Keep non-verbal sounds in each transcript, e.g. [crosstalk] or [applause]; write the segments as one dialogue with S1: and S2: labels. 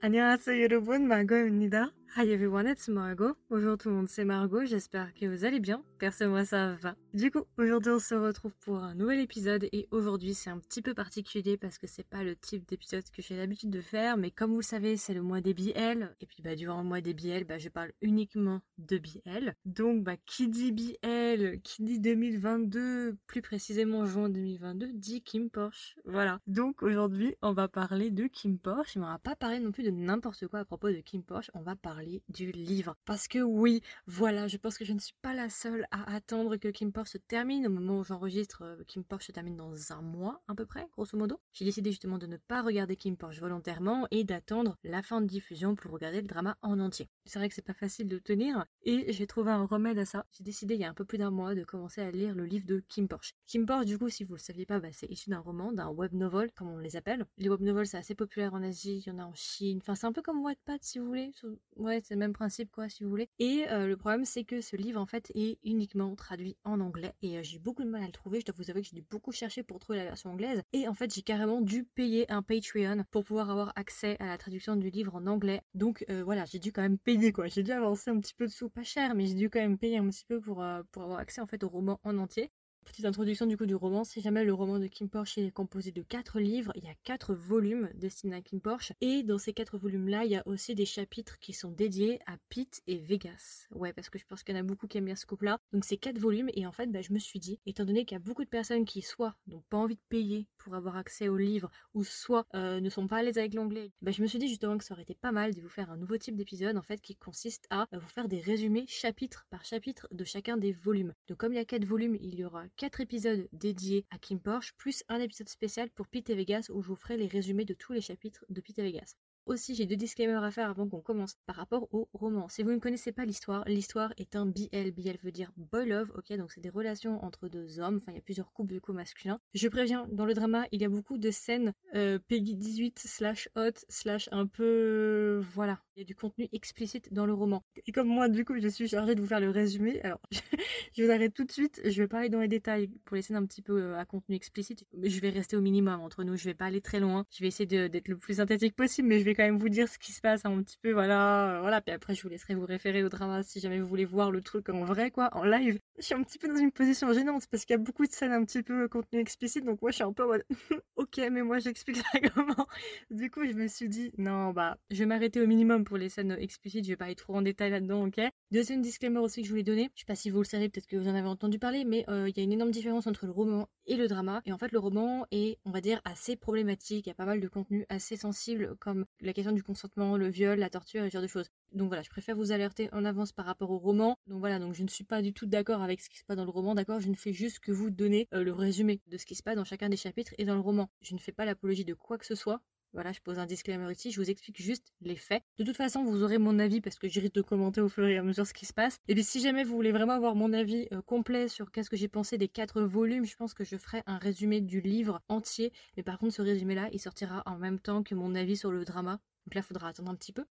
S1: 안녕하세요 여러분, 마고입니다. Hi everyone, it's Margot. Bonjour tout le monde, c'est Margot, j'espère que vous allez bien. Perso, moi ça va. Du coup, aujourd'hui on se retrouve pour un nouvel épisode et aujourd'hui c'est un petit peu particulier parce que c'est pas le type d'épisode que j'ai l'habitude de faire, mais comme vous le savez, c'est le mois des BL et puis bah durant le mois des BL, bah je parle uniquement de BL. Donc bah qui dit BL, qui dit 2022, plus précisément juin 2022, dit Kim Porsche. Voilà. Donc aujourd'hui, on va parler de Kim Porsche, mais on va pas parler non plus de n'importe quoi à propos de Kim Porsche, on va parler du livre. Parce que oui, voilà, je pense que je ne suis pas la seule à attendre que Kim Porsche se termine. Au moment où j'enregistre, euh, Kim Porsche se termine dans un mois à peu près, grosso modo. J'ai décidé justement de ne pas regarder Kim Porsche volontairement et d'attendre la fin de diffusion pour regarder le drama en entier. C'est vrai que c'est pas facile de tenir et j'ai trouvé un remède à ça. J'ai décidé il y a un peu plus d'un mois de commencer à lire le livre de Kim Porsche. Kim Porsche, du coup, si vous le saviez pas, bah, c'est issu d'un roman, d'un web novel, comme on les appelle. Les web novels, c'est assez populaire en Asie, il y en a en Chine. Enfin, c'est un peu comme Wattpad, si vous voulez. Ouais, c'est le même principe, quoi, si vous voulez. Et euh, le problème, c'est que ce livre, en fait, est uniquement traduit en anglais. Et euh, j'ai beaucoup de mal à le trouver. Je dois vous avouer que j'ai dû beaucoup chercher pour trouver la version anglaise. Et en fait, j'ai carrément dû payer un Patreon pour pouvoir avoir accès à la traduction du livre en anglais. Donc euh, voilà, j'ai dû quand même payer, J'ai dû avancer un petit peu de sous, pas cher, mais j'ai dû quand même payer un petit peu pour, pour avoir accès, en fait, au roman en entier. Petite introduction du coup du roman, si jamais le roman de Kim Porsche est composé de quatre livres, il y a quatre volumes destinés à Kim Porsche, et dans ces quatre volumes-là, il y a aussi des chapitres qui sont dédiés à Pete et Vegas. Ouais, parce que je pense qu'il y en a beaucoup qui aiment bien ce couple-là. Donc c'est quatre volumes, et en fait, bah, je me suis dit, étant donné qu'il y a beaucoup de personnes qui soit n'ont pas envie de payer pour avoir accès au livre, ou soit euh, ne sont pas à l'aise avec l'anglais, bah, je me suis dit justement que ça aurait été pas mal de vous faire un nouveau type d'épisode en fait qui consiste à euh, vous faire des résumés chapitre par chapitre de chacun des volumes. Donc comme il y a quatre volumes, il y aura quatre épisodes dédiés à Kim Porsche, plus un épisode spécial pour Pete et Vegas où je vous ferai les résumés de tous les chapitres de Pete et Vegas. Aussi, j'ai deux disclaimers à faire avant qu'on commence par rapport au roman. Si vous ne connaissez pas l'histoire, l'histoire est un BL. BL veut dire boy love, ok? Donc c'est des relations entre deux hommes. Enfin, il y a plusieurs couples de coups masculins. Je préviens, dans le drama, il y a beaucoup de scènes euh, Peggy 18 slash hot slash un peu... voilà. Il y a du contenu explicite dans le roman. Et comme moi, du coup, je suis chargée de vous faire le résumé, alors [laughs] je vous arrête tout de suite. Je vais pas aller dans les détails pour les scènes un petit peu euh, à contenu explicite. Je vais rester au minimum entre nous. Je vais pas aller très loin. Je vais essayer d'être le plus synthétique possible, mais je vais quand même vous dire ce qui se passe un petit peu, voilà, euh, voilà. Puis après, je vous laisserai vous référer au drama si jamais vous voulez voir le truc en vrai, quoi, en live. Je suis un petit peu dans une position gênante parce qu'il y a beaucoup de scènes un petit peu contenu explicite, donc moi, je suis un peu en mode, [laughs] ok, mais moi, j'explique ça [laughs] comment? Du coup, je me suis dit, non, bah, je vais m'arrêter au minimum pour les scènes explicites, je vais pas aller trop en détail là-dedans, ok? Deuxième disclaimer aussi que je voulais donner, je sais pas si vous le savez, peut-être que vous en avez entendu parler, mais euh, il y a une énorme différence entre le roman et le drama. Et en fait, le roman est, on va dire, assez problématique. Il y a pas mal de contenu assez sensible, comme la question du consentement, le viol, la torture et ce genre de choses. Donc voilà, je préfère vous alerter en avance par rapport au roman. Donc voilà, donc je ne suis pas du tout d'accord avec ce qui se passe dans le roman, d'accord? Je ne fais juste que vous donner euh, le résumé de ce qui se passe dans chacun des chapitres et dans le roman. Je ne fais pas l'apologie de quoi que ce soit. Voilà, je pose un disclaimer ici, je vous explique juste les faits. De toute façon, vous aurez mon avis parce que j'irai de commenter au fur et à mesure ce qui se passe. Et puis si jamais vous voulez vraiment avoir mon avis euh, complet sur qu'est-ce que j'ai pensé des quatre volumes, je pense que je ferai un résumé du livre entier. Mais par contre, ce résumé-là, il sortira en même temps que mon avis sur le drama. Donc là, il faudra attendre un petit peu.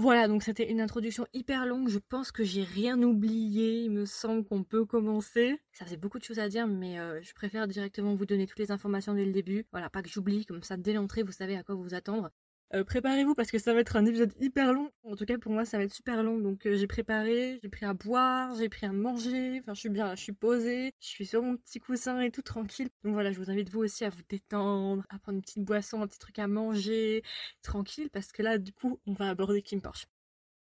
S1: Voilà, donc c'était une introduction hyper longue. Je pense que j'ai rien oublié. Il me semble qu'on peut commencer. Ça faisait beaucoup de choses à dire, mais euh, je préfère directement vous donner toutes les informations dès le début. Voilà, pas que j'oublie, comme ça dès l'entrée, vous savez à quoi vous attendre. Euh, préparez-vous parce que ça va être un épisode hyper long. En tout cas pour moi ça va être super long. Donc euh, j'ai préparé, j'ai pris à boire, j'ai pris à manger. Enfin je suis bien, je suis posée, je suis sur mon petit coussin et tout tranquille. Donc voilà, je vous invite vous aussi à vous détendre, à prendre une petite boisson, un petit truc à manger, tranquille parce que là du coup on va aborder Kim Porsche.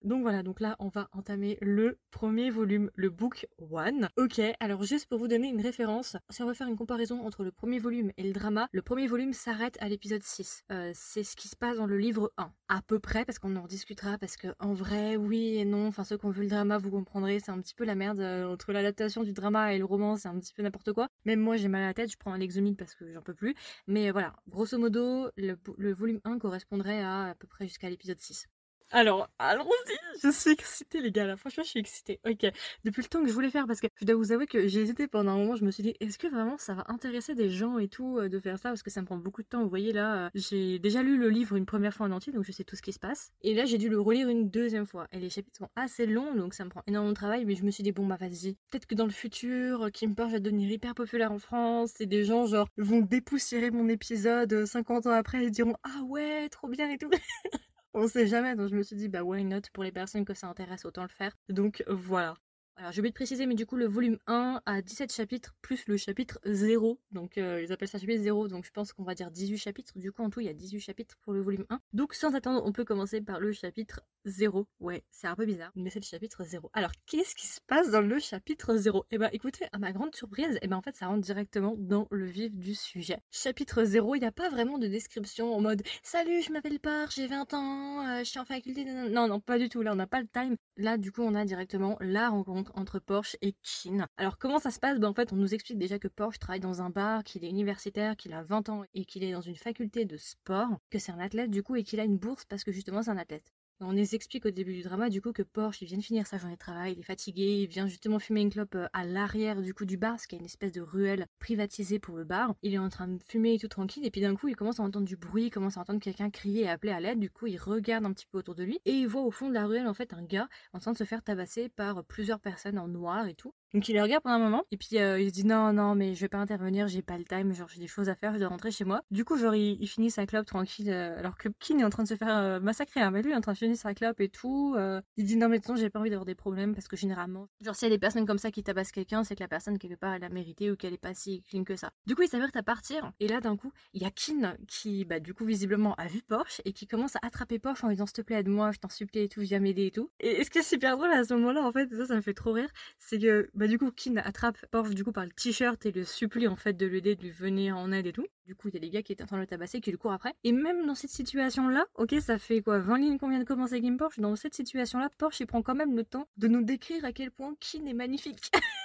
S1: Donc voilà, donc là on va entamer le premier volume, le book one. Ok, alors juste pour vous donner une référence, si on va faire une comparaison entre le premier volume et le drama, le premier volume s'arrête à l'épisode 6. Euh, c'est ce qui se passe dans le livre 1. À peu près, parce qu'on en discutera, parce que en vrai, oui et non, enfin ceux qui ont vu le drama, vous comprendrez, c'est un petit peu la merde euh, entre l'adaptation du drama et le roman, c'est un petit peu n'importe quoi. Même moi j'ai mal à la tête, je prends un Lexomil parce que j'en peux plus. Mais voilà, grosso modo, le, le volume 1 correspondrait à à peu près jusqu'à l'épisode 6. Alors, allons-y. Je suis excitée, les gars. Là. Franchement, je suis excitée. Ok. Depuis le temps que je voulais faire, parce que je dois vous avouer que j'ai hésité pendant un moment. Je me suis dit, est-ce que vraiment ça va intéresser des gens et tout euh, de faire ça? Parce que ça me prend beaucoup de temps. Vous voyez là, euh, j'ai déjà lu le livre une première fois en entier, donc je sais tout ce qui se passe. Et là, j'ai dû le relire une deuxième fois. Et les chapitres sont assez longs, donc ça me prend énormément de travail. Mais je me suis dit, bon, bah vas-y. Peut-être que dans le futur, Kim Porsche va devenir hyper populaire en France. Et des gens, genre, vont dépoussiérer mon épisode 50 ans après et diront, ah ouais, trop bien et tout. [laughs] on sait jamais, donc je me suis dit, bah why not, pour les personnes que ça intéresse, autant le faire. Donc voilà. Alors j'ai oublié de préciser, mais du coup le volume 1 a 17 chapitres plus le chapitre 0. Donc euh, ils appellent ça chapitre 0, donc je pense qu'on va dire 18 chapitres. Du coup en tout il y a 18 chapitres pour le volume 1. Donc sans attendre, on peut commencer par le chapitre 0. Ouais, c'est un peu bizarre, mais c'est le chapitre 0. Alors qu'est-ce qui se passe dans le chapitre 0 Eh ben écoutez, à ma grande surprise, eh ben en fait ça rentre directement dans le vif du sujet. Chapitre 0, il n'y a pas vraiment de description en mode Salut, je m'appelle Par, j'ai 20 ans, euh, je suis en faculté. Non, non, pas du tout, là on n'a pas le time. Là du coup on a directement la rencontre entre Porsche et Keane. Alors comment ça se passe? Ben, En fait, on nous explique déjà que Porsche travaille dans un bar, qu'il est universitaire, qu'il a 20 ans et qu'il est dans une faculté de sport, que c'est un athlète du coup et qu'il a une bourse parce que justement c'est un athlète. On nous explique au début du drama du coup que Porsche il vient de finir sa journée de travail, il est fatigué, il vient justement fumer une clope euh, à l'arrière du coup du bar, ce qui est une espèce de ruelle privatisée pour le bar. Il est en train de fumer tout tranquille et puis d'un coup il commence à entendre du bruit, il commence à entendre quelqu'un crier et appeler à l'aide. Du coup il regarde un petit peu autour de lui et il voit au fond de la ruelle en fait un gars en train de se faire tabasser par plusieurs personnes en noir et tout. Donc il les regarde pendant un moment et puis euh, il se dit non non mais je vais pas intervenir, j'ai pas le time, genre j'ai des choses à faire, je dois rentrer chez moi. Du coup genre il, finit sa clope tranquille euh, alors que Kin est en train de se faire euh, massacrer, hein, mais lui est en train de finir sa clope et tout. il dit non mais de j'ai pas envie d'avoir des problèmes parce que généralement genre s'il y a des personnes comme ça qui tabassent quelqu'un, c'est que la personne quelque part elle a mérité ou qu'elle est pas si clean que ça. Du coup il s'avère à partir et là d'un coup il y a Kin qui bah du coup visiblement a vu Porsche et qui commence à attraper Porsche en lui disant s'il te plaît aide-moi, je t'en supplie et tout, viens m'aider et tout. Et, ce qui est super drôle à ce moment-là en fait, ça ça me fait trop rire, c'est que bah du coup Kin attrape Porsche du coup par le t-shirt et le supplie en fait de l'aider, de lui venir en aide et tout. Du coup, il y a des gars qui étaient en train de le tabasser qui le courent après. Et même dans cette situation-là, ok, ça fait quoi 20 lignes qu'on vient de commencer Game Porsche. Dans cette situation-là, Porsche il prend quand même le temps de nous décrire à quel point Kin est magnifique. [laughs]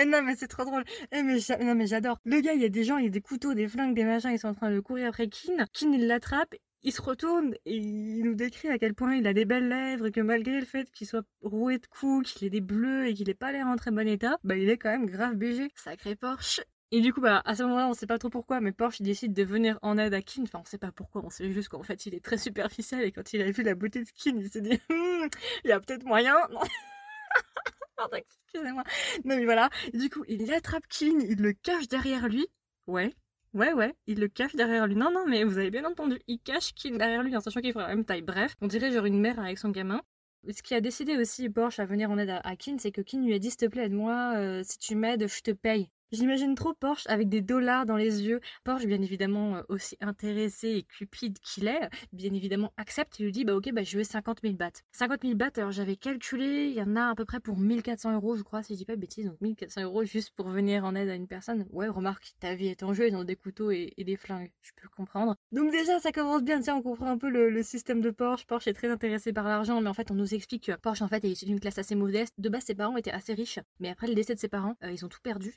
S1: Eh non mais c'est trop drôle. Eh non mais j'adore. Le gars, il y a des gens, il y a des couteaux, des flingues, des machins, ils sont en train de courir après Kin. Kin il l'attrape il se retourne et il nous décrit à quel point il a des belles lèvres, que malgré le fait qu'il soit roué de coups, qu'il ait des bleus et qu'il ait pas l'air en très bon état, bah il est quand même grave BG. Sacré Porsche. Et du coup, bah, à ce moment-là, on sait pas trop pourquoi, mais Porsche décide de venir en aide à Kin. Enfin, on sait pas pourquoi, on sait juste qu'en fait, il est très superficiel et quand il a vu la beauté de Kin, il s'est dit, hum, il y a peut-être moyen. [laughs] Pardon, excusez-moi. Non, mais voilà. du coup, il attrape Kin, il le cache derrière lui. Ouais, Ouais, ouais, il le cache derrière lui. Non, non, mais vous avez bien entendu, il cache Kin derrière lui en sachant qu'il fera la même taille. Bref, on dirait genre une mère avec son gamin. Ce qui a décidé aussi Porsche à venir en aide à, Kin, c'est que Kin lui a dit s'il te plaît, aide-moi, euh, si tu m'aides, je te paye. J'imagine trop Porsche avec des dollars dans les yeux. Porsche, bien évidemment, euh, aussi intéressé et cupide qu'il est, bien évidemment accepte et lui dit bah ok, bah je veux 50 000 bahts. 50 000 bahts, alors j'avais calculé, il y en a à peu près pour 1400 euros, je crois, si je dis pas de bêtises. Donc 1400 euros juste pour venir en aide à une personne. Ouais, remarque, ta vie est en jeu, ils ont des couteaux et, des flingues, je peux comprendre. Donc déjà, ça commence bien, tiens, on comprend un peu le, système de Porsche. Porsche est très intéressé par l'argent, mais en fait, on nous explique que Porsche, en fait, est issu d'une classe assez modeste. De base, ses parents étaient assez riches, mais après le décès de ses parents, euh, ils ont tout perdu.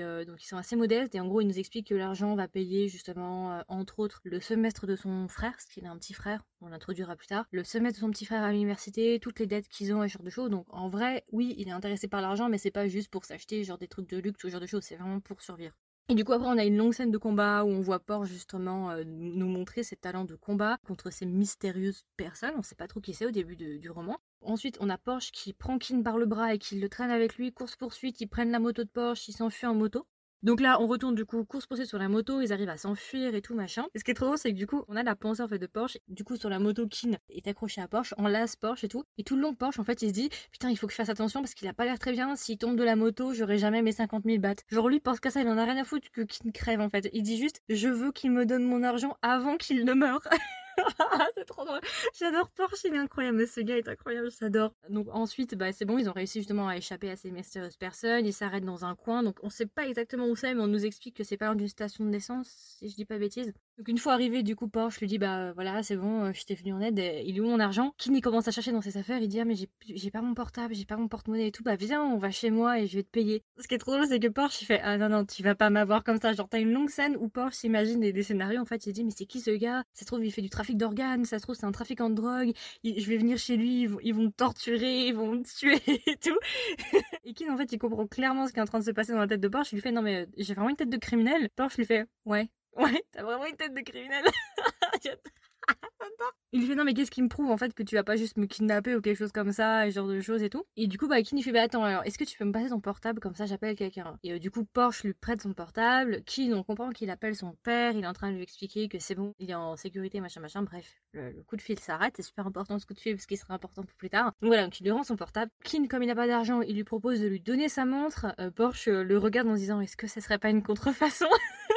S1: Euh, donc ils sont assez modestes et en gros ils nous expliquent que l'argent va payer justement euh, entre autres le semestre de son frère, parce qu'il a un petit frère, on l'introduira plus tard, le semestre de son petit frère à l'université, toutes les dettes qu'ils ont et ce genre de choses. Donc en vrai, oui, il est intéressé par l'argent, mais c'est pas juste pour s'acheter des trucs de luxe ou ce genre de choses, c'est vraiment pour survivre. Et du coup après on a une longue scène de combat où on voit Porsche justement euh, nous montrer ses talents de combat contre ces mystérieuses personnes, on sait pas trop qui c'est au début du roman. Ensuite, on a Porsche qui prend Kin par le bras et qui le traîne avec lui, course-poursuite, ils prennent la moto de Porsche, ils s'enfuient en moto. Donc là, on retourne du coup course poursuite sur la moto, ils arrivent à s'enfuir et tout machin. Et ce qui est trop drôle, c'est que du coup, on a la pensée en fait de Porsche. Du coup, sur la moto, Kin est accroché à Porsche, on lasse Porsche et tout. Et tout le long, Porsche, en fait, il se dit Putain, il faut que je fasse attention parce qu'il a pas l'air très bien. S'il tombe de la moto, j'aurai jamais mes 50 000 bahts. Genre, lui, pense qu'à ça, il en a rien à foutre que Kin crève en fait. Il dit juste Je veux qu'il me donne mon argent avant qu'il ne meure. [laughs] [laughs] c'est trop drôle. J'adore Porsche, il est incroyable. Ce gars est incroyable, j'adore. Donc ensuite, bah, c'est bon, ils ont réussi justement à échapper à ces mystérieuses personnes. Ils s'arrêtent dans un coin. Donc on sait pas exactement où c'est, mais on nous explique que c'est pas d'une station de naissance, si je dis pas bêtise. Donc une fois arrivé, du coup, Porsche lui dit bah voilà, c'est bon, euh, je t'ai venu en aide. Il est où mon argent Kini commence à chercher dans ses affaires. Il dit ah mais j'ai pas mon portable, j'ai pas mon porte-monnaie et tout. Bah viens, on va chez moi et je vais te payer. Ce qui est trop drôle, c'est que Porsche il fait ah non non, tu vas pas m'avoir comme ça. Genre t'as une longue scène où Porsche s'imagine des, scénarios. En fait, il dit mais c'est qui ce gars? Ça se trouve il fait du trafic d'organes. Ça se trouve c'est un trafiquant de drogue. je vais venir chez lui, ils vont, me torturer, ils vont me tuer [laughs] et tout. [laughs] et Kin en fait il comprend clairement ce qui est en train de se passer dans la tête de Porsche. Il lui fait non mais euh, j'ai vraiment une tête de criminel. Porsche lui fait ouais Ouais, t'as vraiment une tête de criminel. [laughs] Il fait non mais qu'est-ce qui me prouve en fait que tu vas pas juste me kidnapper ou quelque chose comme ça et ce genre de choses et tout? Et du coup bah Kin il fait bah attends alors est-ce que tu peux me passer ton portable? Comme ça j'appelle quelqu'un. Et euh, du coup Porsche lui prête son portable. Kin on comprend qu'il appelle son père. Il est en train de lui expliquer que c'est bon, il est en sécurité machin machin. Bref le, coup de fil s'arrête. C'est super important ce coup de fil parce qu'il sera important pour plus tard. Donc voilà donc il lui rend son portable. Kin comme il n'a pas d'argent il lui propose de lui donner sa montre. Euh, Porsche euh, le regarde en disant est-ce que ça serait pas une contrefaçon? [laughs]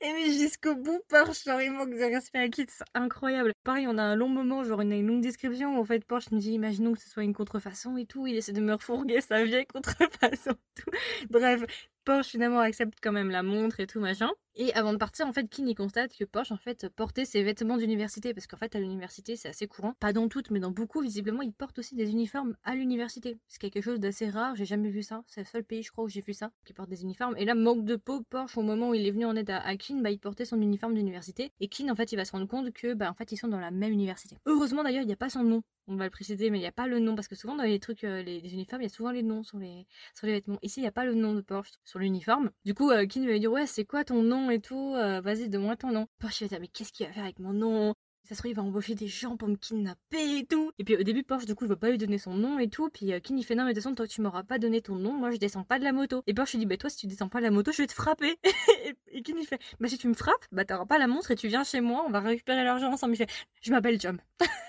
S1: Et mais jusqu'au bout, Porsche, genre, il manque de respect à Kit, c'est incroyable. Pareil, on a un long moment, genre une, une longue description où en fait Porsche me dit, imaginons que ce soit une contrefaçon et tout, il essaie de me refourguer sa vieille contrefaçon tout. Bref, Porsche finalement accepte quand même la montre et tout machin. Et avant de partir, en fait, y constate que Porsche en fait portait ses vêtements d'université parce qu'en fait à l'université c'est assez courant, pas dans toutes mais dans beaucoup visiblement ils portent aussi des uniformes à l'université. C'est quelque chose d'assez rare, j'ai jamais vu ça. C'est le seul pays je crois où j'ai vu ça qui porte des uniformes. Et là manque de peau, Porsche au moment où il est venu en aide à, Kin, bah il portait son uniforme d'université et Kin en fait il va se rendre compte que bah en fait ils sont dans la même université. Heureusement d'ailleurs il n'y a pas son nom on va le préciser, mais il n'y a pas le nom, parce que souvent dans les trucs, euh, les, uniformes, il y a souvent les noms sur les, sur les vêtements. Ici, il n'y a pas le nom de Porsche l'uniforme. Du coup, euh, Kin va dire, ouais, c'est quoi ton nom et tout, euh, vas-y, donne-moi ton nom. Porsche va dire, mais qu'est-ce qu'il va faire avec mon nom? Ça se trouve, il va embaucher des gens pour me kidnapper et tout. Et puis au début, Porsche, du coup, il va pas lui donner son nom et tout. Puis Kin, il fait non, mais de toute façon, toi, tu m'auras pas donné ton nom. Moi, je descends pas de la moto. Et Porsche, il dit, bah, toi, si tu descends pas de la moto, je vais te frapper. [laughs] et, Kin, il fait, bah, si tu me frappes, bah, t'auras pas la montre et tu viens chez moi, on va récupérer l'argent ensemble. Il fait, je m'appelle [laughs]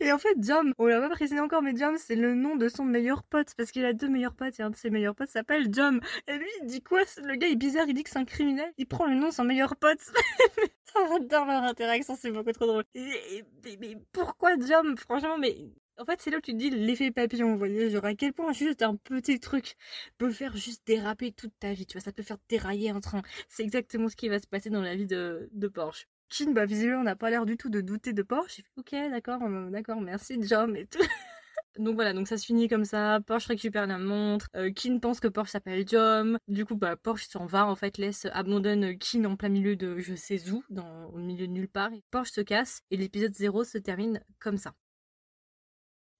S1: Et en fait, Jam, on l'a pas précisé encore, mais Jam, c'est le nom de son meilleur pote, parce qu'il a deux meilleurs potes, et un de ses meilleurs potes s'appelle Jam. Et lui, il dit quoi? Le gars est bizarre, il dit que c'est un criminel, il prend le nom de son meilleur pote. [laughs] J'adore leur interaction, c'est beaucoup trop drôle. mais, pourquoi Jam? Franchement, mais en fait, c'est là où tu te dis l'effet papillon, vous voyez, genre à quel point juste un petit truc peut faire juste déraper toute ta vie, tu vois, ça peut faire dérailler un train. C'est exactement ce qui va se passer dans la vie de, de Porsche. Kin, bah visiblement, n'a pas l'air du tout de douter de Porsche. Ok, d'accord, euh, d'accord, merci, John et tout. [laughs] Donc voilà, donc ça se finit comme ça. Porsche récupère la montre. Euh, Kin pense que Porsche s'appelle John. Du coup, bah, Porsche s'en va, en fait, laisse, abandonne Kin en plein milieu de je sais où, au milieu de nulle part. Et Porsche se casse et l'épisode 0 se termine comme ça.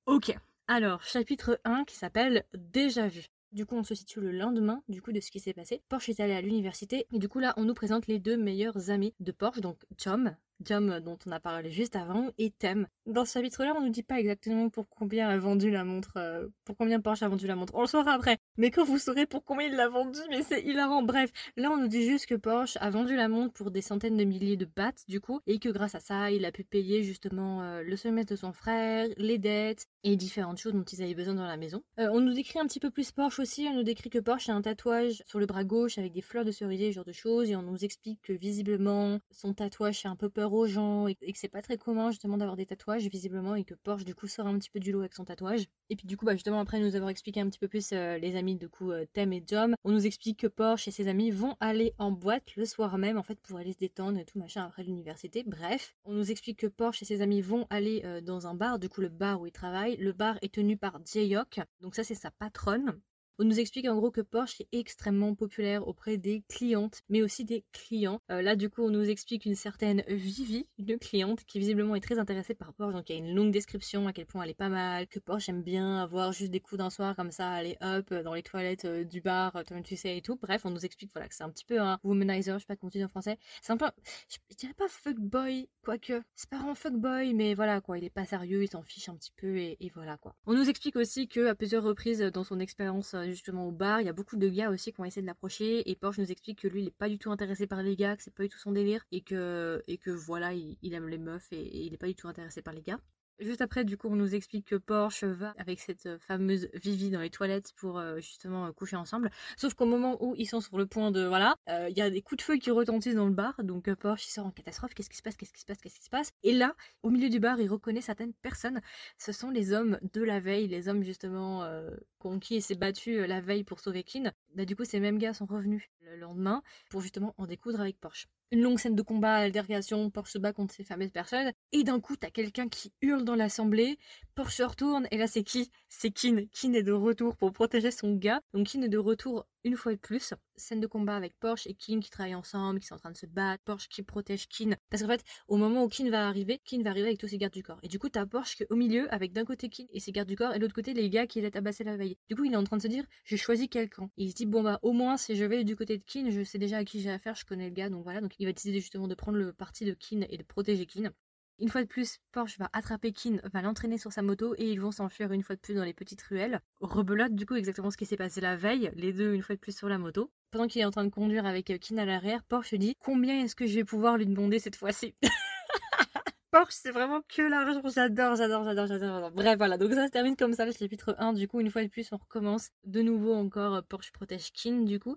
S1: Ok, alors, chapitre 1 qui s'appelle Déjà vu. Du coup, on se situe le lendemain du coup de ce qui s'est passé. Porsche est allé à l'université et du coup là, on nous présente les deux meilleurs amis de Porsche, donc Tom, Dont on a parlé juste avant, et Thème. Dans ce chapitre-là, on nous dit pas exactement pour combien a vendu la montre, euh, pour combien Porsche a vendu la montre. On le saura après. Mais quand vous saurez pour combien il l'a vendu, mais c'est hilarant. Bref, là on nous dit juste que Porsche a vendu la montre pour des centaines de milliers de bahts du coup, et que grâce à ça, il a pu payer justement euh, le semestre de son frère, les dettes et différentes choses dont ils avaient besoin dans la maison. Euh, on nous décrit un petit peu plus Porsche aussi. On nous décrit que Porsche a un tatouage sur le bras gauche avec des fleurs de cerisier, ce genre de choses, et on nous explique que visiblement son tatouage fait un peu peur gens et, que c'est pas très commun justement d'avoir des tatouages visiblement et que Porsche du coup sort un petit peu du lot avec son tatouage. Et puis du coup bah justement après nous avoir expliqué un petit peu plus euh, les amis du coup euh, et Dom, on nous explique que Porsche et ses amis vont aller en boîte le soir même en fait pour aller se détendre et tout machin après l'université. Bref, on nous explique que Porsche et ses amis vont aller euh, dans un bar, du coup le bar où ils travaillent. Le bar est tenu par Jayok, donc ça c'est sa patronne. On nous explique en gros que Porsche est extrêmement populaire auprès des clientes, mais aussi des clients. Euh, là, du coup, on nous explique une certaine Vivi, une cliente qui visiblement est très intéressée par Porsche. Donc, il y a une longue description à quel point elle est pas mal, que Porsche aime bien avoir juste des coups d'un soir comme ça, aller hop dans les toilettes euh, du bar, euh, tu sais et tout. Bref, on nous explique voilà que c'est un petit peu un womanizer, je sais pas comment on dit en français. C'est un peu, je, dirais pas fuckboy, quoique c'est pas un fuckboy, mais voilà quoi, il est pas sérieux, il s'en fiche un petit peu et, et voilà quoi. On nous explique aussi que à plusieurs reprises dans son expérience justement au bar. Il y a beaucoup de gars aussi qui ont essayé de l'approcher et Porsche nous explique que lui il est pas du tout intéressé par les gars, que c'est pas du tout son délire et que, et que voilà, il, aime les meufs et, et il est pas du tout intéressé par les gars. Juste après, du coup, on nous explique que Porsche va avec cette euh, fameuse Vivi dans les toilettes pour euh, justement euh, coucher ensemble. Sauf qu'au moment où ils sont sur le point de. Voilà, il y a des coups de feu qui retentissent dans le bar. Donc Porsche, il sort en catastrophe. Qu'est-ce qui se passe? Qu'est-ce qui se passe? Qu'est-ce qui se passe? Et là, au milieu du bar, il reconnaît certaines personnes. Ce sont les hommes de la veille, les hommes justement qui s'est battu la veille pour sauver Kin. Bah, du coup, ces mêmes gars sont revenus le lendemain pour justement en découdre avec Porsche une longue scène de combat, altercation, Porsche se bat contre ces fameuses personnes, et d'un coup, t'as quelqu'un qui hurle dans l'assemblée, Porsche se retourne, et là, c'est qui? C'est Kin. Kin est de retour pour protéger son gars. Donc, Kin est de retour une fois de plus, scène de combat avec Porsche et Kin qui travaillent ensemble, qui sont en train de se battre, Porsche qui protège Kin. Parce qu'en fait, au moment où Kin va arriver, Kin va arriver avec tous ses gardes du corps. Et du coup, t'as Porsche qui est au milieu avec d'un côté Kin et ses gardes du corps et de l'autre côté les gars qui l'aient tabassé la veille. Du coup, il est en train de se dire, j'ai choisi quel camp. Et il se dit, bon bah au moins si je vais du côté de Kin, je sais déjà à qui j'ai affaire, je connais le gars, donc voilà. Donc il va décider justement de prendre le parti de Kin et de protéger Kin. Une fois de plus, Porsche va attraper Kin, va l'entraîner sur sa moto et ils vont s'enfuir une fois de plus dans les petites ruelles. Rebelote du coup exactement ce qui s'est passé la veille, les deux une fois de plus sur la moto. Pendant qu'il est en train de conduire avec euh, Kin à l'arrière, Porsche dit combien est-ce que je vais pouvoir lui demander cette fois-ci? [laughs] Porsche, c'est vraiment que l'argent. J'adore, j'adore, j'adore, j'adore. Bref, voilà. Donc ça se termine comme ça, le chapitre 1. Du coup, une fois de plus, on recommence de nouveau encore euh, Porsche protège Kin, du coup.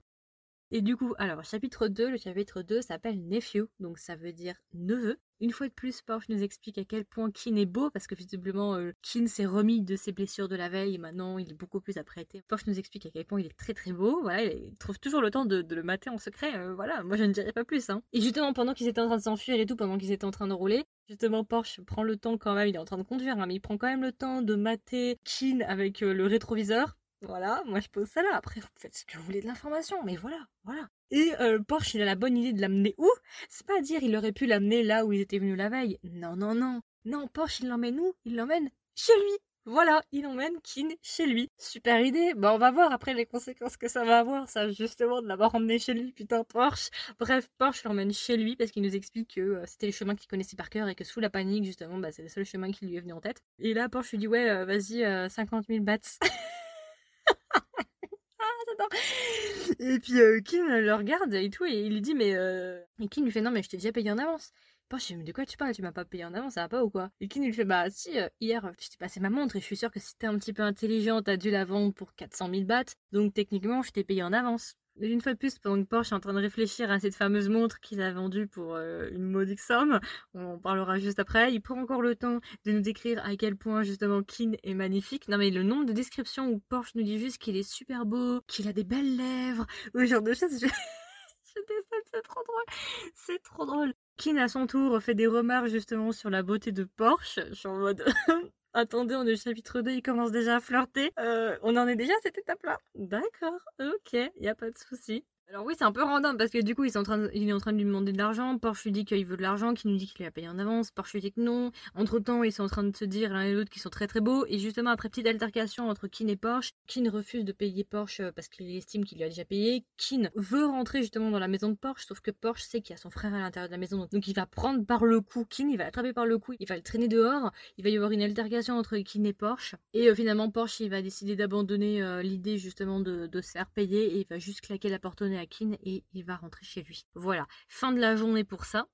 S1: Et du coup, alors, chapitre 2, le chapitre 2 s'appelle Nephew, donc ça veut dire neveu. Une fois de plus, Porsche nous explique à quel point Kin est beau, parce que visiblement, euh, Kin s'est remis de ses blessures de la veille, et maintenant il est beaucoup plus apprêté. Porsche nous explique à quel point il est très très beau, voilà, il trouve toujours le temps de, le mater en secret, euh, voilà, moi je ne dirais pas plus. Hein. Et justement, pendant qu'ils étaient en train de s'enfuir et tout, pendant qu'ils étaient en train de rouler, Justement, Porsche prend le temps quand même, il est en train de conduire, hein, mais il prend quand même le temps de mater Kin avec euh, le rétroviseur voilà, moi je pose ça là. Après, vous faites ce que vous voulez de l'information, mais voilà, voilà. Et euh, Porsche, il a la bonne idée de l'amener où? C'est pas à dire il aurait pu l'amener là où il était venu la veille. Non, non, non. Non, Porsche, il l'emmène où? Il l'emmène chez lui. Voilà, il emmène Kin chez lui. Super idée. Bah, on va voir après les conséquences que ça va avoir, ça, justement, de l'avoir emmené chez lui, putain, Porsche. Bref, Porsche l'emmène chez lui parce qu'il nous explique que euh, c'était les chemins qu'il connaissait par cœur et que sous la panique, justement, bah, c'est le seul chemin qui lui est venu en tête. Et là, Porsche lui dit, ouais, euh, vas-y, 50 000 bahts. [laughs] [laughs] Et puis euh, Kim le regarde et tout, et il lui dit, mais. Euh... Et Kim lui fait, non, mais je t'ai déjà payé en avance. je lui mais de quoi tu parles? Tu m'as pas payé en avance, ça va pas ou quoi? Et Kim lui fait, bah si, euh, hier, je t'ai passé ma montre et je suis sûr que si t'es un petit peu intelligent, t'as dû la vendre pour 400 000 bahts, donc techniquement, je t'ai payé en avance. Une fois de plus, pendant que Porsche est en train de réfléchir à cette fameuse montre qu'il a vendue pour euh, une modique somme, on en parlera juste après, il prend encore le temps de nous décrire à quel point justement Kin est magnifique. Non mais le nombre de descriptions où Porsche nous dit juste qu'il est super beau, qu'il a des belles lèvres, ou ce genre de choses, je... [laughs] je c'est trop drôle. C'est trop drôle. Kin à son tour fait des remarques justement sur la beauté de Porsche. Je suis en mode [laughs] Attendez, on est au chapitre 2, il commence déjà à flirter. Euh, on en est déjà à cette étape-là D'accord, ok, y a pas de souci. Alors oui, c'est un peu random parce que du coup, il est en train de, lui demander de l'argent. Porsche lui dit qu'il veut de l'argent, qu'il nous dit qu'il a payé en avance. Porsche lui dit que non. Entre temps, ils sont en train de se dire l'un et l'autre qu'ils sont très très beaux. Et justement, après petite altercation entre Kin et Porsche, Kin refuse de payer Porsche euh, parce qu'il estime qu'il lui a déjà payé. Kin veut rentrer justement dans la maison de Porsche, sauf que Porsche sait qu'il y a son frère à l'intérieur de la maison. Donc il va prendre par le cou Kin, il va l'attraper par le cou, il va le traîner dehors. Il va y avoir une altercation entre Kin et Porsche. Et euh, finalement, Porsche, va décider d'abandonner euh, l'idée justement de, de, se faire payer et il va juste claquer la porte à Kin et il va rentrer chez lui. Voilà, fin de la journée pour ça.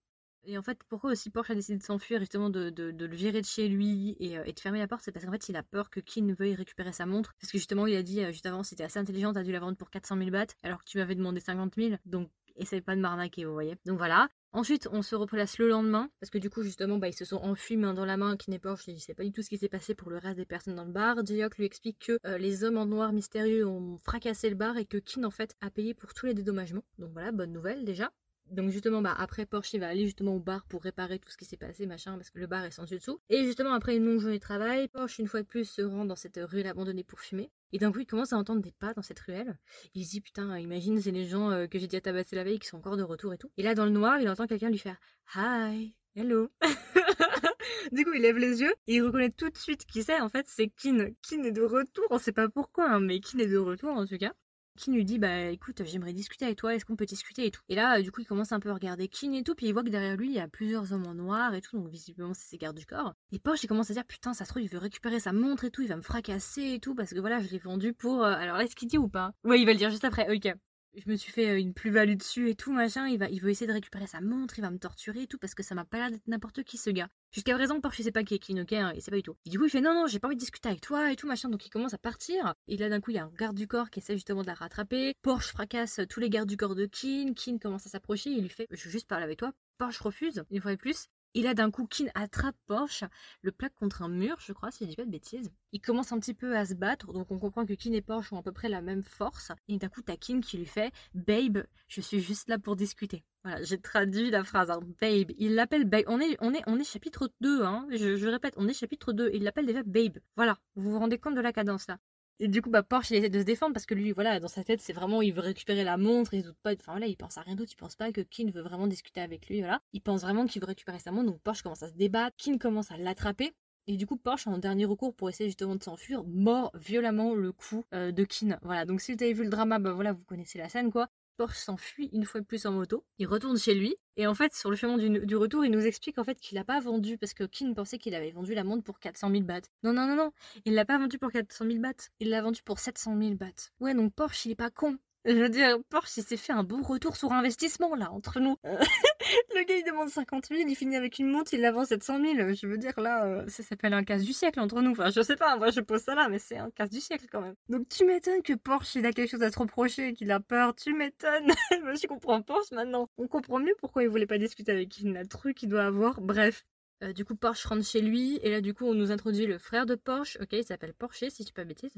S1: Et en fait, pourquoi aussi Porsche a décidé de s'enfuir, justement de, le virer de chez lui euh, et, de fermer la porte, c'est parce qu'en fait, il a peur que Kin veuille récupérer sa montre. Parce que justement, il a dit euh, juste avant, c'était assez intelligent, t'as dû la vendre pour 400 000 bahts, alors que tu m'avais demandé 50 000. Donc, essaye pas de m'arnaquer, vous voyez. Donc voilà. Ensuite, on se replace le lendemain, parce que du coup, justement, bah, ils se sont enfuis main dans la main, Kin et Porsche, et il sait pas du tout ce qui s'est passé pour le reste des personnes dans le bar. Jayok lui explique que euh, les hommes en noir mystérieux ont fracassé le bar et que Kin, en fait, a payé pour tous les dédommagements. Donc voilà, bonne nouvelle déjà donc justement, bah, après Porsche, il va aller justement au bar pour réparer tout ce qui s'est passé, machin, parce que le bar est sans dessous. Et justement, après une longue journée de travail, Porsche, une fois de plus, se rend dans cette ruelle abandonnée pour fumer. Et d'un coup, il commence à entendre des pas dans cette ruelle. Il se dit, putain, imagine, c'est les gens euh, que j'ai déjà tabassé la veille qui sont encore de retour et tout. Et là, dans le noir, il entend quelqu'un lui faire Hi, hello. [laughs] du coup, il lève les yeux il reconnaît tout de suite qui c'est. En fait, c'est Kin. Kin est de retour. On sait pas pourquoi, hein, mais Kin est de retour en tout cas. Kin lui dit bah écoute j'aimerais discuter avec toi est-ce qu'on peut discuter et tout. Et là du coup il commence un peu à regarder Kin et tout puis il voit que derrière lui il y a plusieurs hommes en noir et tout donc visiblement c'est ses gardes du corps. Et Porsche il commence à dire putain ça se trouve il veut récupérer sa montre et tout il va me fracasser et tout parce que voilà je l'ai vendu pour euh, alors est-ce qu'il dit ou pas? Ouais il va le dire juste après ok je me suis fait euh, une plus-value dessus et tout, machin. Il va, il veut essayer de récupérer sa montre, il va me torturer et tout, parce que ça m'a pas l'air d'être n'importe qui ce gars. Jusqu'à présent, Porsche, sait pas qui est qui, ok, hein, il sait pas du tout. Et du coup, il fait non, non, j'ai pas envie de discuter avec toi et tout, machin. Donc il commence à partir. Et là, d'un coup, il y a un garde du corps qui essaie justement de la rattraper. Porsche fracasse tous les gardes du corps de Kin. Kin commence à s'approcher. Il lui fait, je veux juste parler avec toi. Porsche refuse, une fois de plus. Et là, d'un coup, Kin attrape Porsche, le plaque contre un mur, je crois, si je dis pas de bêtises. Il commence un petit peu à se battre, donc on comprend que Kin et Porsche ont à peu près la même force. Et d'un coup, t'as Kin qui lui fait Babe, je suis juste là pour discuter. Voilà, j'ai traduit la phrase, hein. Babe. Il l'appelle Babe. On est, on, est, on est chapitre 2, hein. Je, je répète, on est chapitre 2. Il l'appelle déjà Babe. Voilà, vous vous rendez compte de la cadence là. Et du coup, bah, Porsche, il essaie de se défendre parce que lui, voilà, dans sa tête, c'est vraiment, il veut récupérer la montre, il doute pas, enfin voilà, il pense à rien d'autre, il pense pas que Kin veut vraiment discuter avec lui, voilà. Il pense vraiment qu'il veut récupérer sa montre, donc Porsche commence à se débattre, Kin commence à l'attraper. Et du coup, Porsche, en dernier recours pour essayer justement de s'enfuir, mord violemment le cou euh, de Kin. Voilà, donc si vous avez vu le drama, bah voilà, vous connaissez la scène quoi. Porsche s'enfuit une fois de plus en moto, il retourne chez lui, et en fait, sur le chemin du, retour, il nous explique en fait qu'il n'a pas vendu, parce que Kin pensait qu'il avait vendu la montre pour 400 000 bahts. Non, non, non, non, il l'a pas vendu pour 400 000 bahts, il l'a vendu pour 700 000 bahts. Ouais, donc Porsche, il est pas con. Je veux dire, Porsche, il s'est fait un beau retour sur investissement, là, entre nous. Euh, [laughs] le gars, il demande 50 000, il finit avec une montre, il la vend 700 000. Je veux dire, là, euh, ça s'appelle un casse du siècle entre nous. Enfin, je sais pas, moi, je pose ça là, mais c'est un casse du siècle quand même. Donc, tu m'étonnes que Porsche, il a quelque chose à se reprocher, qu'il a peur. Tu m'étonnes. [laughs] je comprends Porsche maintenant. On comprend mieux pourquoi il voulait pas discuter avec le truc qu'il doit avoir. Bref. Euh, du coup, Porsche rentre chez lui, et là, du coup, on nous introduit le frère de Porsche. Ok, il s'appelle Porsche, si tu pas bêtise.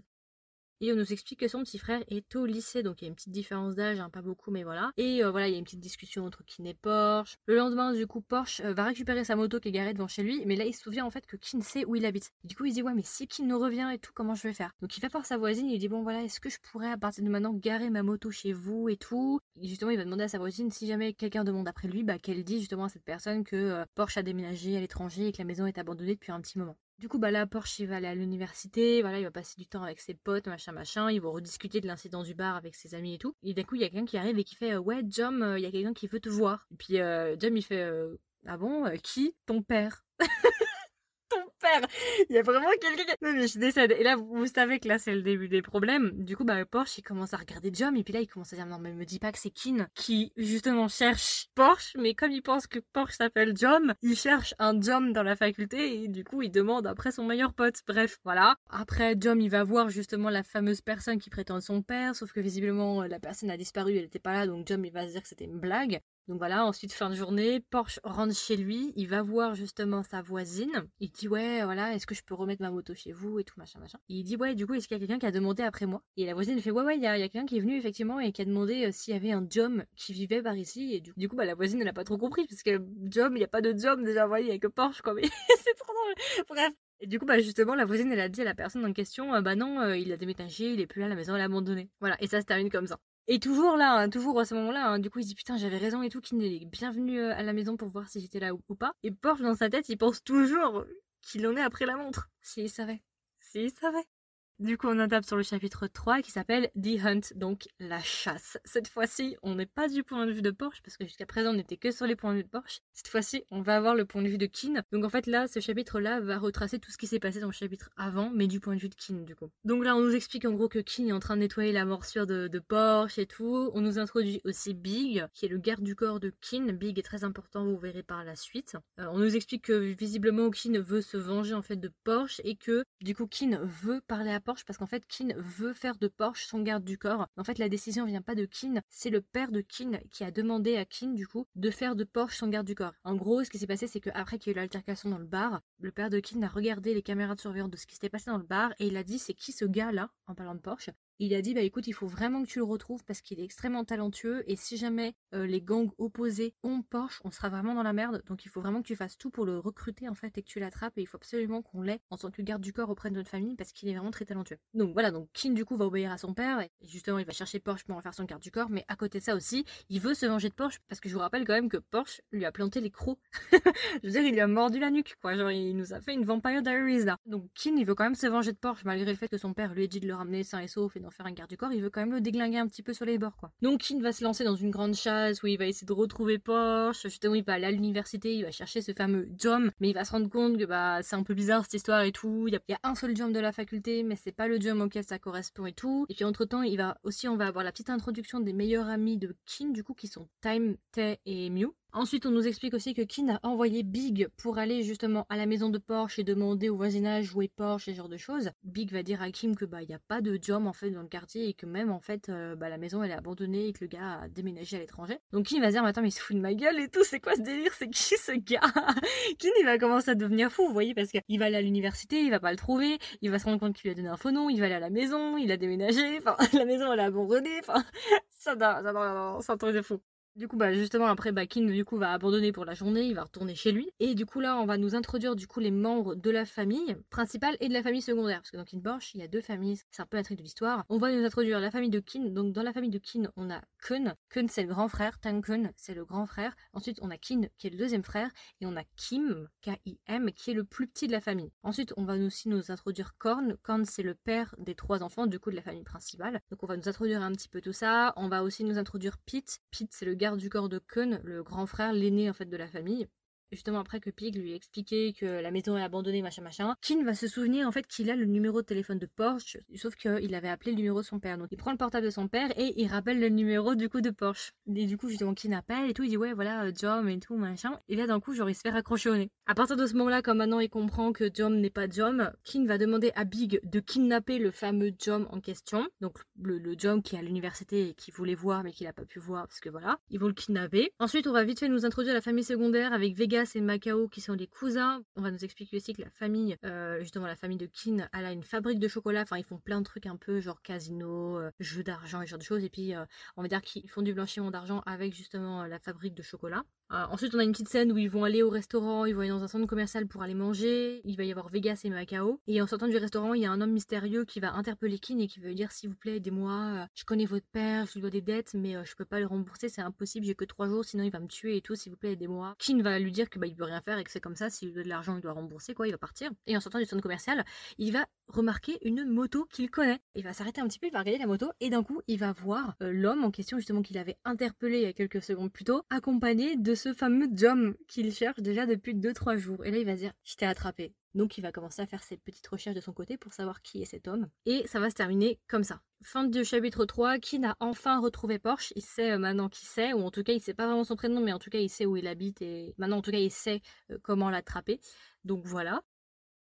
S1: Et on nous explique que son petit frère est au lycée, donc il y a une petite différence d'âge, hein, pas beaucoup, mais voilà. Et euh, voilà, il y a une petite discussion entre Kin et Porsche. Le lendemain, du coup, Porsche euh, va récupérer sa moto qui est garée devant chez lui, mais là, il se souvient en fait que Kin sait où il habite. du coup, il dit, ouais, mais si Kin nous revient et tout, comment je vais faire? Donc il va voir sa voisine, il dit, bon, voilà, est-ce que je pourrais à partir de maintenant garer ma moto chez vous et tout? Et Justement, il va demander à sa voisine si jamais quelqu'un demande après lui, bah, qu'elle dit justement à cette personne que euh, Porsche a déménagé à l'étranger et que la maison est abandonnée depuis un petit moment. Du coup, bah là, Porsche, il va aller à l'université, voilà, il va passer du temps avec ses potes, machin, machin, ils vont rediscuter de l'incident du bar avec ses amis et tout. Et d'un coup, il y a quelqu'un qui arrive et qui fait Ouais, Jom, euh, il y a quelqu'un qui veut te voir. Et puis, euh, Jom, il fait euh, Ah bon, qui? Ton père. [laughs] Il y a vraiment quelqu'un qui... Non mais je décède. Et là, vous savez que là, c'est le début des problèmes. Du coup, bah, Porsche, il commence à regarder Jom. Et puis là, il commence à dire, non, mais me dis pas que c'est Kin qui, justement, cherche Porsche. Mais comme il pense que Porsche s'appelle Jom, il cherche un Jom dans la faculté. Et du coup, il demande après son meilleur pote. Bref, voilà. Après, Jom, il va voir justement la fameuse personne qui prétend son père. Sauf que visiblement, la personne a disparu. Elle était pas là. Donc Jom, il va se dire que c'était une blague. Donc voilà, ensuite fin de journée, Porsche rentre chez lui, il va voir justement sa voisine, il dit ouais voilà, est-ce que je peux remettre ma moto chez vous et tout machin machin. il dit ouais du coup est-ce qu'il y a quelqu'un qui a demandé après moi? Et la voisine fait ouais ouais il y a, quelqu'un qui est venu effectivement et qui a demandé euh, s'il y avait un Jom qui vivait par ici et du, coup bah la voisine elle a pas trop compris parce que Jom il y a pas de Jom déjà voyez il y a que Porsche quoi mais [laughs] c'est trop drôle. Bref, et du coup, bah justement, la voisine, elle a dit à la personne en question, euh, bah non, euh, il a déménagé, il est plus là, la maison, elle a abandonné. Voilà, et ça se termine comme ça. Et toujours là, hein, toujours à ce moment-là, hein, du coup il dit putain j'avais raison et tout, qu'il est bienvenu à la maison pour voir si j'étais là ou, pas. Et Porsche dans sa tête il pense toujours qu'il en est après la montre. S'il savait. S'il savait. Du coup, on tape sur le chapitre 3 qui s'appelle The Hunt, donc la chasse. Cette fois-ci, on n'est pas du point de vue de Porsche, parce que jusqu'à présent, on n'était que sur les points de vue de Porsche. Cette fois-ci, on va avoir le point de vue de Kin. Donc en fait, là, ce chapitre-là va retracer tout ce qui s'est passé dans le chapitre avant, mais du point de vue de Kin, du coup. Donc là, on nous explique en gros que Kin est en train de nettoyer la morsure de, Porsche et tout. On nous introduit aussi Big, qui est le garde du corps de Kin. Big est très important, vous verrez par la suite. Euh, on nous explique que visiblement, Kin veut se venger en fait de Porsche et que du coup, Kin veut parler à Porsche parce qu'en fait, Kin veut faire de Porsche son garde du corps. En fait, la décision vient pas de Kin, c'est le père de Kin qui a demandé à Kin, du coup, de faire de Porsche son garde du corps. En gros, ce qui s'est passé, c'est qu'après qu'il y a eu l'altercation dans le bar, le père de Kin a regardé les caméras de surveillance de ce qui s'était passé dans le bar et il a dit c'est qui ce gars-là, en parlant de Porsche? Il a dit bah écoute il faut vraiment que tu le retrouves parce qu'il est extrêmement talentueux et si jamais euh, les gangs opposés ont Porsche on sera vraiment dans la merde. Donc il faut vraiment que tu fasses tout pour le recruter en fait et que tu l'attrapes et il faut absolument qu'on l'ait en tant que garde du corps auprès de notre famille parce qu'il est vraiment très talentueux. Donc voilà. Donc Kin du coup va obéir à son père et justement il va chercher Porsche pour en faire son garde du corps. Mais à côté de ça aussi il veut se venger de Porsche parce que je vous rappelle quand même que Porsche lui a planté les crocs. [laughs] Je veux dire il lui a mordu la nuque quoi. Genre il nous a fait une Vampire Diaries là. Donc Kin il veut quand même se venger de Porsche malgré le fait que son père lui ait dit de le ramener sain et sauf d'en faire un garde du corps il veut quand même le déglinguer un petit peu sur les bords, quoi. Donc, Kin va se lancer dans une grande chasse où il va essayer de retrouver Porsche. Justement, il va aller à l'université, il va chercher ce fameux Jom, mais il va se rendre compte que bah c'est un peu bizarre cette histoire et tout. Il y, a, un seul Jom de la faculté, mais c'est pas le Jom auquel ça correspond et tout. Et puis entre temps, il va aussi, on va avoir la petite introduction des meilleurs amis de Kin, du coup, qui sont Time, Tae et Mew. Ensuite, on nous explique aussi que Kin a envoyé Big pour aller justement à la maison de Porsche et demander au voisinage où est Porsche et ce genre de choses. Big va dire à Kim que bah il y a pas de Jom en fait dans le quartier et que même en fait euh, bah, la maison elle est abandonnée et que le gars a déménagé à l'étranger. Donc Kim va dire mais attends mais il se fout de ma gueule et tout, c'est quoi ce délire, c'est qui ce gars? [laughs] Kin il va commencer à devenir fou, vous voyez parce qu'il va aller à l'université, il va pas le trouver, il va se rendre compte qu'il lui a donné un faux nom, il va aller à la maison, il a déménagé, enfin [laughs] la maison elle est abandonnée, enfin [laughs] ça, ça, ça, un truc de fou. Du coup, bah justement, après, bah, du coup va abandonner pour la journée, il va retourner chez lui. Et du coup, là, on va nous introduire du coup les membres de la famille principale et de la famille secondaire. Parce que dans Kin Borch, il y a deux familles, c'est un peu l'intrigue de l'histoire. On va nous introduire la famille de Kin. Donc, dans la famille de Kin, on a Kun. Kun, c'est le grand frère. Tang Kun, c'est le grand frère. Ensuite, on a Kin, qui est le deuxième frère. Et on a Kim, K-I-M, qui est le plus petit de la famille. Ensuite, on va aussi nous introduire Korn. Korn, c'est le père des trois enfants, du coup, de la famille principale. Donc, on va nous introduire un petit peu tout ça. On va aussi nous introduire Pete. Pete, c'est le garde du corps de Kun le grand frère, l'aîné en fait de la famille justement après que Pig lui expliqué que la maison est abandonnée, machin machin, Kin va se souvenir en fait qu'il a le numéro de téléphone de Porsche, sauf qu'il avait appelé le numéro de son père. Donc il prend le portable de son père et il rappelle le numéro du coup de Porsche. Et du coup justement Kin appelle et tout, il dit ouais voilà Jom et tout machin. Et là d'un coup genre il se fait raccrocher au nez. À partir de ce moment-là, comme maintenant il comprend que Jom n'est pas Jom, Kin va demander à Big de kidnapper le fameux Jom en question. Donc le, le qui est à l'université et qui voulait voir mais qu'il n'a pas pu voir parce que voilà, ils vont le kidnapper. Ensuite on va vite fait nous introduire la famille secondaire avec Vegas et Macao qui sont des cousins. On va nous expliquer aussi que la famille, euh, justement la famille de Kin, elle a une fabrique de chocolat. Enfin, ils font plein de trucs un peu genre casino, euh, jeux d'argent et genre de choses. Et puis, euh, on va dire qu'ils font du blanchiment d'argent avec justement la fabrique de chocolat. Ensuite, on a une petite scène où ils vont aller au restaurant, ils vont aller dans un centre commercial pour aller manger. Il va y avoir Vegas et Macao. Et en sortant du restaurant, il y a un homme mystérieux qui va interpeller Kin et qui veut dire s'il vous plaît, aidez-moi. Je connais votre père, je lui dois des dettes, mais je peux pas le rembourser, c'est impossible. J'ai que trois jours, sinon il va me tuer et tout. S'il vous plaît, aidez-moi. Kin va lui dire que bah il peut rien faire et que c'est comme ça. S'il veut de l'argent, il doit rembourser quoi. Il va partir. Et en sortant du centre commercial, il va remarquer une moto qu'il connaît. Il va s'arrêter un petit peu, il va regarder la moto et d'un coup, il va voir euh, l'homme en question justement qu'il avait interpellé il y a quelques secondes plus tôt, accompagné de ce fameux Jom qu'il cherche déjà depuis 2-3 jours. Et là, il va dire, je t'ai attrapé. Donc il va commencer à faire ses petites recherches de son côté pour savoir qui est cet homme. Et ça va se terminer comme ça. Fin du chapitre 3, qui n'a enfin retrouvé Porsche? Il sait euh, maintenant qui c'est, ou en tout cas il sait pas vraiment son prénom, mais en tout cas il sait où il habite et maintenant en tout cas il sait euh, comment l'attraper. Donc voilà.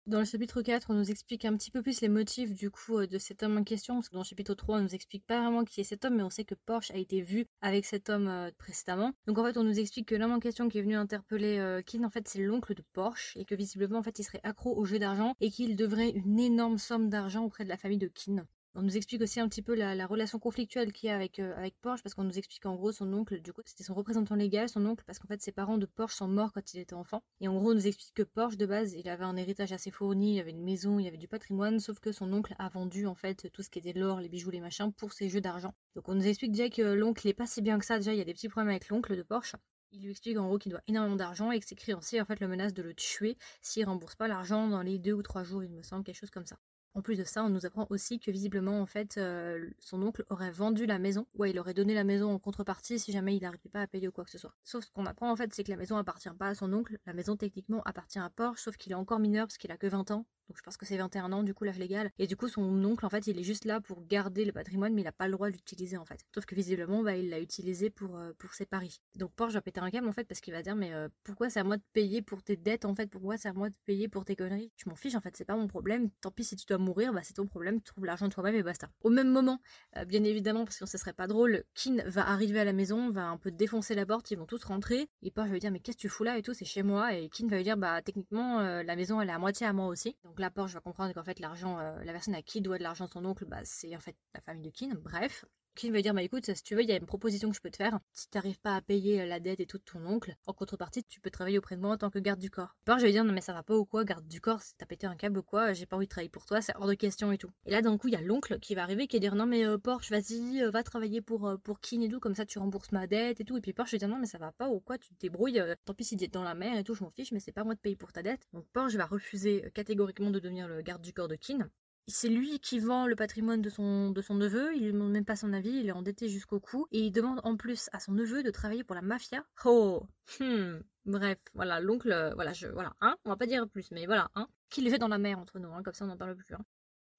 S1: Dans le chapitre 4, on nous explique un petit peu plus les motifs du coup euh, de cet homme en question, parce que dans le chapitre 3, on nous explique pas vraiment qui est cet homme, mais on sait que Porsche a été vu avec cet homme euh, précédemment. Donc en fait, on nous explique que l'homme en question qui est venu interpeller euh, Kin, en fait, c'est l'oncle de Porsche, et que visiblement, en fait, il serait accro au jeu d'argent, et qu'il devrait une énorme somme d'argent auprès de la famille de Kin. On nous explique aussi un petit peu la, relation conflictuelle qu'il y a avec, euh, avec Porsche, parce qu'on nous explique en gros son oncle, du coup, c'était son représentant légal, son oncle, parce qu'en fait ses parents de Porsche sont morts quand il était enfant. Et en gros, on nous explique que Porsche, de base, il avait un héritage assez fourni, il avait une maison, il avait du patrimoine, sauf que son oncle a vendu en fait tout ce qui était l'or, les bijoux, les machins, pour ses jeux d'argent. Donc on nous explique déjà que l'oncle n'est pas si bien que ça, déjà il y a des petits problèmes avec l'oncle de Porsche. Il lui explique en gros qu'il doit énormément d'argent et que ses créanciers en fait le menacent de le tuer s'il rembourse pas l'argent dans les deux ou trois jours, il me semble, quelque chose comme ça. En plus de ça, on nous apprend aussi que visiblement, en fait, euh, son oncle aurait vendu la maison. Ouais, il aurait donné la maison en contrepartie si jamais il n'arrivait pas à payer ou quoi que ce soit. Sauf qu'on apprend, en fait, c'est que la maison appartient pas à son oncle. La maison, techniquement, appartient à Porsche, sauf qu'il est encore mineur parce qu'il a que 20 ans. Donc je pense que c'est 21 ans du coup l'âge légal. Et du coup son oncle en fait il est juste là pour garder le patrimoine mais il n'a pas le droit de l'utiliser en fait. Sauf que visiblement bah, il l'a utilisé pour, euh, pour ses paris. Donc Porsche va péter un câble en fait parce qu'il va dire mais euh, pourquoi c'est à moi de payer pour tes dettes en fait? Pourquoi c'est à moi de payer pour tes conneries? Je m'en fiche en fait c'est pas mon problème. Tant pis si tu dois mourir bah c'est ton problème. Tu trouves l'argent toi-même et basta. Au même moment euh, bien évidemment parce que ce serait pas drôle Kin va arriver à la maison va un peu défoncer la porte ils vont tous rentrer et Porsche va lui dire mais qu'est-ce que tu fous là et tout c'est chez moi et Kin va lui dire bah techniquement la maison elle est à moitié à moi aussi. Donc là Porsche va comprendre en fait l'argent, euh, la personne à qui doit de l'argent son oncle, bah, c'est en fait la famille de Kin. Bref, Kin va dire bah écoute, si tu veux, il y a une proposition que je peux te faire. Si tu n'arrives pas à payer euh, la dette et tout de ton oncle, en contrepartie, tu peux travailler auprès de moi en tant que garde du corps. Alors je vais dire non mais ça va pas ou quoi, garde du corps, t'as pété un câble ou quoi, j'ai pas envie de travailler pour toi, c'est hors de question et tout. Et là d'un coup il y a l'oncle qui va arriver qui va dire non mais euh, Porsche vas-y, va travailler pour pour Kin et tout, comme ça tu rembourses ma dette et tout. Et puis Porsche va dire non mais ça va pas ou quoi, tu te débrouilles, tant pis si tu es dans la mer et tout, je m'en fiche, mais c'est pas moi de payer pour ta dette. Donc Porsche va refuser catégoriquement de devenir le garde du corps de Kin c'est lui qui vend le patrimoine de son, de son neveu, il lui demande même pas son avis, il est endetté jusqu'au cou, et il demande en plus à son neveu de travailler pour la mafia. Oh hmm. Bref, voilà, l'oncle, euh, voilà, je, voilà, hein, on va pas dire plus, mais voilà, hein, qu'il le jette dans la mer entre nous, hein, comme ça on n'en parle plus. Hein.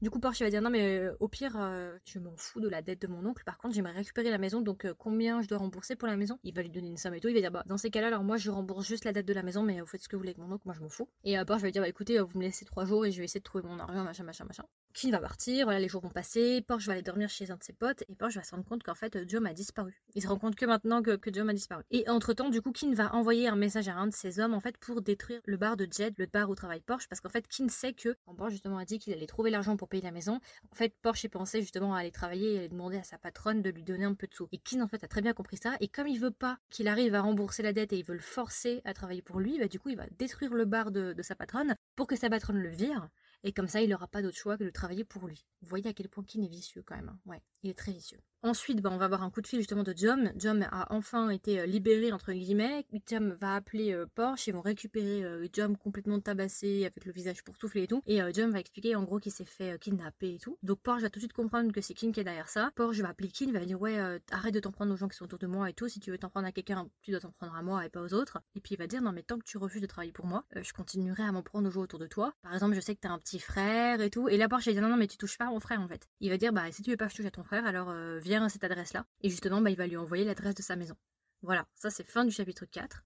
S1: Du coup, Porsche va dire non, mais euh, au pire, euh, je m'en fous de la dette de mon oncle. Par contre, j'aimerais récupérer la maison, donc euh, combien je dois rembourser pour la maison? Il va lui donner une somme et tout. Il va dire bah, dans ces cas-là, alors moi, je rembourse juste la dette de la maison, mais vous faites ce que vous voulez avec mon oncle, moi je m'en fous. Et Porsche va dire bah écoutez, vous me laissez trois jours et je vais essayer de trouver mon argent, machin, machin, machin. Kin va partir, voilà, les jours vont passer, Porsche va aller dormir chez un de ses potes, et Porsche va se rendre compte qu'en fait, Jom a disparu. Il se rend compte que maintenant que, que Jom a disparu. Et entre-temps, du coup, Kin va envoyer un message à un de ses hommes, en fait, pour détruire le bar de Jed, le bar où travaille Porsche, parce qu'en fait, Kin sait que, quand Porsche justement a dit qu'il allait trouver l'argent pour payer la maison, en fait, Porsche pensait justement à aller travailler et aller demander à sa patronne de lui donner un peu de sous. Et Kin, en fait, a très bien compris ça, et comme il veut pas qu'il arrive à rembourser la dette et il veut le forcer à travailler pour lui, bah, du coup, il va détruire le bar de sa patronne pour que sa patronne le vire et comme ça, il n'aura pas d'autre choix que de travailler pour lui. Vous voyez à quel point Kin est vicieux quand même. Hein. Ouais, il est très vicieux. Ensuite, bah, on va avoir un coup de fil justement de Jom. Jom a enfin été euh, libéré entre guillemets. Jom va appeler euh, Porsche. Ils vont récupérer euh, Jom complètement tabassé avec le visage pourtouflé et tout. Et Jom va expliquer en gros qu'il s'est fait kidnapper et tout. Donc Porsche va tout de suite comprendre que c'est Kin qui est derrière ça. Porsche va appeler Kin, va dire ouais arrête de t'en prendre aux gens qui sont autour de moi et tout. Si tu veux t'en prendre à quelqu'un, tu dois t'en prendre à moi et pas aux autres. Et puis il va dire non mais tant que tu refuses de travailler pour moi, je continuerai à m'en prendre aux gens autour de toi. Par exemple, je sais que t'as un petit frère et tout. Et là Porsche va dire non non mais tu touches pas mon frère en fait. Il va dire bah si tu veux pas que je touche à ton frère alors viens à cette adresse là. Et justement, bah, il va lui envoyer l'adresse de sa maison. Voilà, ça c'est fin du chapitre 4.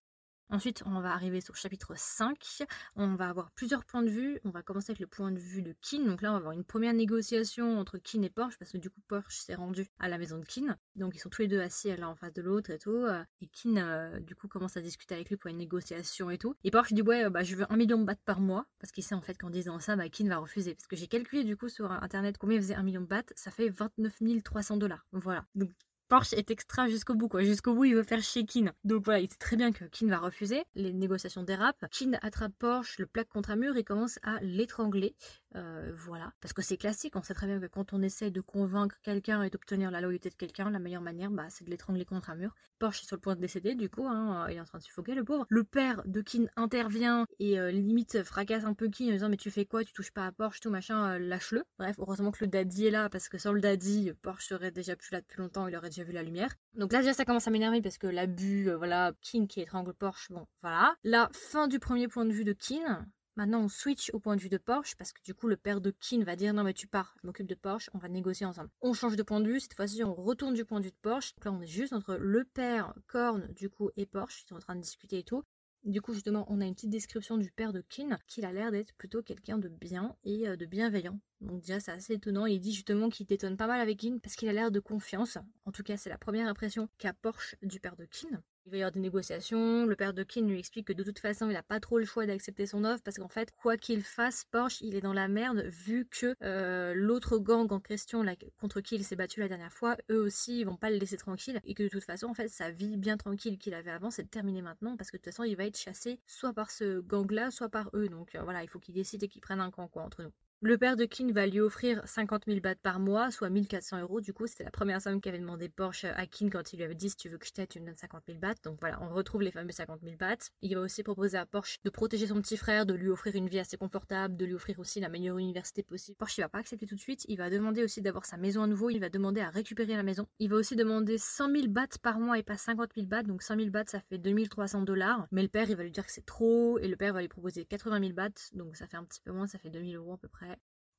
S1: Ensuite, on va arriver sur chapitre 5. On va avoir plusieurs points de vue. On va commencer avec le point de vue de Kin. Donc là, on va avoir une première négociation entre Kin et Porsche, parce que du coup, Porsche s'est rendu à la maison de Kin. Donc ils sont tous les deux assis l'un en face de l'autre et tout. Et Kin, euh, du coup, commence à discuter avec lui pour une négociation et tout. Et Porsche dit, ouais, bah, je veux un million de bahts par mois, parce qu'il sait en fait qu'en disant ça, bah, Kin va refuser. Parce que j'ai calculé du coup sur internet combien faisait un million de bahts, ça fait 29 300 dollars. Voilà. Porsche est extra jusqu'au bout, quoi. Jusqu'au bout, il veut faire chez Kin. Donc voilà, il sait très bien que Kin va refuser. Les négociations dérapent. Kin attrape Porsche, le plaque contre un mur et commence à l'étrangler. Euh, voilà. Parce que c'est classique, on sait très bien que quand on essaie de convaincre quelqu'un et d'obtenir la loyauté de quelqu'un, la meilleure manière, bah, c'est de l'étrangler contre un mur. Porsche est sur le point de décéder, du coup, hein, il est en train de suffoquer, le pauvre. Le père de Kin intervient et euh, limite fracasse un peu Kin en disant Mais tu fais quoi? Tu touches pas à Porsche, tout machin, euh, lâche-le. Bref, heureusement que le daddy est là, parce que sans le daddy, Porsche serait déjà plus là depuis longtemps, il aurait vu la lumière. Donc là, déjà, ça commence à m'énerver parce que l'abus, voilà, Kin qui étrangle Porsche, bon, voilà. La fin du premier point de vue de Kin, Maintenant, on switch au point de vue de Porsche parce que du coup, le père de Kin va dire non, mais tu pars, je m'occupe de Porsche, on va négocier ensemble. On change de point de vue, cette fois-ci, on retourne du point de vue de Porsche. Là, on est juste entre le père, Korn, du coup, et Porsche, ils sont en train de discuter et tout. Du coup, justement, on a une petite description du père de Kin, qu'il a l'air d'être plutôt quelqu'un de bien et euh, de bienveillant. Donc déjà, c'est assez étonnant. Il dit justement qu'il détonne pas mal avec Kin parce qu'il a l'air de confiance. En tout cas, c'est la première impression qu'a Porsche du père de Kin. Il va y avoir des négociations. Le père de Kin lui explique que de toute façon, il n'a pas trop le choix d'accepter son offre parce qu'en fait, quoi qu'il fasse, Porsche, il est dans la merde vu que euh, l'autre gang en question contre qui il s'est battu la dernière fois, eux aussi, ils vont pas le laisser tranquille et que de toute façon, en fait, sa vie bien tranquille qu'il avait avant, c'est terminée maintenant parce que de toute façon, il va être chassé soit par ce gang-là, soit par eux. Donc euh, voilà, il faut qu'il décide et qu'il prenne un camp quoi entre nous. Le père de Kin va lui offrir 50 000 bahts par mois, soit 1400 euros. Du coup, c'était la première somme qu'avait demandé Porsche à Kin quand il lui avait dit si tu veux que je t'aide, tu me donnes 50 000 bahts. Donc voilà, on retrouve les fameux 50 000 bahts. Il va aussi proposer à Porsche de protéger son petit frère, de lui offrir une vie assez confortable, de lui offrir aussi la meilleure université possible. Porsche, il va pas accepter tout de suite. Il va demander aussi d'avoir sa maison à nouveau. Il va demander à récupérer la maison. Il va aussi demander 100 000 bahts par mois et pas 50 000 bahts. Donc 100 000 bahts, ça fait 2300 dollars. Mais le père, il va lui dire que c'est trop. Et le père va lui proposer 80 000 bahts. Donc ça fait un petit peu moins, ça fait 2000 euros à peu près.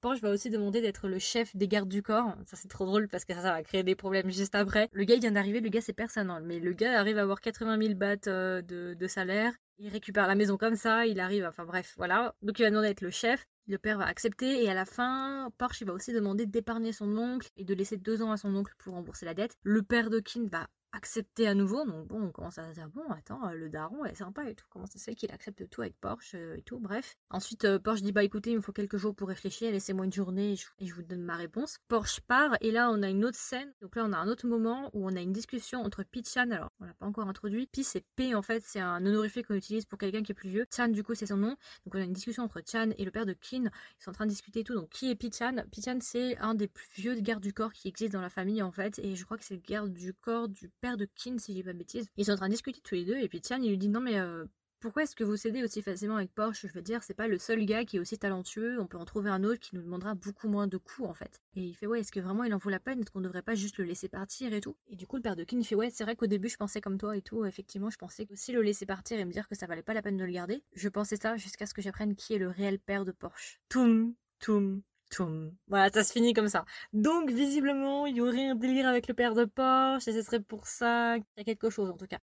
S1: Porsche va aussi demander d'être le chef des gardes du corps. Ça c'est trop drôle parce que ça, va créer des problèmes juste après. Le gars il vient d'arriver, le gars c'est personne, hein. mais le gars arrive à avoir 80 000 bahts euh, de, salaire. Il récupère la maison comme ça, il arrive, enfin bref, voilà. Donc il va demander d'être le chef. Le père va accepter et à la fin, Porsche il va aussi demander d'épargner son oncle et de laisser deux ans à son oncle pour rembourser la dette. Le père de Kin va accepter à nouveau. Donc bon, on commence à dire, bon, attends, euh, le daron est sympa et tout. Comment ça se fait qu'il accepte tout avec Porsche euh, et tout, bref. Ensuite, euh, Porsche dit, bah écoutez, il me faut quelques jours pour réfléchir, laissez-moi une journée et je, vous donne ma réponse. Porsche part et là, on a une autre scène. Donc là, on a un autre moment où on a une discussion entre Pi Chan. Alors, on l'a pas encore introduit. Pi, c'est P en fait, c'est un honorifique qu'on utilise pour quelqu'un qui est plus vieux. Chan, du coup, c'est son nom. Donc on a une discussion entre Chan et le père de Kin. Ils sont en train de discuter et tout. Donc qui est Pi Chan? Chan, c'est un des plus vieux gardes du corps qui existe dans la famille en fait. Et je crois que c'est le garde du corps du père de Kin, si j'ai pas de bêtises. Ils sont en train de discuter tous les deux et puis Tian il lui dit non mais euh, pourquoi est-ce que vous cédez aussi facilement avec Porsche? Je veux dire, c'est pas le seul gars qui est aussi talentueux, on peut en trouver un autre qui nous demandera beaucoup moins de coups en fait. Et il fait ouais, est-ce que vraiment il en vaut la peine? Est-ce qu'on devrait pas juste le laisser partir et tout? Et du coup, le père de Kin il fait ouais, c'est vrai qu'au début je pensais comme toi et tout, effectivement, je pensais aussi le laisser partir et me dire que ça valait pas la peine de le garder. Je pensais ça jusqu'à ce que j'apprenne qui est le réel père de Porsche. Toum, toum, voilà, ça se finit comme ça. Donc, visiblement, il y aurait un délire avec le père de Porsche, et ce serait pour ça qu'il y a quelque chose, en tout cas.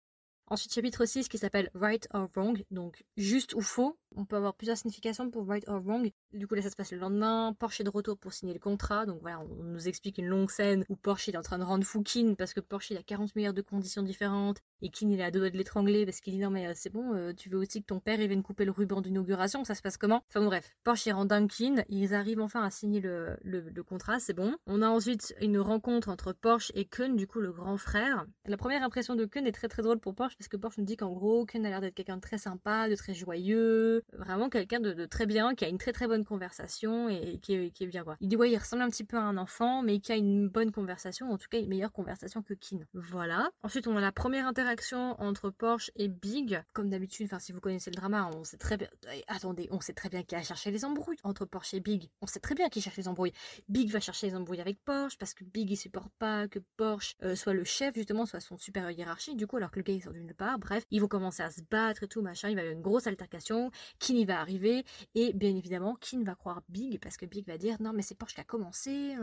S1: Ensuite, chapitre 6 qui s'appelle Right or Wrong, donc juste ou faux. On peut avoir plusieurs significations pour right or wrong. Du coup, là, ça se passe le lendemain. Porsche est de retour pour signer le contrat. Donc voilà, on nous explique une longue scène où Porsche est en train de rendre fou Kin parce que Porsche il a 40 milliards de conditions différentes. Et Kin il est à deux doigts de l'étrangler parce qu'il dit non, mais euh, c'est bon, euh, tu veux aussi que ton père vienne couper le ruban d'inauguration? Ça se passe comment? Enfin bref, Porsche il rend dingue Kin. Ils arrivent enfin à signer le, le, contrat, c'est bon. On a ensuite une rencontre entre Porsche et Kun, du coup, le grand frère. La première impression de Kun est très très drôle pour Porsche parce que Porsche nous dit qu'en gros, Kun a l'air d'être quelqu'un de très sympa, de très joyeux, vraiment quelqu'un de, très bien, qui a une très très bonne conversation et qui est, bien quoi. Il dit ouais, il ressemble un petit peu à un enfant, mais qui a une bonne conversation, en tout cas une meilleure conversation que Kin. Voilà. Ensuite, on a la première interaction entre Porsche et Big. Comme d'habitude, enfin si vous connaissez le drama, on sait très bien. Eh, attendez, on sait très bien qui a cherché les embrouilles entre Porsche et Big. On sait très bien qui cherche les embrouilles. Big va chercher les embrouilles avec Porsche parce que Big il supporte pas que Porsche euh, soit le chef justement, soit son supérieur hiérarchique. Du coup, alors que le gars il sort d'une Bref, ils vont commencer à se battre et tout machin. Il va y avoir une grosse altercation. Kin va arriver? Et bien évidemment, Kin va croire Big? Parce que Big va dire non mais c'est Porsche qui a commencé,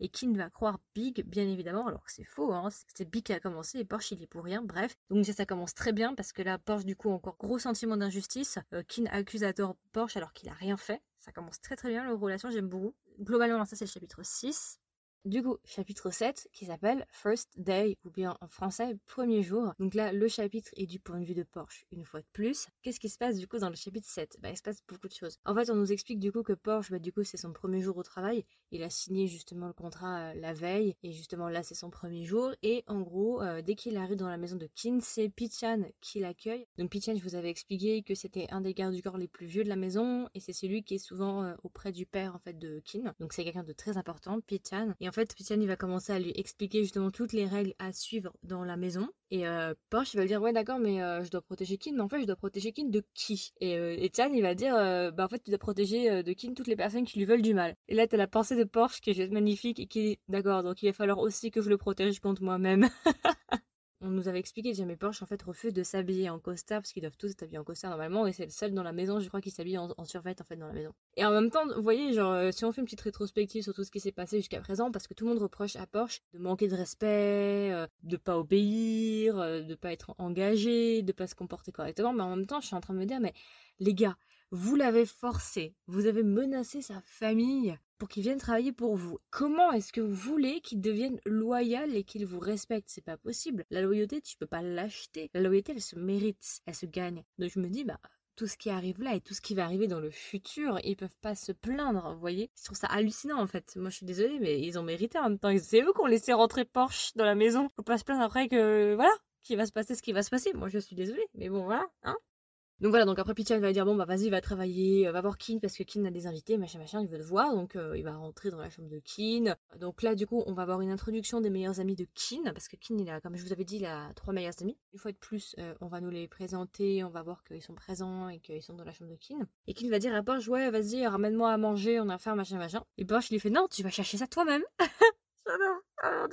S1: et Kin va croire Big? Bien évidemment alors que c'est faux, hein, c'est Big qui a commencé et Porsche il est pour rien. Bref, donc ça, commence très bien parce que là Porsche du coup encore gros sentiment d'injustice. Euh, Kin accuse à tort Porsche alors qu'il a rien fait. Ça commence très très bien leur relation, j'aime beaucoup. Globalement ça c'est le chapitre 6. Du coup, chapitre 7 qui s'appelle First Day ou bien en français premier jour. Donc là, le chapitre est du point de vue de Porsche une fois de plus. Qu'est-ce qui se passe du coup dans le chapitre 7 Bah il se passe beaucoup de choses. En fait, on nous explique du coup que Porsche, bah du coup c'est son premier jour au travail. Il a signé justement le contrat euh, la veille et justement là c'est son premier jour. Et en gros, euh, dès qu'il arrive dans la maison de Kin, c'est Pichan qui l'accueille. Donc Pichan, je vous avais expliqué que c'était un des gardes du corps les plus vieux de la maison et c'est celui qui est souvent euh, auprès du père en fait de Kin. Donc c'est quelqu'un de très important, Pichan. Et en fait, Pichan il va commencer à lui expliquer justement toutes les règles à suivre dans la maison. Et euh, Porsche il va lui dire ouais d'accord mais euh, je dois protéger Kin mais en fait je dois protéger Kin de qui? Et, euh, il va dire euh, bah en fait tu dois protéger de Kin toutes les personnes qui lui veulent du mal. Et là t'as la pensée de Porsche qui est magnifique et qui est d'accord donc il va falloir aussi que je le protège contre moi-même. [laughs] On nous avait expliqué que mes Porsche en fait refuse de s'habiller en costard parce qu'ils doivent tous s'habiller en costard normalement et c'est le seul dans la maison je crois qui s'habille en, en survêt en fait dans la maison. Et en même temps vous voyez genre euh, si on fait une petite rétrospective sur tout ce qui s'est passé jusqu'à présent parce que tout le monde reproche à Porsche de manquer de respect, euh, de pas obéir, euh, de pas être engagé, de pas se comporter correctement mais en même temps je suis en train de me dire mais les gars vous l'avez forcé, vous avez menacé sa famille pour qu'il vienne travailler pour vous. Comment est-ce que vous voulez qu'il devienne loyal et qu'il vous respecte C'est pas possible. La loyauté, tu peux pas l'acheter. La loyauté, elle se mérite, elle se gagne. Donc je me dis, bah, tout ce qui arrive là et tout ce qui va arriver dans le futur, ils peuvent pas se plaindre, vous voyez? Je trouve ça hallucinant en fait. Moi je suis désolée, mais ils ont mérité en même temps. C'est eux qui ont laissé rentrer Porsche dans la maison. Faut pas se plaindre après que, voilà, qu'il va se passer ce qui va se passer. Moi je suis désolée, mais bon voilà, hein? Donc voilà, donc après Pichan va dire bon bah vas-y va travailler, euh, va voir Kin parce que Kin a des invités, machin machin, il veut te voir, donc euh, il va rentrer dans la chambre de Kin. Donc là du coup on va avoir une introduction des meilleurs amis de Kin, parce que Kin il a, comme je vous avais dit, il a trois meilleurs amis. Une fois de plus, euh, on va nous les présenter, on va voir qu'ils sont présents et qu'ils sont dans la chambre de Kin. Et Kin va dire à Porsche ouais vas-y ramène-moi à manger, on a faim machin machin. Et Porsche il lui fait non tu vas chercher ça toi-même. [laughs] Oh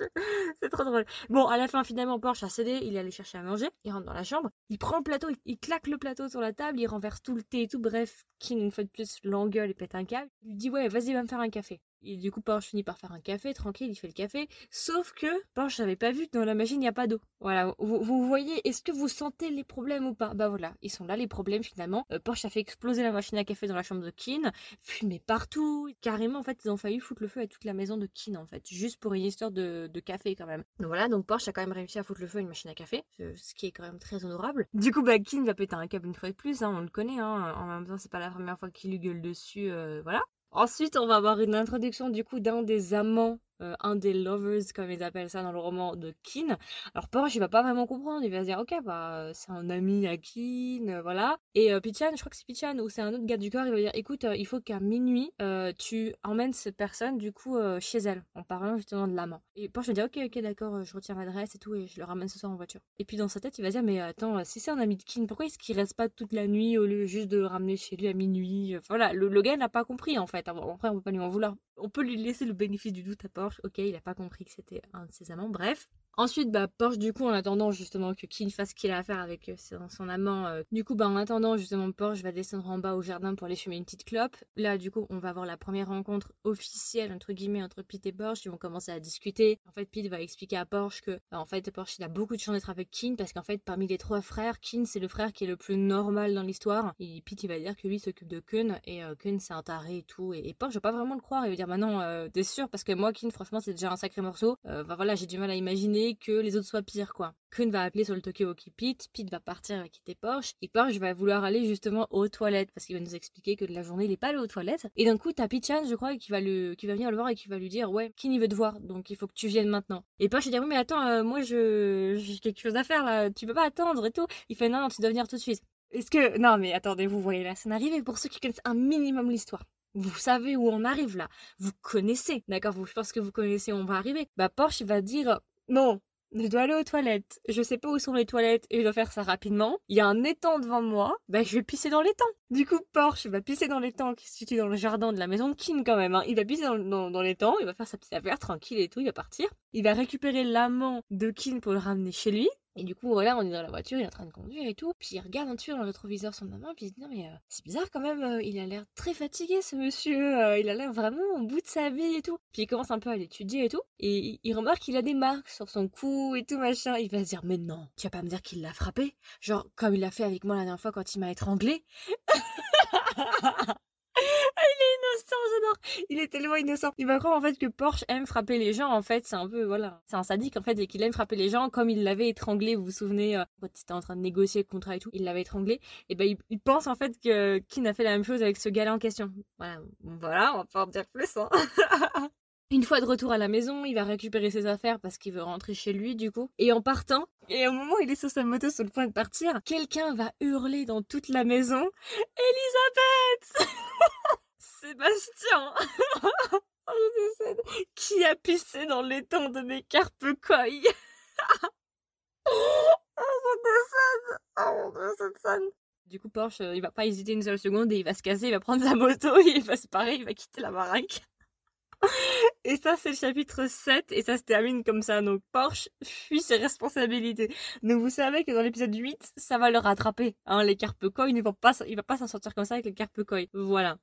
S1: c'est trop drôle. Bon, à la fin, finalement, Porsche a cédé, il est allé chercher à manger, il rentre dans la chambre, il prend le plateau, il, claque le plateau sur la table, il renverse tout le thé et tout, bref, King, une fois de plus, l'engueule et pète un câble. Il lui dit, ouais, vas-y, va me faire un café. Et du coup, Porsche finit par faire un café, tranquille, il fait le café. Sauf que Porsche n'avait pas vu que dans la machine, il n'y a pas d'eau. Voilà, vous, voyez, est-ce que vous sentez les problèmes ou pas? Bah voilà, ils sont là les problèmes finalement. Euh, Porsche a fait exploser la machine à café dans la chambre de Kin, fumé partout. Carrément, en fait, ils ont failli foutre le feu à toute la maison de Kin, en fait, juste pour une histoire de, café quand même. Donc voilà, donc Porsche a quand même réussi à foutre le feu à une machine à café, ce qui est quand même très honorable. Du coup, bah va péter un câble une fois de plus, hein, on le connaît, hein. en même temps, c'est pas la première fois qu'il lui gueule dessus, euh, voilà. Ensuite, on va avoir une introduction du coup d'un des amants euh, un des lovers, comme ils appellent ça dans le roman de Kin. Alors Porsche, il va pas vraiment comprendre, il va se dire, ok, bah, c'est un ami à Kin, euh, voilà. Et euh, Pichan, je crois que c'est Pichan, ou c'est un autre gars du corps, il va dire, écoute, il faut qu'à minuit, tu emmènes cette personne, du coup, chez elle, en parlant justement de l'amant. Et Porsche va dire, ok, ok, d'accord, je retiens l'adresse et tout, et je le ramène ce soir en voiture. Et puis dans sa tête, il va dire, mais attends, si c'est un ami de Kin, pourquoi est-ce qu'il reste pas toute la nuit au lieu juste de le ramener chez lui à minuit? Voilà, le, le gars n'a pas compris, en fait. Après, on peut pas lui en vouloir on peut lui laisser le bénéfice du doute à Porsche. Ok, il a pas compris que c'était un de ses amants. Bref. Ensuite, bah, Porsche, du coup, en attendant justement que Kin fasse ce qu'il a à faire avec euh, son, amant, euh, du coup, bah, en attendant justement, Porsche va descendre en bas au jardin pour aller fumer une petite clope. Là, du coup, on va avoir la première rencontre officielle, entre guillemets, entre Pete et Porsche. Ils vont commencer à discuter. En fait, Pete va expliquer à Porsche que, bah, en fait, Porsche, il a beaucoup de chance d'être avec Kin parce qu'en fait, parmi les trois frères, Kin, c'est le frère qui est le plus normal dans l'histoire. Et Pete, il va dire que lui s'occupe de Kun et euh, Kun, c'est un taré et tout. Et, Porsche, je vais pas vraiment le croire. Il va dire, bah non, t'es sûr parce que moi, Kin, franchement, c'est déjà un sacré morceau. bah voilà, j'ai du mal à imaginer que les autres soient pire, quoi. Kun va appeler sur le Tokyo-Oki Pete, Pete va partir et quitter Porsche, et Porsche va vouloir aller justement aux toilettes, parce qu'il va nous expliquer que de la journée, il est pas allé aux toilettes. Et d'un coup, t'as Pichan, je crois, qui va, le, qui va venir le voir et qui va lui dire, ouais, Kin, il veut te voir, donc il faut que tu viennes maintenant. Et Porsche, il dit, oui, mais attends, euh, moi, je, j'ai quelque chose à faire, là, tu peux pas attendre et tout. Il fait, non, non, tu dois venir tout de suite. Est-ce que, non, mais attendez, vous voyez la scène arriver, pour ceux qui connaissent un minimum l'histoire. Vous savez où on arrive là. Vous connaissez, d'accord Je pense que vous connaissez où on va arriver. Bah Porsche va dire non, je dois aller aux toilettes. Je sais pas où sont les toilettes et je dois faire ça rapidement. Il y a un étang devant moi. Bah, je vais pisser dans l'étang. Du coup, Porsche va pisser dans l'étang qui se situe dans le jardin de la maison de Kin quand même. Hein. Il va pisser dans, dans, l'étang, il va faire sa petite affaire tranquille et tout, il va partir. Il va récupérer l'amant de Kin pour le ramener chez lui. Et du coup, voilà, on est dans la voiture, il est en train de conduire et tout. Puis il regarde un peu dans le rétroviseur son maman, puis il dit non mais euh, c'est bizarre quand même, euh, il a l'air très fatigué ce monsieur, euh, il a l'air vraiment au bout de sa vie et tout. Puis il commence un peu à l'étudier et tout, et il, remarque qu'il a des marques sur son cou et tout machin. Il va se dire mais non, tu vas pas me dire qu'il l'a frappé, genre comme il l'a fait avec moi la dernière fois quand il m'a étranglé? [laughs] Il est tellement innocent. Il va croire en fait que Porsche aime frapper les gens. En fait, c'est un peu, voilà. C'est un sadique en fait et qu'il aime frapper les gens comme il l'avait étranglé. Vous vous souvenez, euh, quand il était en train de négocier le contrat et tout, il l'avait étranglé. Et ben, il, pense en fait que Kin a fait la même chose avec ce gars en question. Voilà, voilà, on va pas en dire plus. Hein. [laughs] Une fois de retour à la maison, il va récupérer ses affaires parce qu'il veut rentrer chez lui du coup. Et en partant, et au moment où il est sur sa moto sur le point de partir, quelqu'un va hurler dans toute la maison Elisabeth [laughs] Sébastien [laughs] Qui a pissé dans l'étang de mes carpes coy [laughs] Oh Oh cette scène du coup, Porsche, euh, il va pas hésiter une seule seconde et il va se casser, il va prendre sa moto et il va se parer, il va quitter la baraque. Et ça, c'est le chapitre 7 et ça se termine comme ça. Donc Porsche fuit ses responsabilités. Donc vous savez que dans l'épisode 8, ça va le rattraper. Hein, les carpes coy, il il va pas s'en sortir comme ça avec les carpes coy. Voilà.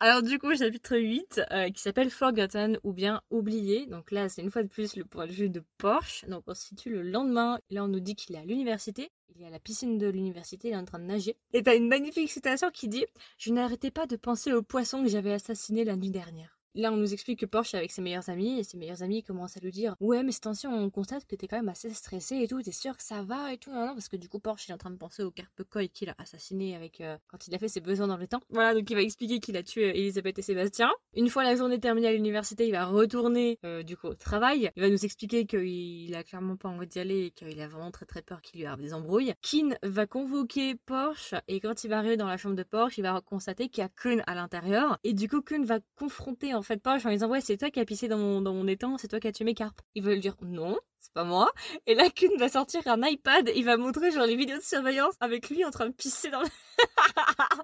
S1: Alors du coup, chapitre 8, euh, qui s'appelle Forgotten ou bien Oublié. Donc là, c'est une fois de plus le point de vue de Porsche. Donc on se situe le lendemain. Là, on nous dit qu'il est à l'université. Il est à la piscine de l'université, il est en train de nager. Et t'as une magnifique citation qui dit « Je n'arrêtais pas de penser au poisson que j'avais assassiné la nuit dernière. » Là, on nous explique que Porsche est avec ses meilleurs amis, et ses meilleurs amis commencent à lui dire Ouais, mais tension, on constate que t'es quand même assez stressé et tout, t'es sûr que ça va et tout, non, non, parce que du coup, Porsche est en train de penser au carpe coy qu'il a assassiné avec euh, quand il a fait ses besoins dans le temps. Voilà, donc il va expliquer qu'il a tué Elisabeth et Sébastien. Une fois la journée terminée à l'université, il va retourner euh, du coup au travail. Il va nous expliquer qu'il a clairement pas envie d'y aller et qu'il a vraiment très très peur qu'il lui arrive des embrouilles. Kin va convoquer Porsche, et quand il va arriver dans la chambre de Porsche, il va constater qu'il y a Kun à l'intérieur, et du coup, Kun va confronter en fait Porsche en disant ouais c'est toi qui as pissé dans mon, étang, c'est toi qui as tué mes carpes. Il veut lui dire non, c'est pas moi. Et là Kun va sortir un iPad, il va montrer genre les vidéos de surveillance avec lui en train de pisser dans le... [laughs]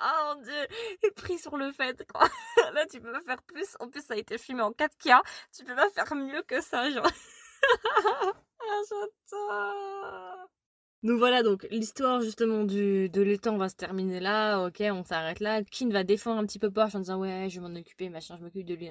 S1: oh mon dieu, il est pris sur le fait quoi. [laughs] là tu peux pas faire plus, en plus ça a été filmé en 4K, tu peux pas faire mieux que ça genre. [laughs] ah j'adore donc voilà, donc l'histoire justement du, de l'étang va se terminer là, ok, on s'arrête là. Kin va défendre un petit peu Porsche en disant ouais, je vais m'en occuper, machin, je m'occupe de lui.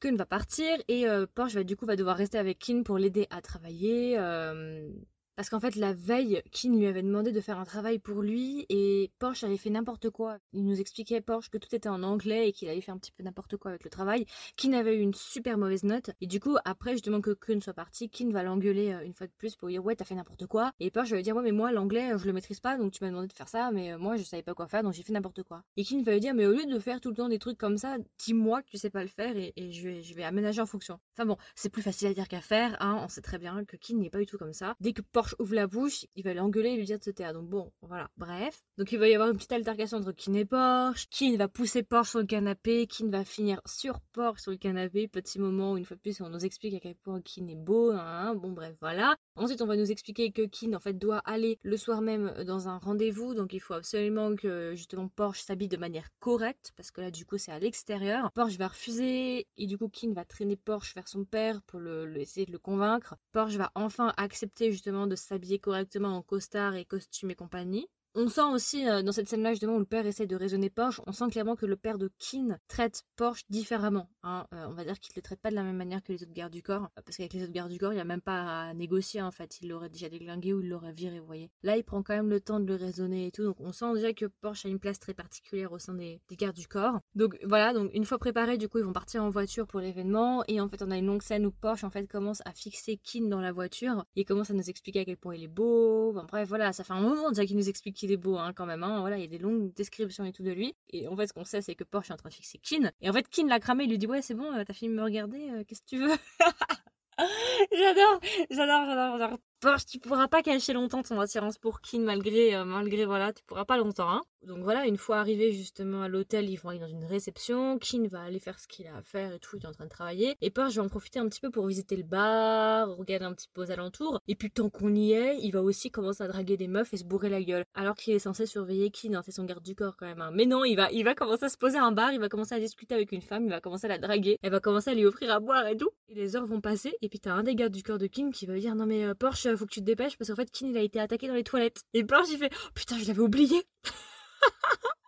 S1: Kun va partir et euh, Porsche va du coup va devoir rester avec Kin pour l'aider à travailler. Euh, parce qu'en fait, la veille, Kin lui avait demandé de faire un travail pour lui et Porsche avait fait n'importe quoi. Il nous expliquait, Porsche, que tout était en anglais et qu'il avait fait un petit peu n'importe quoi avec le travail. Kin avait eu une super mauvaise note. Et du coup, après, justement, que Kun soit parti, Kin va l'engueuler euh, une fois de plus pour lui dire, ouais, t'as fait n'importe quoi. Et Porsche va lui dire, ouais, mais moi, l'anglais, je le maîtrise pas, donc tu m'as demandé de faire ça, mais euh, moi, je savais pas quoi faire, donc j'ai fait n'importe quoi. Et Kin va lui dire, mais au lieu de faire tout le temps des trucs comme ça, dis-moi que tu sais pas le faire et, je, vais, aménager en fonction. Enfin bon, c'est plus facile à dire qu'à faire, hein. On sait très bien que Kin n'est pas du tout comme ça. Dès que Ouvre la bouche, il va l'engueuler et lui dire de se taire. Donc bon, voilà, bref. Donc il va y avoir une petite altercation entre Kin et Porsche. Kin va pousser Porsche sur le canapé, Kin va finir sur Porsche sur le canapé. Petit moment où une fois de plus on nous explique à quel point Kin est beau. Hein. Bon bref, voilà. Ensuite on va nous expliquer que Kin en fait doit aller le soir même dans un rendez-vous. Donc il faut absolument que justement Porsche s'habille de manière correcte parce que là du coup c'est à l'extérieur. Porsche va refuser et du coup Kin va traîner Porsche vers son père pour le, essayer de le convaincre. Porsche va enfin accepter justement de s'habiller correctement en costard et costume et compagnie. On sent aussi euh, dans cette scène-là, justement, où le père essaie de raisonner Porsche, on sent clairement que le père de Keane traite Porsche différemment. Hein. Euh, on va dire qu'il ne le traite pas de la même manière que les autres gardes du corps, euh, parce qu'avec les autres gardes du corps, il n'y a même pas à négocier en fait. Il l'aurait déjà déglingué ou il l'aurait viré, vous voyez. Là, il prend quand même le temps de le raisonner et tout, donc on sent déjà que Porsche a une place très particulière au sein des, gardes du corps. Donc voilà, donc une fois préparés, du coup, ils vont partir en voiture pour l'événement, et en fait, on a une longue scène où Porsche en fait commence à fixer Keane dans la voiture, il commence à nous expliquer à quel point il est beau. bref, voilà, ça fait un moment déjà qu'il nous explique qu'il est beau, hein, quand même. Hein. voilà, il y a des longues descriptions et tout de lui. Et en fait, ce qu'on sait, c'est que Porsche est en train de fixer Kin. Et en fait, Kin l'a cramé, il lui dit Ouais, c'est bon, euh, t'as fini de me regarder, euh, qu'est-ce que tu veux? [laughs] J'adore, j'adore, j'adore, j'adore. Porsche, tu pourras pas cacher longtemps ton attirance pour Kin malgré, euh, malgré voilà, tu pourras pas longtemps. Hein. Donc voilà, une fois arrivé justement à l'hôtel, ils vont aller dans une réception. Kin va aller faire ce qu'il a à faire et tout, il est en train de travailler. Et Porsche va en profiter un petit peu pour visiter le bar, regarder un petit peu aux alentours. Et puis tant qu'on y est, il va aussi commencer à draguer des meufs et se bourrer la gueule. Alors qu'il est censé surveiller Kin, hein, c'est son garde du corps quand même. Hein. Mais non, il va, il va commencer à se poser à un bar, il va commencer à discuter avec une femme, il va commencer à la draguer, elle va commencer à lui offrir à boire et tout. Et les heures vont passer, et puis t'as un des gardes du corps de Kin qui va dire non mais euh, Porsche, faut que tu te dépêches parce qu'en fait Kin il a été attaqué dans les toilettes. Et Porsche il fait oh, putain je l'avais oublié. [laughs]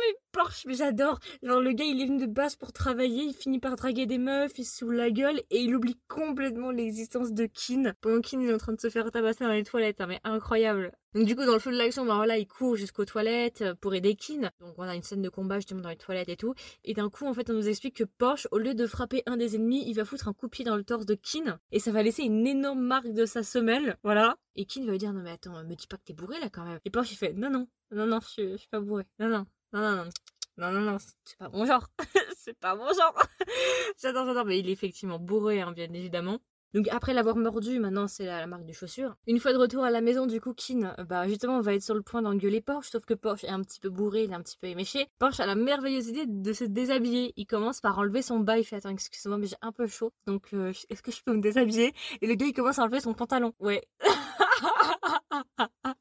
S1: mais Porsche, mais j'adore. Genre, le gars, il est venu de base pour travailler, il finit par draguer des meufs, il se la gueule, et il oublie complètement l'existence de Kin. Pendant Kin est en train de se faire tabasser dans les toilettes, hein, mais incroyable. Du coup, dans le feu de l'action, bah il court jusqu'aux toilettes euh, pour aider Kin. Donc, on a une scène de combat justement dans les toilettes et tout. Et d'un coup, en fait, on nous explique que Porsche, au lieu de frapper un des ennemis, il va foutre un coup de pied dans le torse de Kin, et ça va laisser une énorme marque de sa semelle, voilà. Et Kin va lui dire, non mais attends, me dis pas que t'es bourré là quand même. Et Porsche, il fait, non, non, non, non, je, suis pas bourré. Non, non, non, non, non. Non, non, non, c'est pas mon genre. [laughs] c'est pas mon genre. [laughs] j'adore, j'adore. Mais il est effectivement bourré, hein, bien évidemment. Donc après l'avoir mordu, maintenant c'est la, marque du chaussure. Une fois de retour à la maison du cookin, bah justement on va être sur le point d'engueuler Porsche, sauf que Porsche est un petit peu bourré, il est un petit peu éméché. Porsche a la merveilleuse idée de se déshabiller. Il commence par enlever son bas, il fait attends excuse-moi mais j'ai un peu chaud, donc euh, est-ce que je peux me déshabiller? Et le gars il commence à enlever son pantalon. Ouais. [laughs]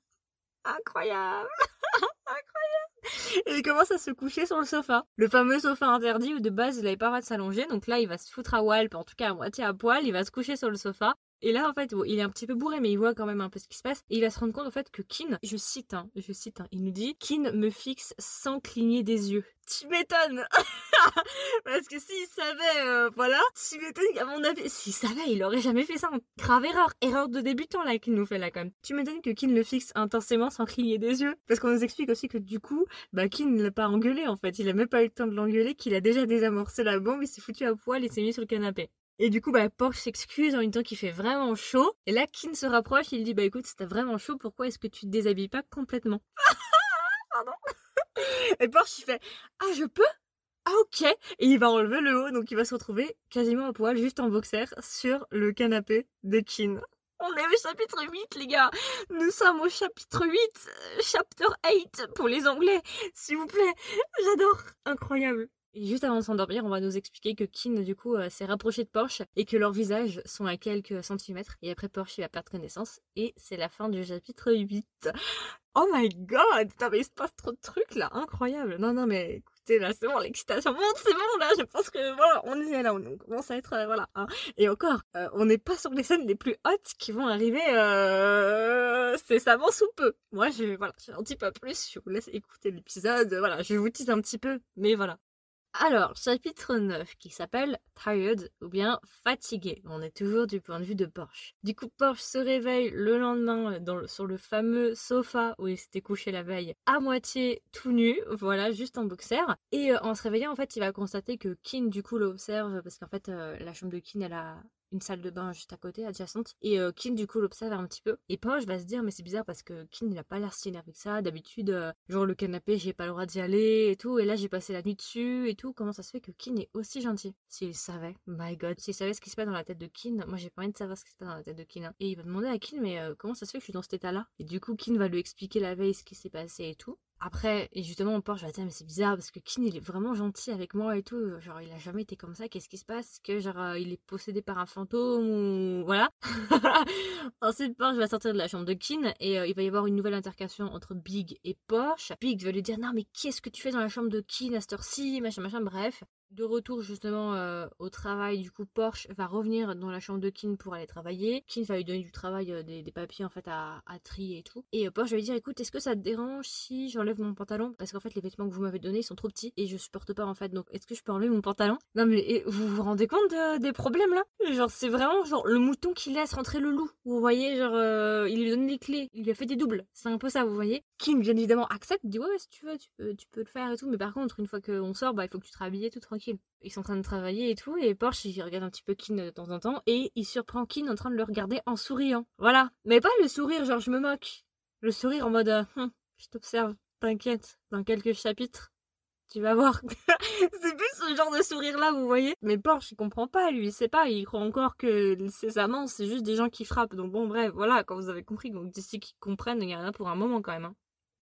S1: Incroyable [laughs] [laughs] et il commence à se coucher sur le sofa. Le fameux sofa interdit où de base il avait pas le droit de s'allonger. Donc là, il va se foutre à walp, en tout cas à moitié à poil. Il va se coucher sur le sofa. Et là, en fait, il est un petit peu bourré, mais il voit quand même un peu ce qui se passe. Et il va se rendre compte, en fait, que Kin, je cite, hein, je cite, hein, il nous dit Kin me fixe sans cligner des yeux. Tu m'étonnes [laughs] Parce que s'il savait, euh, voilà, tu m'étonnes qu'à mon avis, s'il savait, il aurait jamais fait ça. Grave erreur. Erreur de débutant, là, qu'il nous fait là, quand même. Tu m'étonnes que Kin le fixe intensément sans cligner des yeux. Parce qu'on nous explique aussi que du coup, bah, Kin ne l'a pas engueulé, en fait. Il a même pas eu le temps de l'engueuler, qu'il a déjà désamorcé la bombe, il s'est foutu à poil et s'est mis sur le canapé. Et du coup, bah, Porsche s'excuse en lui disant qu'il fait vraiment chaud. Et là, Kin se rapproche, il dit, bah écoute, si t'as vraiment chaud, pourquoi est-ce que tu te déshabilles pas complètement? [laughs] Pardon? [laughs] Et Porsche, il fait, ah, je peux? Ah ok Et il va enlever le haut, donc il va se retrouver quasiment à poil, juste en boxer, sur le canapé de Kin. On est au chapitre 8, les gars. Nous sommes au chapitre 8, chapter 8 pour les Anglais. S'il vous plaît. J'adore. Incroyable. Juste avant de s'endormir, on va nous expliquer que Kin, du coup, euh, s'est rapproché de Porsche et que leurs visages sont à quelques centimètres. Et après, Porsche, il va perdre connaissance. Et c'est la fin du chapitre 8. Oh my god! Putain, mais il se passe trop de trucs là, incroyable! Non, non, mais écoutez, là, c'est bon, l'excitation monte, c'est bon, là, je pense que, voilà, on y est là, on commence à être, euh, voilà. Hein. Et encore, euh, on n'est pas sur les scènes les plus hautes qui vont arriver, euh, c'est ça sous peu. Moi, je, voilà, un petit peu plus, je vous laisse écouter l'épisode, voilà, je vous tease un petit peu, mais voilà. Alors, chapitre 9 qui s'appelle Tired ou bien Fatigué. On est toujours du point de vue de Porsche. Du coup, Porsche se réveille le lendemain dans sur le fameux sofa où il s'était couché la veille, à moitié tout nu, voilà, juste en boxer. Et euh, en se réveillant, en fait, il va constater que Kin, du coup, l'observe parce qu'en fait, euh, la chambre de Kin, elle a une salle de bain juste à côté, adjacente. Et euh, Kin, du coup, l'observe un petit peu. Et Porsche va se dire, mais c'est bizarre parce que Kin, il a pas l'air si énervé que ça. D'habitude, euh, genre le canapé, j'ai pas le droit d'y aller et tout. Et là, j'ai passé la nuit dessus et tout. Comment ça se fait que Kin est aussi gentil? S'il savait, my god, s'il savait ce qui se passe dans la tête de Kin, moi j'ai pas envie de savoir ce qui se passe dans la tête de Kin. Hein. Et il va demander à Kin, mais euh, comment ça se fait que je suis dans cet état-là? Et du coup, Kin va lui expliquer la veille ce qui s'est passé et tout. Après, justement, Porsche va dire, mais c'est bizarre parce que Kin, il est vraiment gentil avec moi et tout. Genre, il a jamais été comme ça. Qu'est-ce qui se passe? Que, genre, euh, il est possédé par un fantôme ou. Voilà? [laughs] Ensuite, Porsche va sortir de la chambre de Kin et euh, il va y avoir une nouvelle intercation entre Big et Porsche. Big va lui dire, non, mais qu'est-ce que tu fais dans la chambre de Kin à cette Machin, machin, bref. De retour justement euh, au travail, du coup Porsche va revenir dans la chambre de Kin pour aller travailler. Kin va lui donner du travail, euh, des, papiers en fait à, trier et tout. Et euh, Porsche va lui dire écoute, est-ce que ça te dérange si j'enlève mon pantalon? Parce qu'en fait les vêtements que vous m'avez donnés sont trop petits et je supporte pas en fait. Donc est-ce que je peux enlever mon pantalon? Non mais vous vous rendez compte des problèmes là? Genre c'est vraiment genre le mouton qui laisse rentrer le loup. Vous voyez genre il lui donne les clés, il lui a fait des doubles. C'est un peu ça vous voyez. Kin bien évidemment accepte, dit ouais si tu veux tu peux, tu peux le faire et tout. Mais par contre une fois qu'on sort bah il faut que tu te rhabilles tout ils sont en train de travailler et tout, et Porsche il regarde un petit peu Kin de temps en temps, et il surprend Kin en train de le regarder en souriant. Voilà. Mais pas le sourire genre je me moque. Le sourire en mode hum, je t'observe, t'inquiète, dans quelques chapitres, tu vas voir. [laughs] c'est plus ce genre de sourire là, vous voyez. Mais Porsche il comprend pas, lui, il sait pas, il croit encore que ses amants c'est juste des gens qui frappent. Donc bon, bref, voilà, quand vous avez compris, donc d'ici qu'ils comprennent, il y en a pour un moment quand même. Hein.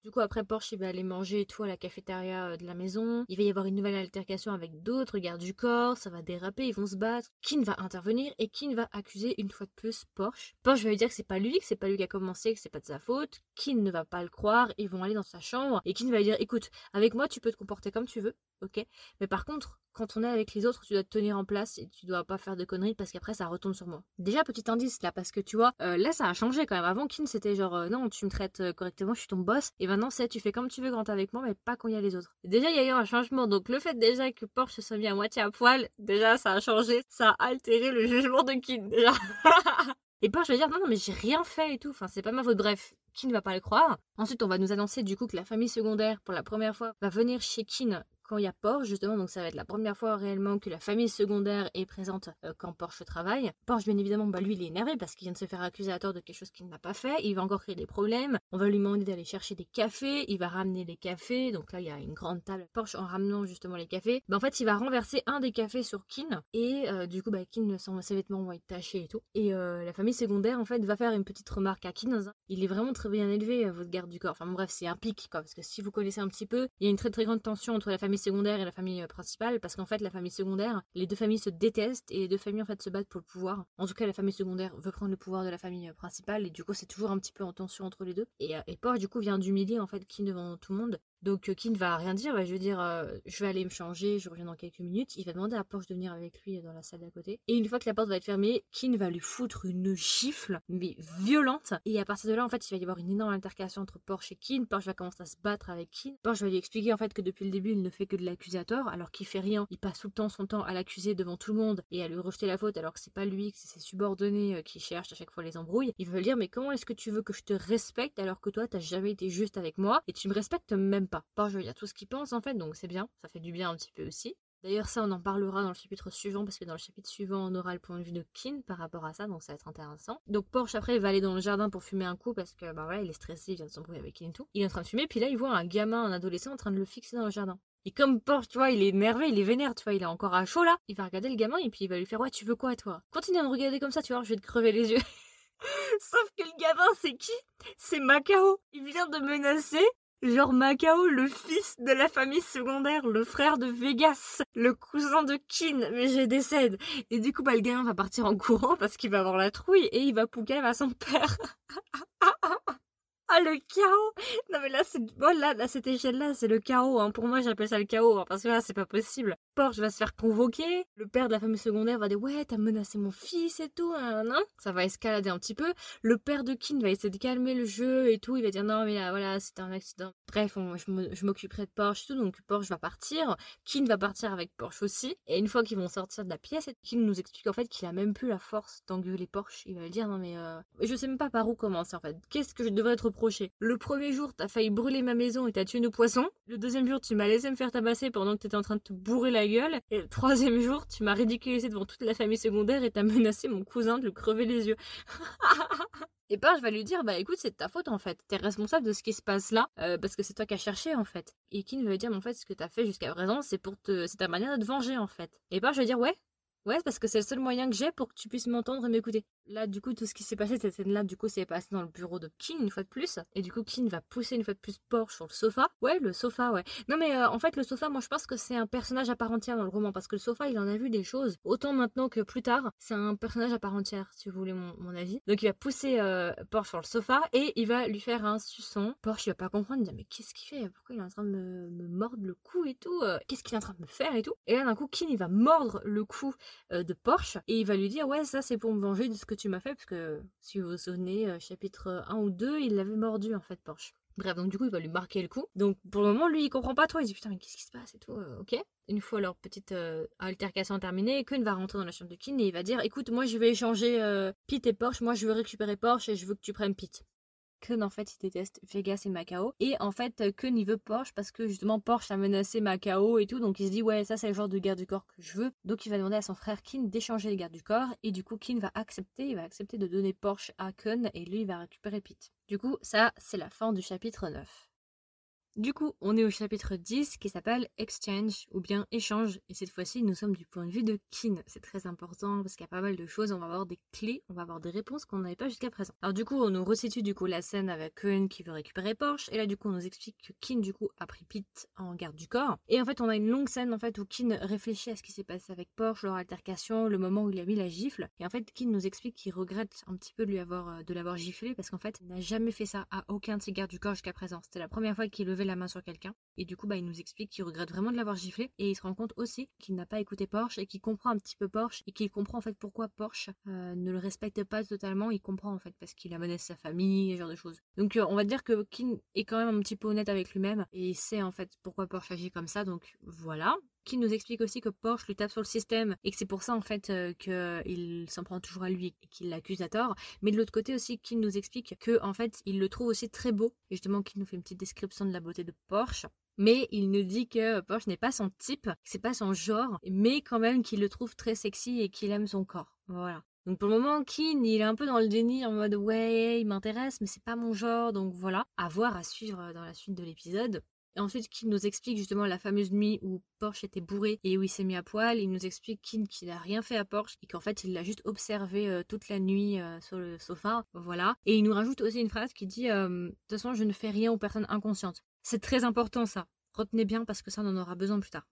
S1: Du coup, après Porsche, il va aller manger et tout à la cafétéria euh, de la maison. Il va y avoir une nouvelle altercation avec d'autres gardes du corps. Ça va déraper, ils vont se battre. Kin va intervenir et Kin va accuser une fois de plus Porsche? Porsche va lui dire que c'est pas lui, que c'est pas lui qui a commencé, que c'est pas de sa faute. Kin ne va pas le croire. Ils vont aller dans sa chambre et Kin va lui dire écoute, avec moi, tu peux te comporter comme tu veux, ok? Mais par contre, quand on est avec les autres, tu dois te tenir en place et tu dois pas faire de conneries parce qu'après ça retombe sur moi. Déjà petit indice là parce que tu vois, euh, là ça a changé quand même. Avant Kin c'était genre euh, non tu me traites euh, correctement, je suis ton boss. Et maintenant c'est tu fais comme tu veux quand t'es avec moi mais pas quand il y a les autres. Déjà il y a eu un changement donc le fait déjà que Porsche se soit mis à moitié à poil, déjà ça a changé, ça a altéré le jugement de Kin déjà. [laughs] et Porsche va dire non non mais j'ai rien fait et tout, enfin c'est pas ma faute. Bref, Kin va pas le croire. Ensuite on va nous annoncer du coup que la famille secondaire pour la première fois va venir chez Kin quand il y a Porsche, justement, donc ça va être la première fois réellement que la famille secondaire est présente euh, quand Porsche travaille. Porsche, bien évidemment, bah, lui, il est énervé parce qu'il vient de se faire accuser à tort de quelque chose qu'il n'a pas fait. Il va encore créer des problèmes. On va lui demander d'aller chercher des cafés. Il va ramener les cafés. Donc là, il y a une grande table. Porsche, en ramenant justement les cafés, bah, en fait, il va renverser un des cafés sur Kin. Et euh, du coup, bah, Kin, ses vêtements vont être tachés et tout. Et euh, la famille secondaire, en fait, va faire une petite remarque à Kin. Il est vraiment très bien élevé, votre garde du corps. Enfin, bref, c'est un pic, quoi. Parce que si vous connaissez un petit peu, il y a une très très grande tension entre la famille secondaire et la famille euh, principale parce qu'en fait la famille secondaire, les deux familles se détestent et les deux familles en fait se battent pour le pouvoir. En tout cas la famille secondaire veut prendre le pouvoir de la famille euh, principale et du coup c'est toujours un petit peu en tension entre les deux. Et, euh, et Porsche du coup vient d'humilier en fait qui devant tout le monde donc euh, qui va rien dire, je veux dire, euh, je vais aller me changer, je reviens dans quelques minutes. Il va demander à Porsche de venir avec lui dans la salle d'à côté. Et une fois que la porte va être fermée, Kin va lui foutre une gifle, mais violente. Et à partir de là, en fait, il va y avoir une énorme altercation entre Porsche et Kin. Porsche va commencer à se battre avec Kin. Porsche va lui expliquer en fait que depuis le début, il ne fait que de l'accusateur, alors qu'il fait rien. Il passe tout le temps son temps à l'accuser devant tout le monde et à lui rejeter la faute, alors que c'est pas lui, que c'est ses subordonnés euh, qui cherchent à chaque fois les embrouilles. Il va lui dire, mais comment est-ce que tu veux que je te respecte alors que toi, t'as jamais été juste avec moi et tu me respectes même pas. Porsche va dire tout qui pense en fait, donc c'est bien, ça fait du bien un petit peu aussi. D'ailleurs ça on en parlera dans le chapitre suivant parce que dans le chapitre suivant on aura le point de vue de Kin par rapport à ça donc ça va être intéressant. Donc Porsche après il va aller dans le jardin pour fumer un coup parce que bah voilà il est stressé, il vient de s'embrouiller avec Kin et tout. Il est en train de fumer puis là il voit un gamin, un adolescent en train de le fixer dans le jardin. Et comme Porsche, tu vois, il est énervé, il est vénère, tu vois, il est encore à chaud là. Il va regarder le gamin et puis il va lui faire Ouais, tu veux quoi toi? Continue à me regarder comme ça, tu vois, je vais te crever les yeux. [laughs] Sauf que le gamin, c'est qui? C'est Macao. Il vient de menacer Genre Macao, le fils de la famille secondaire, le frère de Vegas, le cousin de Kin, mais j'ai décède. Et du coup, bah, le va partir en courant parce qu'il va avoir la trouille et il va pouquer à son père. [laughs] Ah, le chaos Non, mais là, c'est... Bon, là, à cette échelle-là, c'est le chaos. Hein. Pour moi, j'appelle ça le chaos, hein, parce que là, c'est pas possible. Porsche va se faire convoquer. Le père de la famille secondaire va dire Ouais, t'as menacé mon fils et tout. Hein, hein. Ça va escalader un petit peu. Le père de Kin va essayer de calmer le jeu et tout. Il va dire Non, mais là, voilà, c'était un accident. Bref, je m'occuperai de Porsche et tout. Donc, Porsche va partir. Kin va partir avec Porsche aussi. Et une fois qu'ils vont sortir de la pièce, Kin nous explique en fait qu'il a même plus la force d'engueuler Porsche. Il va lui dire Non, mais euh, je sais même pas par où commencer en fait. Qu'est-ce que je devrais être Le premier jour, t'as failli brûler ma maison et t'as tué nos poissons. Le deuxième jour, tu m'as laissé me faire tabasser pendant que t'étais en train de te bourrer la gueule. Et le troisième jour, tu m'as ridiculisé devant toute la famille secondaire et t'as menacé mon cousin de lui crever les yeux. [laughs] Et ben, je vais lui dire, bah écoute, c'est ta faute en fait. T'es responsable de ce qui se passe là, euh, parce que c'est toi qui as cherché en fait. Et Kin va lui dire, mais en fait, ce que t'as fait jusqu'à présent, c'est pour te, c'est ta manière de te venger en fait. Et ben, je vais dire, ouais, Ouais, parce que c'est le seul moyen que j'ai pour que tu puisses m'entendre et m'écouter. Là, du coup, tout ce qui s'est passé, cette scène-là, du coup, c'est passé dans le bureau de Kin une fois de plus. Et du coup, Kin va pousser une fois de plus Porsche sur le sofa. Ouais, le sofa, ouais. Non, mais euh, en fait, le sofa, moi, je pense que c'est un personnage à part entière dans le roman. Parce que le sofa, il en a vu des choses. Autant maintenant que plus tard, c'est un personnage à part entière, si vous voulez mon, avis. Donc, il va pousser euh, Porsche sur le sofa et il va lui faire un suçon. Porsche, il va pas comprendre. Il dit, mais qu'est-ce qu'il fait? Pourquoi il est en train de me, mordre le cou et tout euh, Qu'est-ce qu'il est en train de me faire et tout? Et là, d'un coup, Kin, il va mordre le cou de Porsche et il va lui dire ouais ça c'est pour me venger de ce que tu m'as fait parce que si vous vous souvenez euh, chapitre 1 ou 2 il l'avait mordu en fait Porsche. Bref, donc du coup, il va lui marquer le coup. Donc pour le moment, lui, il comprend pas trop. Il dit putain, mais qu'est-ce qui se passe et tout. Euh, ok. Une fois leur petite euh, altercation terminée, Kun va rentrer dans la chambre de Kin et il va dire écoute, moi je vais échanger Pete et Porsche. Moi je veux récupérer Porsche et je veux que tu prennes Pete. Kun en fait il déteste Vegas et Macao. Et en fait Kun il veut Porsche parce que justement Porsche a menacé Macao et tout. Donc il se dit ouais ça c'est le genre de garde du corps que je veux. Donc il va demander à son frère Kin d'échanger les gardes du corps. Et du coup Kin va accepter. Il va accepter de donner Porsche à Kun et lui il va récupérer Pete. Du coup ça c'est la fin du chapitre 9. Du coup, on est au chapitre 10 qui s'appelle Exchange ou bien échange. Et cette fois-ci, nous sommes du point de vue de Kin. C'est très important parce qu'il y a pas mal de choses. On va avoir des clés, on va avoir des réponses qu'on n'avait pas jusqu'à présent. Alors du coup, on nous resitue du coup la scène avec Kun qui veut récupérer Porsche. Et là, du coup, on nous explique que Kin du coup a pris Pete en garde du corps. Et en fait, on a une longue scène en fait où Kin réfléchit à ce qui s'est passé avec Porsche, leur altercation, le moment où il a mis la gifle. Et en fait, Kin nous explique qu'il regrette un petit peu de lui avoir euh, de l'avoir giflé parce qu'en fait, il n'a jamais fait ça à aucun de ses gardes du corps jusqu'à présent. C'était la première fois qu'il levait la main sur quelqu'un. Et du coup, bah, il nous explique qu'il regrette vraiment de l'avoir giflé. Et il se rend compte aussi qu'il n'a pas écouté Porsche et qu'il comprend un petit peu Porsche et qu'il comprend en fait pourquoi Porsche euh, ne le respecte pas totalement. Il comprend en fait parce qu'il a menacé sa famille, ce genre de choses. Donc euh, on va dire que Kin est quand même un petit peu honnête avec lui-même et il sait en fait pourquoi Porsche agit comme ça. Donc voilà. Qui nous explique aussi que Porsche lui tape sur le système et que c'est pour ça en fait euh, qu'il s'en prend toujours à lui et qu'il l'accuse à tort. Mais de l'autre côté aussi, qui nous explique que en fait il le trouve aussi très beau. Et justement, qui nous fait une petite description de la beauté de Porsche. Mais il nous dit que Porsche n'est pas son type, que c'est pas son genre, mais quand même qu'il le trouve très sexy et qu'il aime son corps. Voilà. Donc pour le moment, Kin, il est un peu dans le déni en mode ouais, il m'intéresse, mais c'est pas mon genre, donc voilà. À voir, à suivre dans la suite de l'épisode. Et ensuite, Kin nous explique justement la fameuse nuit où Porsche était bourré et où il s'est mis à poil. Il nous explique qu'il n'a rien fait à Porsche et qu'en fait, il l'a juste observé euh, toute la nuit euh, sur le sofa. Voilà. Et il nous rajoute aussi une phrase qui dit euh, De toute façon, je ne fais rien aux personnes inconscientes. C'est très important ça. Retenez bien parce que ça, on en aura besoin plus tard.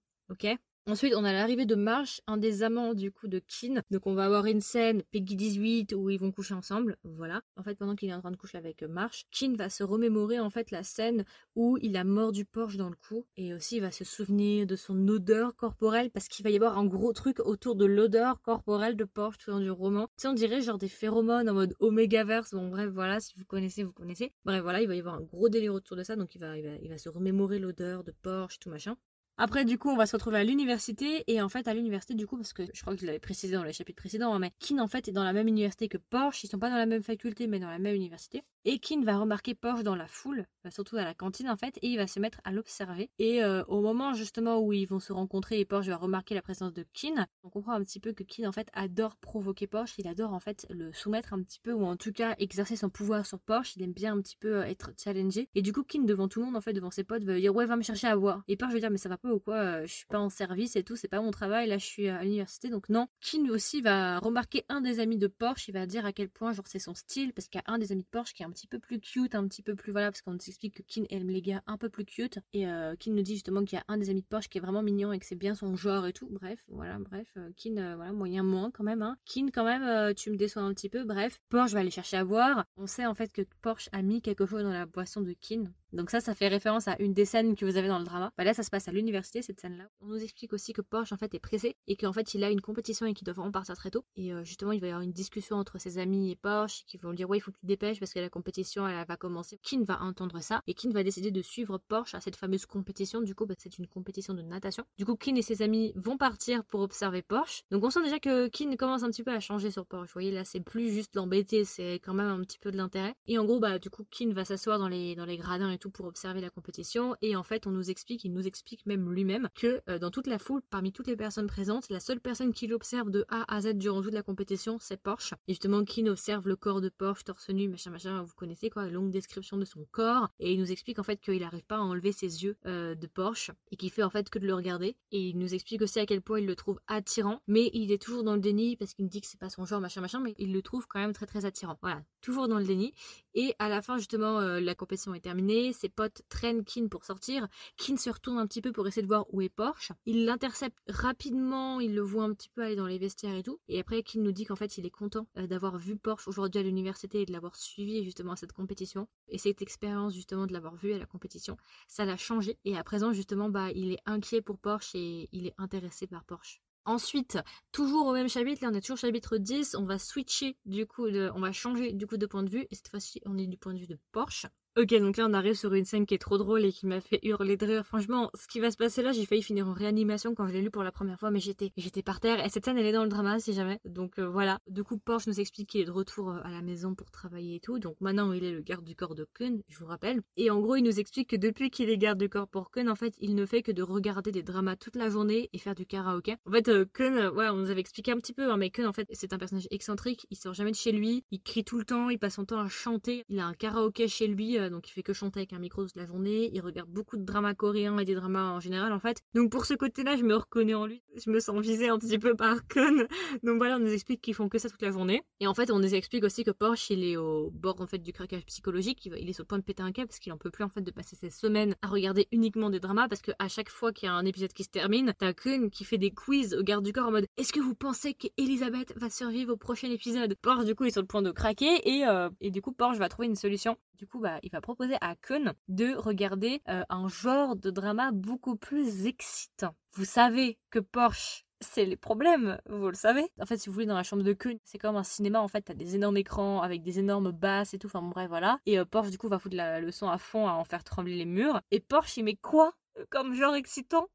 S1: Ensuite, on a l'arrivée de Marsh, un des amants du coup de Kin. Donc on va avoir une scène Peggy 18 où ils vont coucher ensemble. Voilà. En fait, pendant qu'il est en train de coucher avec Marsh, Kin va se remémorer en fait la scène où il a mordu Porsche dans le cou. Et aussi, il va se souvenir de son odeur corporelle parce qu'il va y avoir un gros truc autour de l'odeur corporelle de Porsche tout dans du roman. Tu sais, on dirait genre des phéromones en mode Omegaverse. Bon, bref, voilà, si vous connaissez, vous connaissez. Bref, voilà, il va y avoir un gros délire autour de ça. Donc il va, il va, il va se remémorer l'odeur de Porsche, tout machin. Après, du coup, on va se retrouver à l'université. Et en fait, à l'université, du coup, parce que je crois que je l'avais précisé dans les chapitres précédents, hein, mais Kin, en fait, est dans la même université que Porsche. Ils sont pas dans la même faculté, mais dans la même université. Et Kin va remarquer Porsche dans la foule, surtout à la cantine, en fait, et il va se mettre à l'observer. Et euh, au moment, justement, où ils vont se rencontrer et Porsche va remarquer la présence de Kin, on comprend un petit peu que Kin, en fait, adore provoquer Porsche. Il adore, en fait, le soumettre un petit peu, ou en tout cas, exercer son pouvoir sur Porsche. Il aime bien un petit peu euh, être challengé. Et du coup, Kin, devant tout le monde, en fait, devant ses potes, va dire Ouais, va me chercher à boire. Et Porsche va dire Mais ça va pas ou quoi Je suis pas en service et tout, c'est pas mon travail, là je suis à l'université, donc non. Kin aussi va remarquer un des amis de Porsche, il va dire à quel point genre c'est son style, parce qu'il y a un des amis de Porsche qui est un petit peu plus cute, un petit peu plus voilà, parce qu'on nous explique que Kin aime les gars un peu plus cute, et euh, Kin nous dit justement qu'il y a un des amis de Porsche qui est vraiment mignon et que c'est bien son genre et tout, bref, voilà, bref, euh, Kin, euh, voilà, moyen moins quand même, hein. Kin quand même, tu me déçois un petit peu, bref, Porsche va aller chercher à boire, on sait en fait que Porsche a mis quelque chose dans la boisson de Kin, Donc ça, ça fait référence à une des scènes que vous avez dans le drama. Bah là, ça se passe à l'université, cette scène-là. On nous explique aussi que Porsche, en fait, est pressé et qu'en fait, il a une compétition et qu'il doit vraiment partir très tôt. Et euh, justement, il va y avoir une discussion entre ses amis et Porsche qui vont lui dire, ouais, il faut que tu dépêches parce que la compétition, elle, va commencer. Kin va entendre ça et Kin va décider de suivre Porsche à cette fameuse compétition? Du coup, bah, c'est une compétition de natation. Du coup, Kin et ses amis vont partir pour observer Porsche. Donc on sent déjà que Kin commence un petit peu à changer sur Porsche. Vous voyez, là, c'est plus juste l'embêter, c'est quand même un petit peu de l'intérêt. Et en gros, bah, du coup, Kin va s'asseoir dans les, dans les gradins et tout pour observer la compétition. Et en fait, on nous explique, il nous explique même lui-même que euh, dans toute la foule, parmi toutes les personnes présentes, la seule personne qui l'observe de A à Z durant toute la compétition, c'est Porsche. Et justement, Kin observe le corps de Porsche, torse nu, machin, machin, vous connaissez quoi, longue description de son corps. Et il nous explique en fait qu'il n'arrive pas à enlever ses yeux euh, de Porsche et qu'il fait en fait que de le regarder. Et il nous explique aussi à quel point il le trouve attirant, mais il est toujours dans le déni parce qu'il dit que c'est pas son genre, machin, machin, mais il le trouve quand même très très attirant. Voilà, toujours dans le déni. Et à la fin, justement, euh, la compétition est terminée. Ses potes traînent Kin pour sortir. Kin se retourne un petit peu pour essayer de voir où est Porsche. Il l'intercepte rapidement. Il le voit un petit peu aller dans les vestiaires et tout. Et après, Kin nous dit qu'en fait, il est content euh, d'avoir vu Porsche aujourd'hui à l'université et de l'avoir suivi justement à cette compétition. Et cette expérience, justement, de l'avoir vu à la compétition, ça l'a changé. Et à présent, justement, bah, il est inquiet pour Porsche et il est intéressé par Porsche. Ensuite, toujours au même chapitre, là on est toujours chapitre 10, on va switcher du coup, on va changer du coup de point de vue, et cette fois-ci on est du point de vue de Porsche. Ok, donc là on arrive sur une scène qui est trop drôle et qui m'a fait hurler de rire. Franchement, ce qui va se passer là, j'ai failli finir en réanimation quand je l'ai lu pour la première fois, mais j'étais j'étais par terre. Et cette scène, elle est dans le drama, si jamais. Donc euh, voilà. Du coup, Porsche nous explique qu'il est de retour euh, à la maison pour travailler et tout. Donc maintenant, il est le garde du corps de Kun, je vous rappelle. Et en gros, il nous explique que depuis qu'il est garde du corps pour Kun, en fait, il ne fait que de regarder des dramas toute la journée et faire du karaoké. En fait, euh, Kun, ouais, on nous avait expliqué un petit peu, hein, mais Kun, en fait, c'est un personnage excentrique. Il sort jamais de chez lui. Il crie tout le temps. Il passe son temps à chanter. Il a un karaoké chez lui, donc il fait que chanter avec un micro toute la journée, il regarde beaucoup de dramas coréens et des dramas en général en fait. Donc pour ce côté-là, je me reconnais en lui, je me sens visée un petit peu par Kun. Donc voilà, on nous explique qu'ils font que ça toute la journée. Et en fait, on nous explique aussi que Porsche, il est au bord en fait du craquage psychologique, il est sur point de péter un câble parce qu'il en peut plus en fait de passer ses semaines à regarder uniquement des dramas parce que à chaque fois qu'il y a un épisode qui se termine, t'as Kun qui fait des quiz au garde du corps en mode est-ce que vous pensez qu'Elisabeth va survivre au prochain épisode? Porsche du coup est sur le point de craquer et, euh, et du coup Porsche va trouver une solution. Du coup bah il va proposer à Kun de regarder euh, un genre de drama beaucoup plus excitant. Vous savez que Porsche c'est les problèmes, vous le savez. En fait, si vous voulez, dans la chambre de Kun, c'est comme un cinéma, en fait, t'as des énormes écrans avec des énormes basses et tout, enfin bref, voilà. Et euh, Porsche, du coup, va foutre la, le son à fond à en faire trembler les murs. Et Porsche, il met quoi euh, comme genre excitant?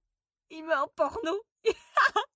S1: Il met un porno. [laughs]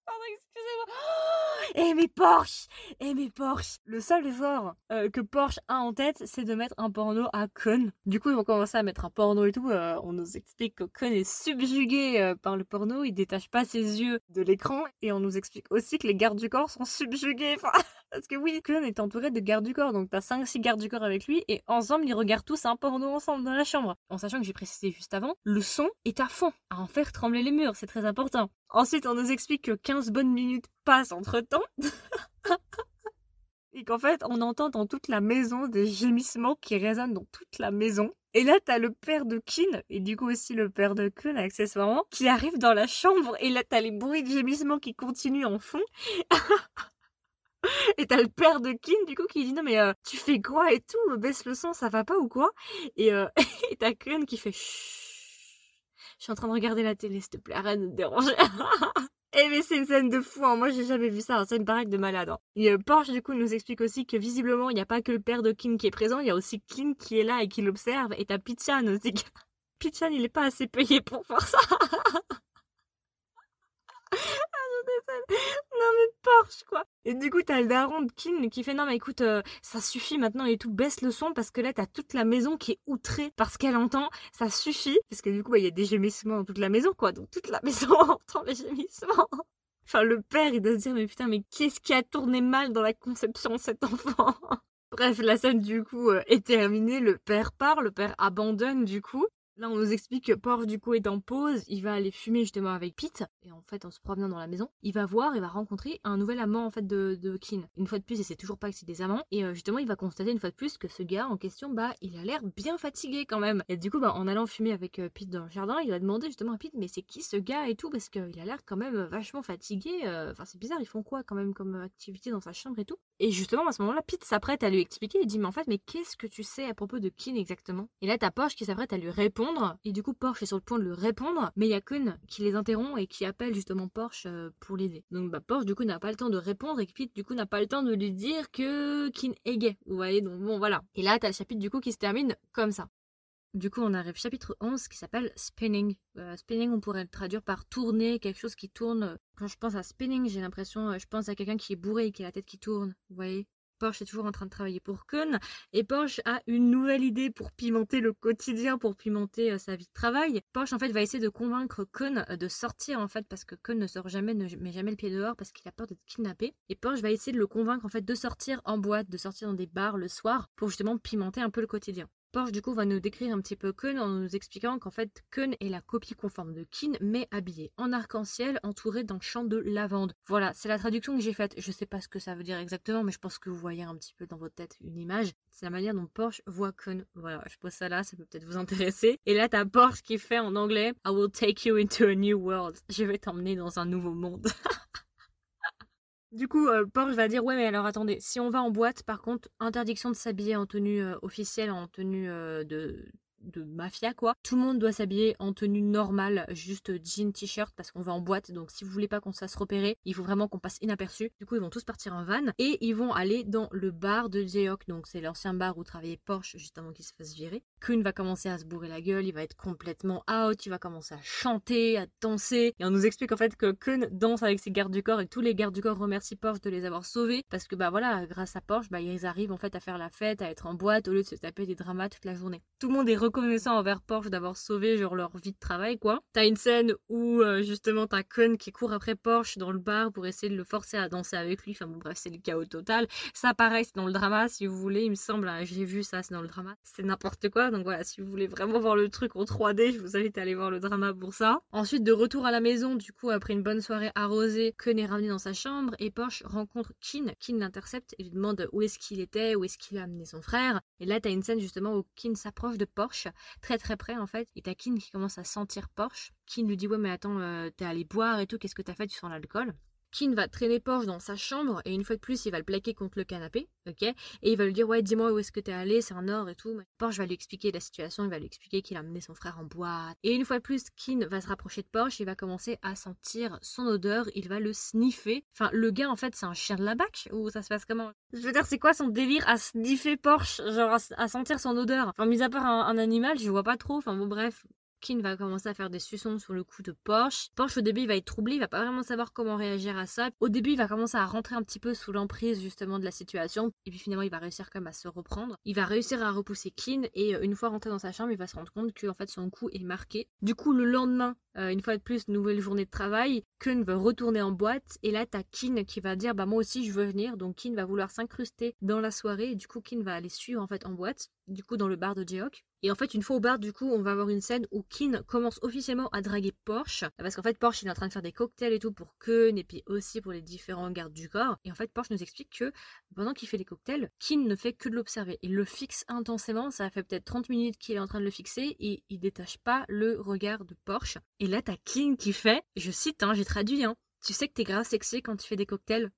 S1: Et [gasps] mes Porsche Et mes Porsche Le seul genre euh, que Porsche a en tête, c'est de mettre un porno à Kun. Du coup, ils vont commencer à mettre un porno et tout. Euh, on nous explique que Kun est subjugué euh, par le porno. Il détache pas ses yeux de l'écran. Et on nous explique aussi que les gardes du corps sont subjugués. [laughs] Parce que oui, Kun est entouré de gardes du corps. Donc t'as 5-6 gardes du corps avec lui. Et ensemble, ils regardent tous un porno ensemble dans la chambre. En sachant que j'ai précisé juste avant, le son est à fond. À en faire trembler les murs. C'est très important. Ensuite, on nous explique que 15 bonnes minutes passent entre temps. [laughs] et qu'en fait, on entend dans toute la maison des gémissements qui résonnent dans toute la maison. Et là, t'as le père de Kin, et du coup aussi le père de Kun, accessoirement, qui arrive dans la chambre, et là, t'as les bruits de gémissements qui continuent en fond. [laughs] et t'as le père de Kin, du coup, qui dit non, mais euh, tu fais quoi et tout, baisse le son, ça va pas ou quoi Et euh, [laughs] t'as Kun qui fait je suis en train de regarder la télé, s'il te plaît, arrête de te déranger. [laughs] Eh mais c'est une scène de fou, hein. moi j'ai jamais vu ça, c'est une de malade. Hein. Et euh, Porsche du coup nous explique aussi que visiblement il n'y a pas que le père de King qui est présent, il y a aussi King qui est là et qui l'observe, et t'as Pichan aussi. [laughs] Pichan il est pas assez payé pour faire ça. [laughs] [laughs] non mais Porsche quoi. Et du coup t'as le daron de Kin qui fait non mais écoute euh, ça suffit maintenant et tout. Baisse le son parce que là t'as toute la maison qui est outrée parce qu'elle entend. Ça suffit. Parce que du coup bah, il y a des gémissements dans toute la maison quoi. Donc toute la [laughs] maison [laughs] entend les gémissements. Enfin le père il doit se dire mais putain mais qu'est-ce qui a tourné mal dans la conception de cet enfant? Bref la scène du coup euh, est terminée. Le père part le père abandonne du coup Là, on nous explique que Porsche, du coup, est en pause. Il va aller fumer justement avec Pete. Et en fait, en se promenant dans la maison, il va voir, il va rencontrer un nouvel amant en fait de, de Kin. Une fois de plus, il sait toujours pas que c'est des amants. Et euh, justement, il va constater une fois de plus que ce gars en question, bah, il a l'air bien fatigué quand même. Et du coup, bah, en allant fumer avec euh, Pete dans le jardin, il va demander justement à Pete, mais c'est qui ce gars et tout? Parce qu'il a l'air quand même vachement fatigué. Euh, enfin, c'est bizarre, ils font quoi quand même comme activité dans sa chambre et tout? Et justement, à ce moment-là, Pete s'apprête à lui expliquer. Il dit, mais en fait, mais qu'est-ce que tu sais à propos de Kin exactement? Et là, t'as Porsche qui s'apprête à lui répondre. Et du coup, Porsche est sur le point de lui répondre, mais il y a Kun qui les interrompt et qui appelle justement Porsche euh, pour l'aider. Donc bah, Porsche du coup n'a pas le temps de répondre et Pete du coup n'a pas le temps de lui dire que Kin est gay. Vous voyez, donc bon voilà. Et là t'as le chapitre du coup qui se termine comme ça. Du coup, on arrive chapitre 11 qui s'appelle Spinning. Euh, spinning, on pourrait le traduire par tourner, quelque chose qui tourne. Quand je pense à spinning, j'ai l'impression, euh, je pense à quelqu'un qui est bourré qui a la tête qui tourne. Vous voyez Porsche est toujours en train de travailler pour Kun et Porsche a une nouvelle idée pour pimenter le quotidien, pour pimenter euh, sa vie de travail. Porsche en fait va essayer de convaincre euh, de sortir en fait parce que Kun ne sort jamais, ne met jamais le pied dehors parce qu'il a peur d'être kidnappé. Et Porsche va essayer de le convaincre en fait de sortir en boîte, de sortir dans des bars le soir pour justement pimenter un peu le quotidien. Porsche du coup va nous décrire un petit peu Kun en nous expliquant qu'en fait Kun est la copie conforme de Kin mais habillé en arc-en-ciel entouré d'un champ de lavande. Voilà, c'est la traduction que j'ai faite. Je sais pas ce que ça veut dire exactement mais je pense que vous voyez un petit peu dans votre tête une image. C'est la manière dont Porsche voit Kun. Voilà, je pose ça là, ça peut peut-être vous intéresser. Et là t'as Porsche qui fait en anglais I will take you into a new world. Je vais t'emmener dans un nouveau monde. [laughs] Du coup, euh, Porsche va dire ouais mais alors attendez, si on va en boîte, par contre, interdiction de s'habiller en tenue euh, officielle, en tenue euh, de de mafia quoi. Tout le monde doit s'habiller en tenue normale, juste jean, t-shirt parce qu'on va en boîte. Donc si vous voulez pas qu'on se fasse repérer, il faut vraiment qu'on passe inaperçu. Du coup, ils vont tous partir en van et ils vont aller dans le bar de Jayok. Donc c'est l'ancien bar où travaillait Porsche juste avant qu'il se fasse virer. Kun va commencer à se bourrer la gueule, il va être complètement out, il va commencer à chanter, à danser. Et on nous explique en fait que Kun danse avec ses gardes du corps et tous les gardes du corps remercient Porsche de les avoir sauvés parce que bah voilà, grâce à Porsche, bah ils arrivent en fait à faire la fête, à être en boîte au lieu de se taper des dramas toute la journée. Tout le monde est reconnaissant envers Porsche d'avoir sauvé genre leur vie de travail quoi. T'as une scène où euh, justement t'as Kun qui court après Porsche dans le bar pour essayer de le forcer à danser avec lui. Enfin bon bref c'est le chaos total. Ça pareil c'est dans le drama si vous voulez il me semble. Hein, j'ai vu ça c'est dans le drama. C'est n'importe quoi donc voilà si vous voulez vraiment voir le truc en 3D je vous invite à aller voir le drama pour ça. Ensuite de retour à la maison du coup après une bonne soirée arrosée Kun est ramené dans sa chambre et Porsche rencontre Kin. Kin l'intercepte et lui demande où est-ce qu'il était, où est-ce qu'il a amené son frère. Et là t'as une scène justement où Kin s'approche de Porsche très très près en fait. Et t'as Kin qui commence à sentir Porsche. Kin lui dit ouais mais attends, euh, t'es allé boire et tout, qu'est-ce que t'as fait, tu sens l'alcool Kin va traîner Porsche dans sa chambre et une fois de plus, il va le plaquer contre le canapé, ok? Et il va lui dire ouais, dis-moi où est-ce que t'es allé, c'est un or et tout. Porsche va lui expliquer la situation, il va lui expliquer qu'il a amené son frère en boîte. Et une fois de plus, Kin va se rapprocher de Porsche, il va commencer à sentir son odeur, il va le sniffer. Enfin, le gars en fait, c'est un chien de la bac ou ça se passe comment? Je veux dire, c'est quoi son délire à sniffer Porsche, genre à, sentir son odeur? Enfin, mis à part un animal, je vois pas trop. Enfin bon, bref, Kin va commencer à faire des suçons sur le coup de Porsche. Porsche au début il va être troublé, il va pas vraiment savoir comment réagir à ça. Au début il va commencer à rentrer un petit peu sous l'emprise justement de la situation et puis finalement il va réussir quand à se reprendre. Il va réussir à repousser Kin et euh, une fois rentré dans sa chambre il va se rendre compte que en fait son cou est marqué. Du coup le lendemain, euh, une fois de plus, nouvelle journée de travail, Kun veut retourner en boîte et là t'as Kin qui va dire bah moi aussi je veux venir donc Kin va vouloir s'incruster dans la soirée et du coup Kin va aller suivre en fait en boîte du coup dans le bar de Jeok et en fait, une fois au bar, du coup, on va avoir une scène où Kin commence officiellement à draguer Porsche. Parce qu'en fait, Porsche, il est en train de faire des cocktails et tout pour Kun et puis aussi pour les différents gardes du corps. Et en fait, Porsche nous explique que pendant qu'il fait les cocktails, Kin ne fait que de l'observer. Il le fixe intensément. Ça fait peut-être 30 minutes qu'il est en train de le fixer et il détache pas le regard de Porsche. Là, t'as Kin qui fait, je cite, hein, j'ai traduit, hein. Tu sais que t'es grave sexy quand tu fais des cocktails?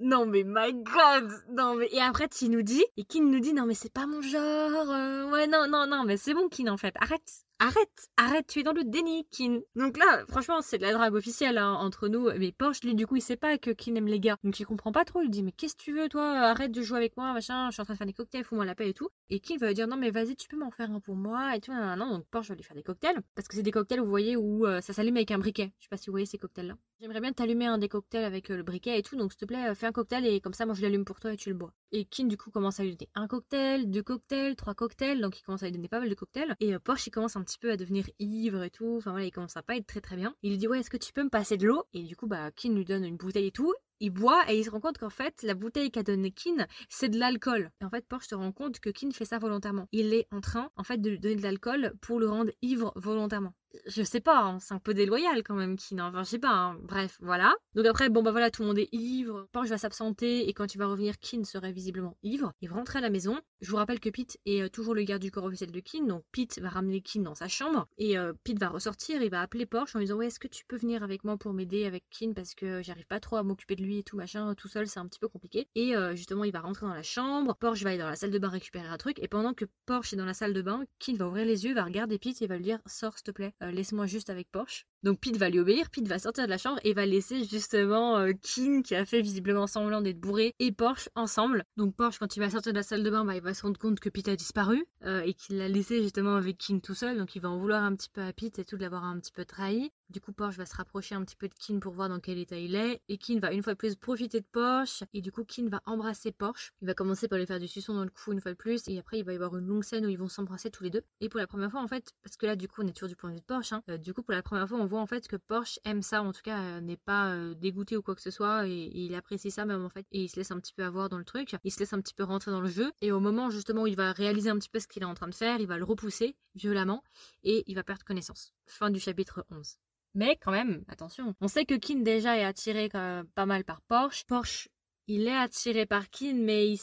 S1: Non mais my god Non mais et après tu nous dis et qui nous dit non mais c'est pas mon genre euh, ouais non non non mais c'est bon Kin en fait arrête arrête, arrête, tu es dans le déni, Kin. Donc là, franchement, c'est de la drague officielle hein, entre nous. Mais Porsche, lui, du coup, il sait pas que Kin aime les gars. Donc il comprend pas trop. Il dit, mais qu'est-ce que tu veux, toi? Arrête de jouer avec moi, machin. Je suis en train de faire des cocktails, fous-moi la paix et tout. Et Kin va dire, non, mais vas-y, tu peux m'en faire un pour moi et tout. Non, non, donc Porsche va lui faire des cocktails. Parce que c'est des cocktails, vous voyez, où euh, ça s'allume avec un briquet. Je sais pas si vous voyez ces cocktails-là. J'aimerais bien t'allumer un des cocktails avec euh, le briquet et tout. Donc s'il te plaît, euh, fais un cocktail et comme ça, moi, je l'allume pour toi et tu le bois. Et Kin, du coup, commence à lui donner un cocktail, deux cocktails, trois cocktails. Donc, il commence à lui donner pas mal de cocktails. Et euh, Porsche, il commence un petit peu à devenir ivre et tout. Enfin, voilà, il commence à pas être très très bien. Il lui dit, ouais, est-ce que tu peux me passer de l'eau? Et du coup, bah, Kin lui donne une bouteille et tout il boit et il se rend compte qu'en fait, la bouteille qu'a donné Kin, c'est de l'alcool. Et en fait, Porsche se rend compte que Kin fait ça volontairement. Il est en train, en fait, de lui donner de l'alcool pour le rendre ivre volontairement je sais pas, hein, c'est un peu déloyal quand même, Kin. Enfin, je sais pas, hein. bref, voilà. Donc après, bon bah voilà, tout le monde est ivre. Porsche va s'absenter et quand il va revenir, Kin serait visiblement ivre. Il va rentrer à la maison. Je vous rappelle que Pete est euh, toujours le garde du corps officiel de Kin, donc Pete va ramener Kin dans sa chambre et euh, Pete va ressortir. Il va appeler Porsche en lui disant ouais, est-ce que tu peux venir avec moi pour m'aider avec Kin parce que j'arrive pas trop à m'occuper de lui et tout machin, tout seul, c'est un petit peu compliqué. Et euh, justement, il va rentrer dans la chambre. Porsche va aller dans la salle de bain récupérer un truc et pendant que Porsche est dans la salle de bain, Kin va ouvrir les yeux, va regarder Pete et va lui dire sors s'il te plaît, laisse-moi juste avec Porsche. Donc Pete va lui obéir, Pete va sortir de la chambre et va laisser justement euh, King qui a fait visiblement semblant d'être bourré et Porsche ensemble. Donc Porsche quand il va sortir de la salle de bain, bah, il va se rendre compte que Pete a disparu euh, et qu'il l'a laissé justement avec King tout seul. Donc il va en vouloir un petit peu à Pete et tout de l'avoir un petit peu trahi. Du coup, Porsche va se rapprocher un petit peu de Kin pour voir dans quel état il est. Et Kin va une fois de plus profiter de Porsche. Et du coup, Kin va embrasser Porsche. Il va commencer par lui faire du suçon dans le cou une fois de plus. Et après, il va y avoir une longue scène où ils vont s'embrasser tous les deux. Et pour la première fois, en fait, parce que là, du coup, on est toujours du point de vue de Porsche. Hein, euh, du coup, pour la première fois, on voit en fait que Porsche aime ça. En tout cas, euh, n'est pas euh, dégoûté ou quoi que ce soit. Et, il apprécie ça même en fait. Et il se laisse un petit peu avoir dans le truc. Il se laisse un petit peu rentrer dans le jeu. Et au moment justement où il va réaliser un petit peu ce qu'il est en train de faire, il va le repousser violemment. Et il va perdre connaissance. Fin du chapitre 11. Mais quand même, attention. On sait que Kin déjà est attiré pas mal par Porsche. Porsche, il est attiré par Kin, mais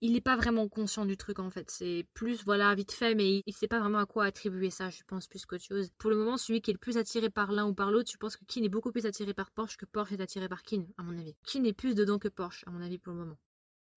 S1: il n'est pas vraiment conscient du truc en fait. C'est plus, voilà, vite fait, mais il, ne sait pas vraiment à quoi attribuer ça, je pense, plus qu'autre chose. Pour le moment, celui qui est le plus attiré par l'un ou par l'autre, je pense que Kin est beaucoup plus attiré par Porsche que Porsche est attiré par Kin, à mon avis. Kin est plus dedans que Porsche, à mon avis, pour le moment.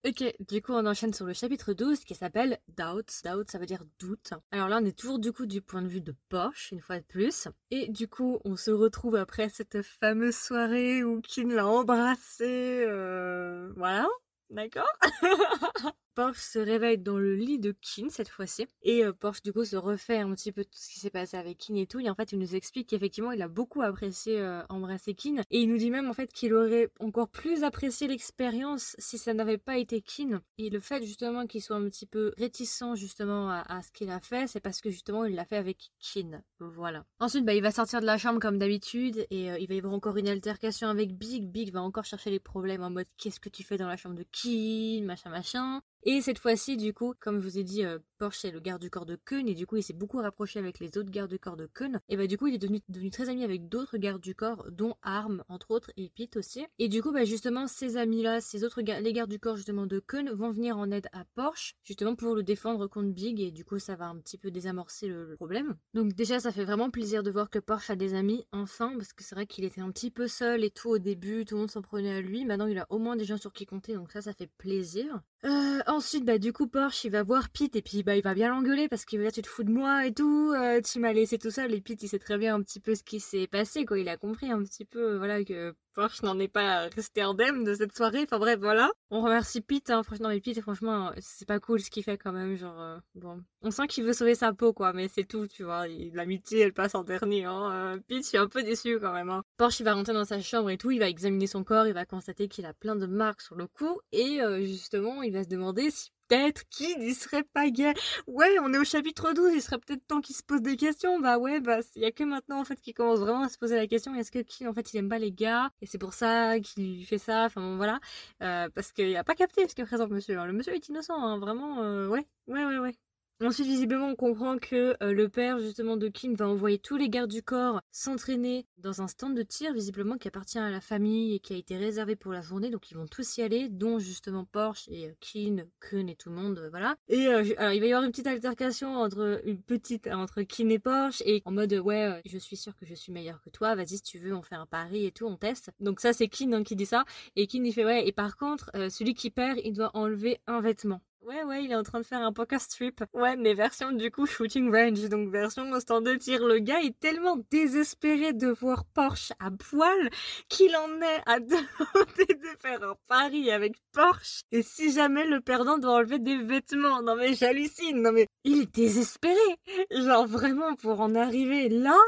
S1: Ok, du coup on enchaîne sur le chapitre 12 qui s'appelle Doubt. Doubt ça veut dire doute. Alors là on est toujours du coup du point de vue de Porsche une fois de plus. Et du coup on se retrouve après cette fameuse soirée où Kin l'a embrassé. Euh... Voilà, d'accord? [laughs] Porsche se réveille dans le lit de Kin cette fois-ci. Et euh, Porsche du coup se refait un petit peu tout ce qui s'est passé avec Kin et tout. Et en fait il nous explique qu'effectivement il a beaucoup apprécié euh, embrasser Kin. Et il nous dit même en fait qu'il aurait encore plus apprécié l'expérience si ça n'avait pas été Kin. Et le fait justement qu'il soit un petit peu réticent justement à, ce qu'il a fait, c'est parce que justement il l'a fait avec Kin. Voilà. Ensuite bah, il va sortir de la chambre comme d'habitude et euh, il va y avoir encore une altercation avec Big. Big va encore chercher les problèmes en mode qu'est-ce que tu fais dans la chambre de Kin, machin machin. Et cette fois-ci, du coup, comme je vous ai dit, euh, Porsche est le garde du corps de Keun et du coup il s'est beaucoup rapproché avec les autres gardes du corps de Keun. Et bah du coup il est devenu, très ami avec d'autres gardes du corps, dont Arm entre autres et Pete aussi. Et du coup bah justement ces amis-là, ces autres les gardes du corps justement de Keun vont venir en aide à Porsche justement pour le défendre contre Big et du coup ça va un petit peu désamorcer le, problème. Donc déjà ça fait vraiment plaisir de voir que Porsche a des amis enfin parce que c'est vrai qu'il était un petit peu seul et tout au début, tout le monde s'en prenait à lui. Maintenant il a au moins des gens sur qui compter donc ça ça fait plaisir. Euh, ensuite, bah, du coup, Porsche, il va voir Pete et puis bah, il va bien l'engueuler parce qu'il va dire Tu te fous de moi et tout, euh, tu m'as laissé tout seul. Et Pete, il sait très bien un petit peu ce qui s'est passé, quoi. Il a compris un petit peu, voilà, que Porsche n'en est pas resté indemne de cette soirée. Enfin bref, voilà. On remercie Pete, hein. franchement, mais Pete, franchement, c'est pas cool ce qu'il fait quand même. Genre, euh, bon. On sent qu'il veut sauver sa peau, quoi, mais c'est tout, tu vois. L'amitié, elle passe en dernier, hein. Pete, je suis un peu déçu quand même, hein. Porsche, il va rentrer dans sa chambre et tout, il va examiner son corps, il va constater qu'il a plein de marques sur le cou et justement, il va se demander si peut-être qu'il n'y serait pas gay. Ouais, on est au chapitre 12, il serait peut-être temps qu'il se pose des questions. Bah ouais, bah il y a que maintenant en fait qu'il commence vraiment à se poser la question est-ce que qui en fait il aime pas les gars? Et c'est pour ça qu'il fait ça. Enfin bon, voilà, euh, parce qu'il a pas capté ce que présente monsieur. Hein. Le monsieur est innocent, hein, vraiment. Euh, ouais, ouais, ouais, ouais. Ensuite, visiblement, on comprend que euh, le père, justement, de Kin va envoyer tous les gardes du corps s'entraîner dans un stand de tir, visiblement, qui appartient à la famille et qui a été réservé pour la journée. Donc, ils vont tous y aller, dont, justement, Porsche et euh, Kun et tout le monde, euh, voilà. Et alors, il va y avoir une petite altercation entre une petite, entre Kin et Porsche, et en mode, ouais, je suis sûr que je suis meilleur que toi, vas-y, si tu veux, on fait un pari et tout, on teste. Donc, ça, c'est Kin hein, qui dit ça. Et Kin, il fait, ouais, et par contre, celui qui perd, il doit enlever un vêtement. Ouais, ouais, il est en train de faire un poker strip. Ouais, mais version du coup shooting range, donc version stand de tir. Le gars est tellement désespéré de voir Porsche à poil qu'il en est à [laughs] demander de faire un pari avec Porsche. Et si jamais le perdant doit enlever des vêtements. Non mais j'hallucine, non mais il est désespéré. Genre vraiment pour en arriver là,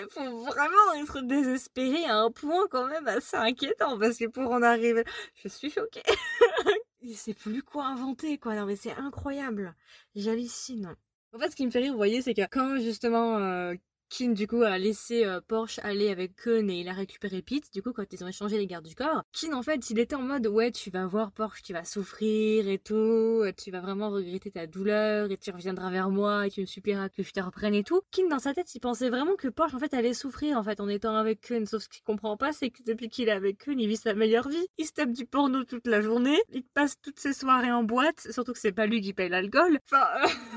S1: il faut vraiment être désespéré à un point quand même assez inquiétant parce que pour en arriver, je suis choquée. [laughs] il sait plus quoi inventer, quoi. Non, mais c'est incroyable. J'hallucine. En fait, ce qui me fait rire, vous voyez, c'est que quand justement euh, Kin du coup a laissé euh, Porsche aller avec Kun et il a récupéré Pete du coup quand ils ont échangé les gardes du corps Kin en fait il était en mode ouais tu vas voir Porsche tu vas souffrir et tout tu vas vraiment regretter ta douleur et tu reviendras vers moi et tu me supplieras que je te reprenne et tout. Kin dans sa tête il pensait vraiment que Porsche en fait allait souffrir en fait en étant avec Kun sauf ce qu'il comprend pas c'est que depuis qu'il est avec Kun il vit sa meilleure vie. Il se tape du porno toute la journée il passe toutes ses soirées en boîte surtout que c'est pas lui qui paye l'alcool. Enfin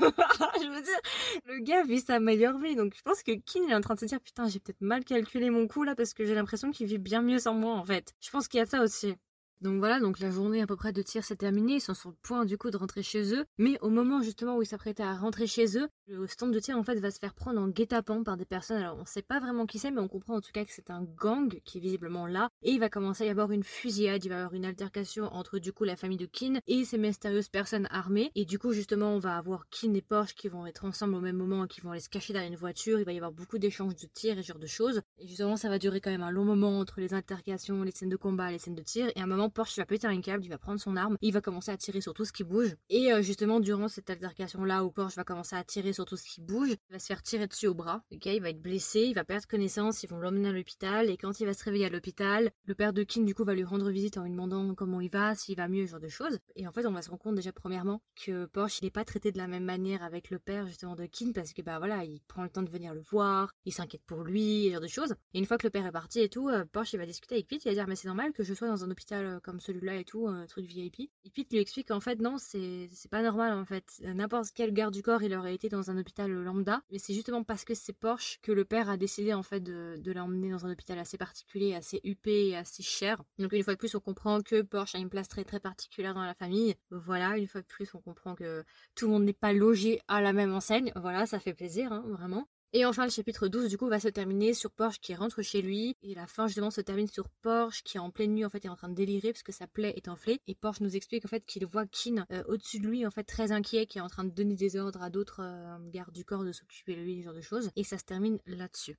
S1: [laughs] je veux dire le gars vit sa meilleure vie donc je pense que Kin est en train de se dire putain j'ai peut-être mal calculé mon coup là parce que j'ai l'impression qu'il vit bien mieux sans moi en fait. Je pense qu'il y a ça aussi. Donc voilà, donc la journée à peu près de tir s'est terminée, ils sont sur le point du coup de rentrer chez eux, mais au moment justement où ils s'apprêtaient à rentrer chez eux, le stand de tir en fait va se faire prendre en guet-apens par des personnes, alors on sait pas vraiment qui c'est, mais on comprend en tout cas que c'est un gang qui est visiblement là, et il va commencer à y avoir une fusillade, il va y avoir une altercation entre du coup la famille de Kin et ces mystérieuses personnes armées, et du coup justement on va avoir Kin et Porsche qui vont être ensemble au même moment, qui vont aller se cacher derrière une voiture, il va y avoir beaucoup d'échanges de tirs et ce genre de choses, et justement ça va durer quand même un long moment entre les altercations, les scènes de combat, les scènes de tir, et un moment Porsche va péter un câble, il va prendre son arme, il va commencer à tirer sur tout ce qui bouge. Et euh, justement, durant cette altercation là où Porsche va commencer à tirer sur tout ce qui bouge, il va se faire tirer dessus au bras. Ok, il va être blessé, il va perdre connaissance, ils vont l'emmener à l'hôpital. Et quand il va se réveiller à l'hôpital, le père de Kin du coup va lui rendre visite en lui demandant comment il va, s'il va mieux, ce genre de choses. Et en fait, on va se rendre compte déjà premièrement que Porsche il n'est pas traité de la même manière avec le père justement de Kin parce que bah voilà, il prend le temps de venir le voir, il s'inquiète pour lui, ce genre de choses. Et une fois que le père est parti et tout, euh, Porsche il va discuter avec Pete, il va dire mais c'est normal que je sois dans un hôpital euh, comme celui-là et tout, truc VIP. Et Pete lui explique qu'en fait, non, c'est pas normal en fait. N'importe quel garde du corps, il aurait été dans un hôpital lambda. Mais c'est justement parce que c'est Porsche que le père a décidé en fait de, de l'emmener dans un hôpital assez particulier, assez huppé et assez cher. Donc une fois de plus, on comprend que Porsche a une place très très particulière dans la famille. Voilà, une fois de plus, on comprend que tout le monde n'est pas logé à la même enseigne. Voilà, ça fait plaisir, hein, vraiment. Et enfin, le chapitre 12, du coup, va se terminer sur Porsche qui rentre chez lui. Et la fin, justement, se termine sur Porsche qui, en pleine nuit, en fait, est en train de délirer parce que sa plaie est enflée. Et Porsche nous explique, en fait, qu'il voit Kin euh, au-dessus de lui, en fait, très inquiet, qui est en train de donner des ordres à d'autres euh, gardes du corps de s'occuper de lui, ce genre de choses. Et ça se termine là-dessus.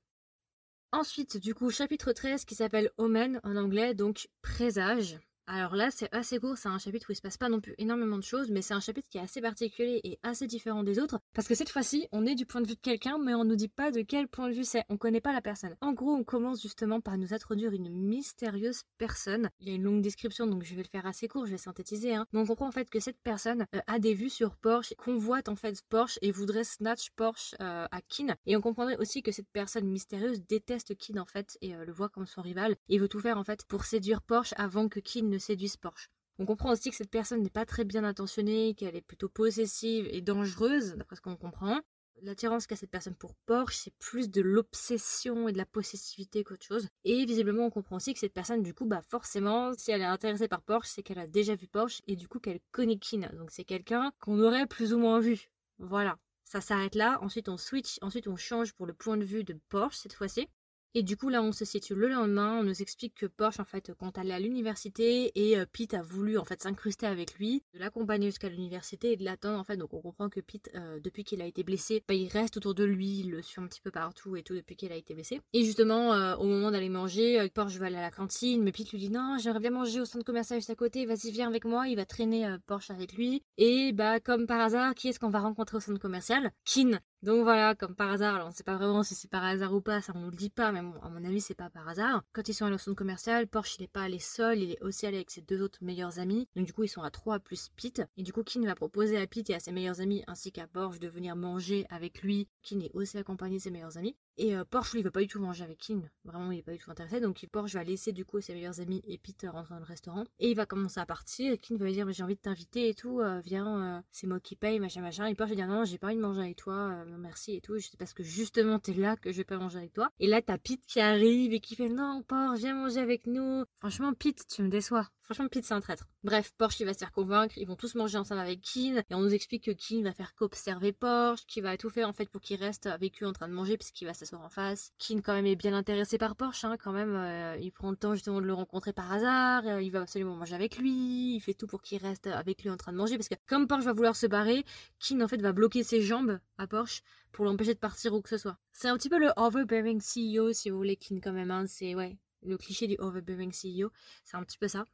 S1: Ensuite, du coup, chapitre 13 qui s'appelle Omen en anglais, donc présage. Alors là, c'est assez court, c'est un chapitre où il se passe pas non plus énormément de choses, mais c'est un chapitre qui est assez particulier et assez différent des autres, parce que cette fois-ci, on est du point de vue de quelqu'un, mais on nous dit pas de quel point de vue c'est, on connaît pas la personne. En gros, on commence justement par nous introduire une mystérieuse personne. Il y a une longue description, donc je vais le faire assez court, je vais synthétiser, hein. Mais on comprend en fait que cette personne euh, a des vues sur Porsche, convoite en fait Porsche et voudrait snatch Porsche euh, à Kin. Et on comprendrait aussi que cette personne mystérieuse déteste Kin en fait et euh, le voit comme son rival et veut tout faire en fait pour séduire Porsche avant que Kin séduise Porsche. On comprend aussi que cette personne n'est pas très bien intentionnée, qu'elle est plutôt possessive et dangereuse, d'après ce qu'on comprend. L'attirance qu'a cette personne pour Porsche, c'est plus de l'obsession et de la possessivité qu'autre chose. Et visiblement, on comprend aussi que cette personne, du coup, bah forcément, si elle est intéressée par Porsche, c'est qu'elle a déjà vu Porsche et du coup qu'elle connaît Kina. Donc c'est quelqu'un qu'on aurait plus ou moins vu. Voilà. Ça s'arrête là. Ensuite, on switch. Ensuite, on change pour le point de vue de Porsche cette fois-ci. Et du coup, là, on se situe le lendemain. On nous explique que Porsche, en fait, quand elle est à l'université, et euh, Pete a voulu, en fait, s'incruster avec lui, de l'accompagner jusqu'à l'université et de l'attendre, en fait. Donc, on comprend que Pete, euh, depuis qu'il a été blessé, bah, il reste autour de lui, il le suit un petit peu partout et tout depuis qu'il a été blessé. Et justement, euh, au moment d'aller manger, Porsche va aller à la cantine, mais Pete lui dit non, j'aimerais bien manger au centre commercial juste à côté, vas-y, viens avec moi. Il va traîner Porsche avec lui. Et bah, comme par hasard, qui est-ce qu'on va rencontrer au centre commercial? Kin. Donc voilà, comme par hasard, on sait pas vraiment si c'est par hasard ou pas, ça on nous le dit pas, mais à mon avis c'est pas par hasard. Quand ils sont allés au centre commercial, Porsche il pas allé seul, il est aussi allé avec ses deux autres meilleurs amis. Donc du coup ils sont à trois plus Pete. Et du coup Kin va proposer à Pete et à ses meilleurs amis ainsi qu'à Porsche de venir manger avec lui. Kin est aussi accompagné de ses meilleurs amis. Et euh, Porsche, lui, il veut pas du tout manger avec Kin. Vraiment, il est pas du tout intéressé. Donc Porsche va laisser du coup ses meilleurs amis et Pete rentrer dans le restaurant. Et il va commencer à partir. Kin va lui dire, j'ai envie de t'inviter et tout. Euh, viens, euh, c'est moi qui paye, machin, machin. Et Porsche va dire, non, j'ai pas envie de manger avec toi. merci et tout. C'est parce que justement, t'es là que je vais pas manger avec toi. Et là, t'as Pete qui arrive et qui fait, non, Porsche, viens manger avec nous. Franchement, Pete, tu me déçois. Franchement, Pete, c'est un traître. Bref, Porsche, il va se faire convaincre. Ils vont tous manger ensemble avec Kin. Et on nous explique que Kin va faire qu'observer Porsche, qui va tout faire en fait pour qu'il reste avec lui en train de manger, puisqu'il va s'asseoir en face. Kin, quand même, est bien intéressé par Porsche, hein, quand même. Euh, il prend le temps justement de le rencontrer par hasard. Euh, il va absolument manger avec lui. Il fait tout pour qu'il reste avec lui en train de manger. Parce que comme Porsche va vouloir se barrer, Kin, en fait, va bloquer ses jambes à Porsche pour l'empêcher de partir où que ce soit. C'est un petit peu le overbearing CEO, si vous voulez, Kin, quand même. Hein. C'est, ouais, le cliché du overbearing CEO. C'est un petit peu ça.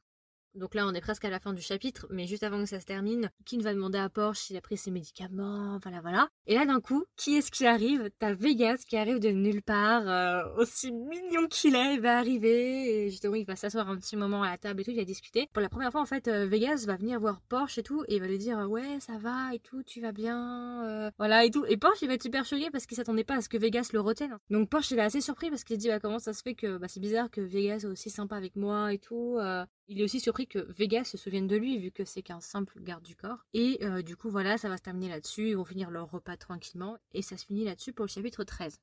S1: Donc là, on est presque à la fin du chapitre, mais juste avant que ça se termine, Kin va demander à Porsche s'il a pris ses médicaments, voilà, voilà. Et là, d'un coup, qui est-ce qui arrive? T'as Vegas qui arrive de nulle part, euh, aussi mignon qu'il est, il va arriver, et justement, il va s'asseoir un petit moment à la table et tout, il va discuter. Pour la première fois, en fait, euh, Vegas va venir voir Porsche et tout, et il va lui dire, ouais, ça va et tout, tu vas bien, euh, voilà et tout. Et Porsche, il va être super choqué parce qu'il s'attendait pas à ce que Vegas le retienne. Donc Porsche, il est assez surpris parce qu'il dit, bah, comment ça se fait que, bah, c'est bizarre que Vegas est aussi sympa avec moi et tout. Il est aussi surpris que Vegas se souvienne de lui, vu que c'est qu'un simple garde du corps. Et euh, du coup, voilà, ça va se terminer là-dessus. Ils vont finir leur repas tranquillement. Et ça se finit là-dessus pour le chapitre 13.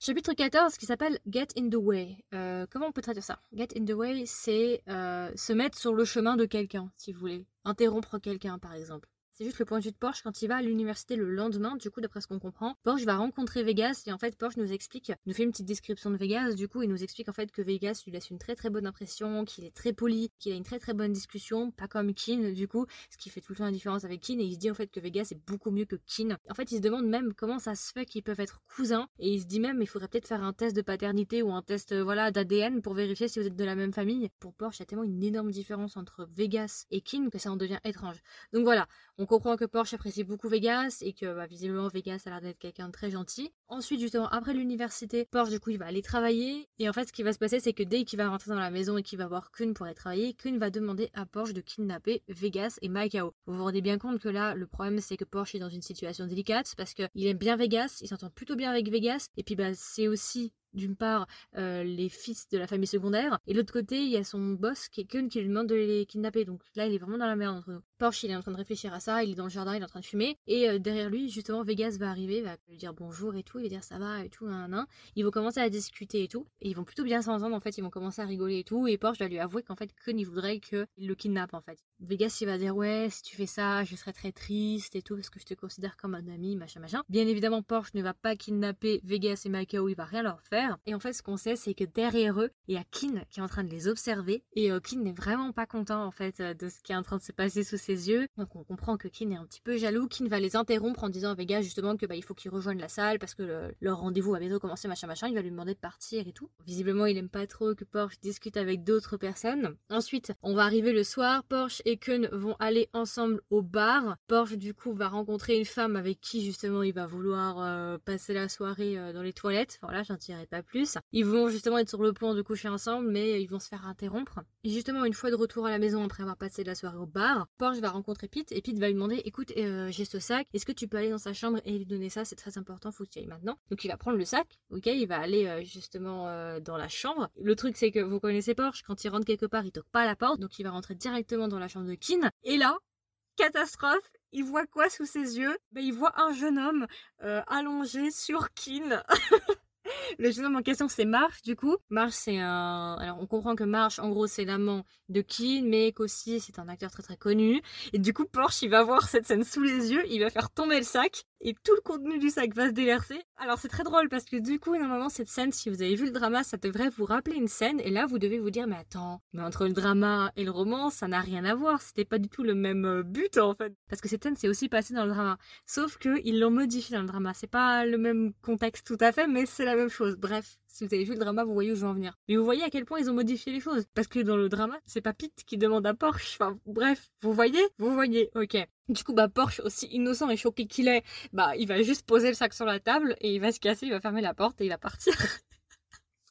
S1: Chapitre 14 qui s'appelle Get in the Way. Euh, comment on peut traduire ça? Get in the Way, c'est euh, se mettre sur le chemin de quelqu'un, si vous voulez. Interrompre quelqu'un, par exemple. C'est juste le point de vue de Porsche quand il va à l'université le lendemain, du coup, d'après ce qu'on comprend. Porsche va rencontrer Vegas et en fait, Porsche nous explique, nous fait une petite description de Vegas, du coup, il nous explique en fait que Vegas lui laisse une très très bonne impression, qu'il est très poli, qu'il a une très très bonne discussion, pas comme Kin, du coup, ce qui fait tout le temps la différence avec Kin et il se dit en fait que Vegas est beaucoup mieux que Kin. En fait, il se demande même comment ça se fait qu'ils peuvent être cousins et il se dit même, il faudrait peut-être faire un test de paternité ou un test, euh, voilà, d'ADN pour vérifier si vous êtes de la même famille. Pour Porsche, il y a tellement une énorme différence entre Vegas et Kin que ça en devient étrange. Donc voilà, comprend que Porsche apprécie beaucoup Vegas et que bah, visiblement Vegas a l'air d'être quelqu'un de très gentil. Ensuite, justement, après l'université, Porsche, du coup, il va aller travailler. Et en fait, ce qui va se passer, c'est que dès qu'il va rentrer dans la maison et qu'il va voir Kun pour aller travailler, Kun va demander à Porsche de kidnapper Vegas et Macao. Vous vous rendez bien compte que là, le problème, c'est que Porsche est dans une situation délicate parce qu'il aime bien Vegas, il s'entend plutôt bien avec Vegas. Et puis, bah, c'est aussi d'une part euh, les fils de la famille secondaire et de l'autre côté il y a son boss qui est Kun qui lui demande de les kidnapper donc là il est vraiment dans la merde entre nous. Porsche il est en train de réfléchir à ça, il est dans le jardin, il est en train de fumer et euh, derrière lui justement Vegas va arriver, va lui dire bonjour et tout, il va dire ça va et tout, un un. Ils vont commencer à discuter et tout et ils vont plutôt bien s'entendre en fait, ils vont commencer à rigoler et tout et Porsche va lui avouer qu'en fait Kun il voudrait qu'il le kidnappe en fait. Vegas il va dire ouais si tu fais ça je serai très triste et tout parce que je te considère comme un ami machin machin. Bien évidemment Porsche ne va pas kidnapper Vegas et Macao, il va rien leur faire et en fait ce qu'on sait c'est que derrière eux il y a Kin qui est en train de les observer et euh, Kin n'est vraiment pas content en fait euh, de ce qui est en train de se passer sous ses yeux. Donc on comprend que Kin est un petit peu jaloux. Kin va les interrompre en disant à Vegas justement que bah il faut qu'ils rejoignent la salle parce que leur rendez-vous va bientôt commencer machin machin. Il va lui demander de partir et tout. Visiblement il aime pas trop que Porsche discute avec d'autres personnes. Ensuite on va arriver le soir. Porsche et Kun vont aller ensemble au bar. Porsche du coup va rencontrer une femme avec qui justement il va vouloir euh, passer la soirée euh, dans les toilettes. Voilà, j'en dirai pas plus. Ils vont justement être sur le point de coucher ensemble, mais ils vont se faire interrompre. Et justement, une fois de retour à la maison après avoir passé la soirée au bar, Porsche va rencontrer Pete et Pete va lui demander "Écoute, euh, j'ai ce sac. Est-ce que tu peux aller dans sa chambre et lui donner ça? C'est très important. Faut que tu ailles maintenant." Donc il va prendre le sac. Ok, il va aller justement dans la chambre. Le truc c'est que vous connaissez Porsche, quand il rentre quelque part, il toque pas à la porte, donc il va rentrer directement dans la chambre de Kin. Et là, catastrophe, il voit quoi sous ses yeux? Ben, Il voit un jeune homme euh, allongé sur Kin. [laughs] Le homme en question, c'est Marsh, du coup. Marsh, c'est un. Alors, on comprend que Marsh, en gros, c'est l'amant de Keane, mais qu'aussi, c'est un acteur très très connu. Et du coup, Porsche, il va voir cette scène sous les yeux, il va faire tomber le sac, et tout le contenu du sac va se déverser. Alors, c'est très drôle parce que du coup, normalement, cette scène, si vous avez vu le drama, ça devrait vous rappeler une scène, et là, vous devez vous dire, mais attends, mais entre le drama et le roman, ça n'a rien à voir. C'était pas du tout le même euh, but, en fait. Parce que cette scène, c'est aussi passé dans le drama. Sauf qu'ils l'ont modifié dans le drama. C'est pas le même contexte tout à fait, mais c'est la même chose. Bref, si vous avez vu le drama, vous voyez où je veux en venir. Mais vous voyez à quel point ils ont modifié les choses. Parce que dans le drama, c'est pas qui demande à Porsche. Enfin, bref, vous voyez? Vous voyez, ok. Du coup, bah, Porsche, aussi innocent et choqué qu'il est, bah, il va juste poser le sac sur la table et il va se casser, il va fermer la porte et il va partir. [laughs]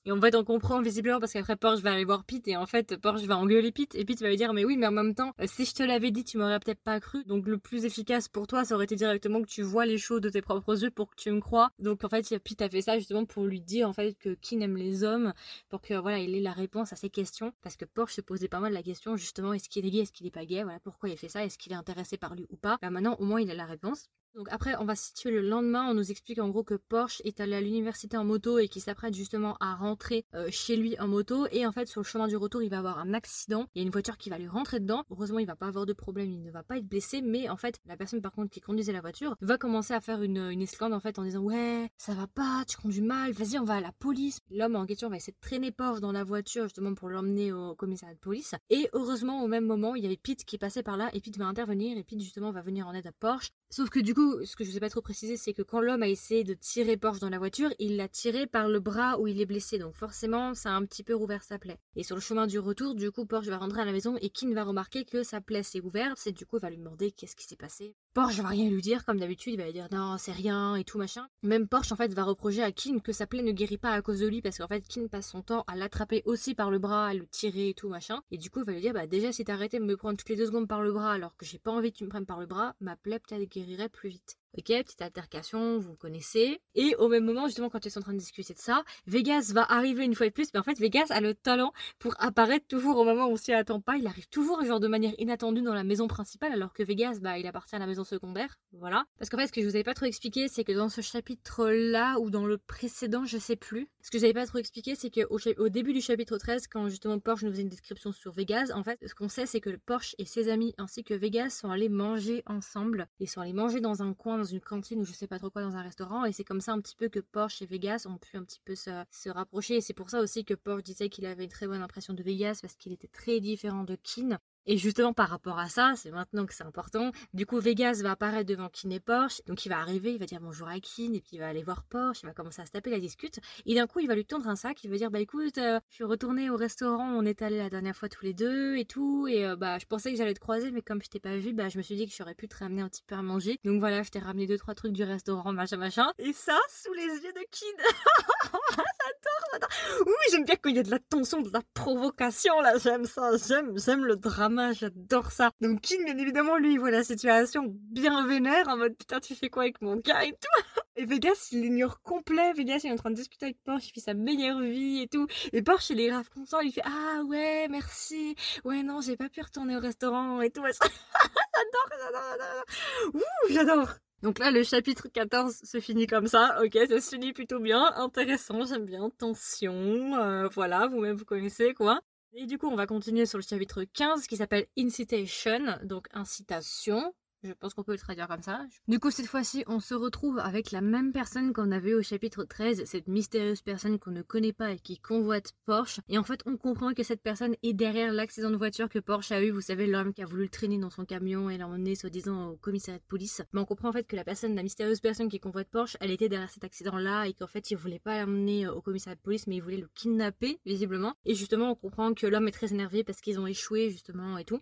S1: Et en fait, on comprend visiblement parce qu'après Porsche va aller voir Pete et en fait Porsche va engueuler Pete et Pete va lui dire mais oui mais en même temps si je te l'avais dit tu m'aurais peut-être pas cru. Donc le plus efficace pour toi ça aurait été directement que tu vois les choses de tes propres yeux pour que tu me crois. Donc en fait Pete a fait ça justement pour lui dire en fait que qui n'aime les hommes pour que voilà il ait la réponse à ses questions. Parce que Porsche se posait pas mal la question justement est-ce qu'il est gay est-ce qu'il est pas gay? Voilà pourquoi il fait ça? Est-ce qu'il est intéressé par lui ou pas? Bah maintenant au moins il a la réponse donc après, on va se situer le lendemain. On nous explique en gros que Porsche est allé à l'université en moto et qu'il s'apprête justement à rentrer euh, chez lui en moto. Et en fait, sur le chemin du retour, il va avoir un accident. Il y a une voiture qui va lui rentrer dedans. Heureusement, il va pas avoir de problème. Il ne va pas être blessé. Mais en fait, la personne par contre qui conduisait la voiture va commencer à faire une, une en fait en disant ouais, ça va pas, tu conduis mal. Vas-y, on va à la police. L'homme en question va essayer de traîner Porsche dans la voiture justement pour l'emmener au commissariat de police. Et heureusement, au même moment, il y avait Pete qui passait par là et Pete va intervenir et Pete justement va venir en aide à Porsche. Sauf que du coup, ce que je vous ai pas trop précisé, c'est que quand l'homme a essayé de tirer Porsche dans la voiture, il l'a tiré par le bras où il est blessé. Donc forcément, ça a un petit peu rouvert sa plaie. Et sur le chemin du retour, du coup, Porsche va rentrer à la maison et Kin va remarquer que sa plaie s'est ouverte. C'est du coup, il va lui demander qu'est-ce qui s'est passé. Porsche va rien lui dire, comme d'habitude, il va lui dire non, c'est rien et tout machin. Même Porsche, en fait, va reprocher à Kin que sa plaie ne guérit pas à cause de lui parce qu'en fait, Kin passe son temps à l'attraper aussi par le bras, à le tirer et tout machin. Et du coup, il va lui dire bah déjà, si t'arrêtais de me prendre toutes les deux secondes par le bras alors que j'ai pas envie que tu me prennes par le bras, ma plaie peut-être guérirait plus vite. Ok, petite altercation, vous connaissez. Et au même moment, justement, quand ils sont en train de discuter de ça, Vegas va arriver une fois de plus. Mais en fait, Vegas a le talent pour apparaître toujours au moment où on s'y attend pas. Il arrive toujours, genre, de manière inattendue dans la maison principale, alors que Vegas, bah, il appartient à la maison secondaire. Voilà. Parce qu'en fait, ce que je vous avais pas trop expliqué, c'est que dans ce chapitre-là, ou dans le précédent, je sais plus, ce que je n'avais pas trop expliqué, c'est qu'au au début du chapitre 13, quand justement Porsche nous faisait une description sur Vegas, en fait, ce qu'on sait, c'est que Porsche et ses amis, ainsi que Vegas, sont allés manger ensemble. Ils sont allés manger dans un coin dans une cantine ou je sais pas trop quoi dans un restaurant et c'est comme ça un petit peu que Porsche et Vegas ont pu un petit peu se, se rapprocher. Et c'est pour ça aussi que Porsche disait qu'il avait une très bonne impression de Vegas parce qu'il était très différent de Keane et justement, par rapport à ça, c'est maintenant que c'est important. Du coup, Vegas va apparaître devant Kin et Porsche. Donc, il va arriver, il va dire bonjour à Kin, et puis il va aller voir Porsche, il va commencer à se taper la discute. Et d'un coup, il va lui tendre un sac, il va dire Bah écoute, euh, je suis retourné au restaurant, on est allé la dernière fois tous les deux et tout. Et euh, bah, je pensais que j'allais te croiser, mais comme je t'ai pas vu, bah, je me suis dit que j'aurais pu te ramener un petit peu à manger. Donc voilà, je t'ai ramené deux, trois trucs du restaurant, machin, machin. Et ça, sous les yeux de Kin. [laughs] j'adore, j'adore. Oui, j'aime bien quand il y a de la tension, de la provocation, là, j'aime ça, j'aime, j'aime le j'adore ça. Donc King, bien évidemment, lui, il voit la situation bien vénère, en mode putain, tu fais quoi avec mon gars et tout. [laughs] Et Vegas, il l'ignore complet. Vegas, il est en train de discuter avec Porsche, il fait sa meilleure vie et tout. Et Porsche, il est grave content, il fait ah ouais, merci. Ouais, non, j'ai pas pu retourner au restaurant et tout. [laughs] j'adore, j'adore, j'adore. Ouh, j'adore. Donc là, le chapitre 14 se finit comme ça. Ok, ça se finit plutôt bien. Intéressant, j'aime bien. Tension, euh, voilà, vous-même vous connaissez quoi. Et du coup, on va continuer sur le chapitre 15 qui s'appelle Incitation, donc incitation. Je pense qu'on peut le traduire comme ça. Du coup, cette fois-ci, on se retrouve avec la même personne qu'on avait au chapitre 13, cette mystérieuse personne qu'on ne connaît pas et qui convoite Porsche. Et en fait, on comprend que cette personne est derrière l'accident de voiture que Porsche a eu. Vous savez, l'homme qui a voulu le traîner dans son camion et l'emmener, soi-disant, au commissariat de police. Mais on comprend en fait que la personne, la mystérieuse personne qui convoite Porsche, elle était derrière cet accident-là et qu'en fait, il voulait pas l'emmener au commissariat de police, mais il voulait le kidnapper, visiblement. Et justement, on comprend que l'homme est très énervé parce qu'ils ont échoué, justement, et tout.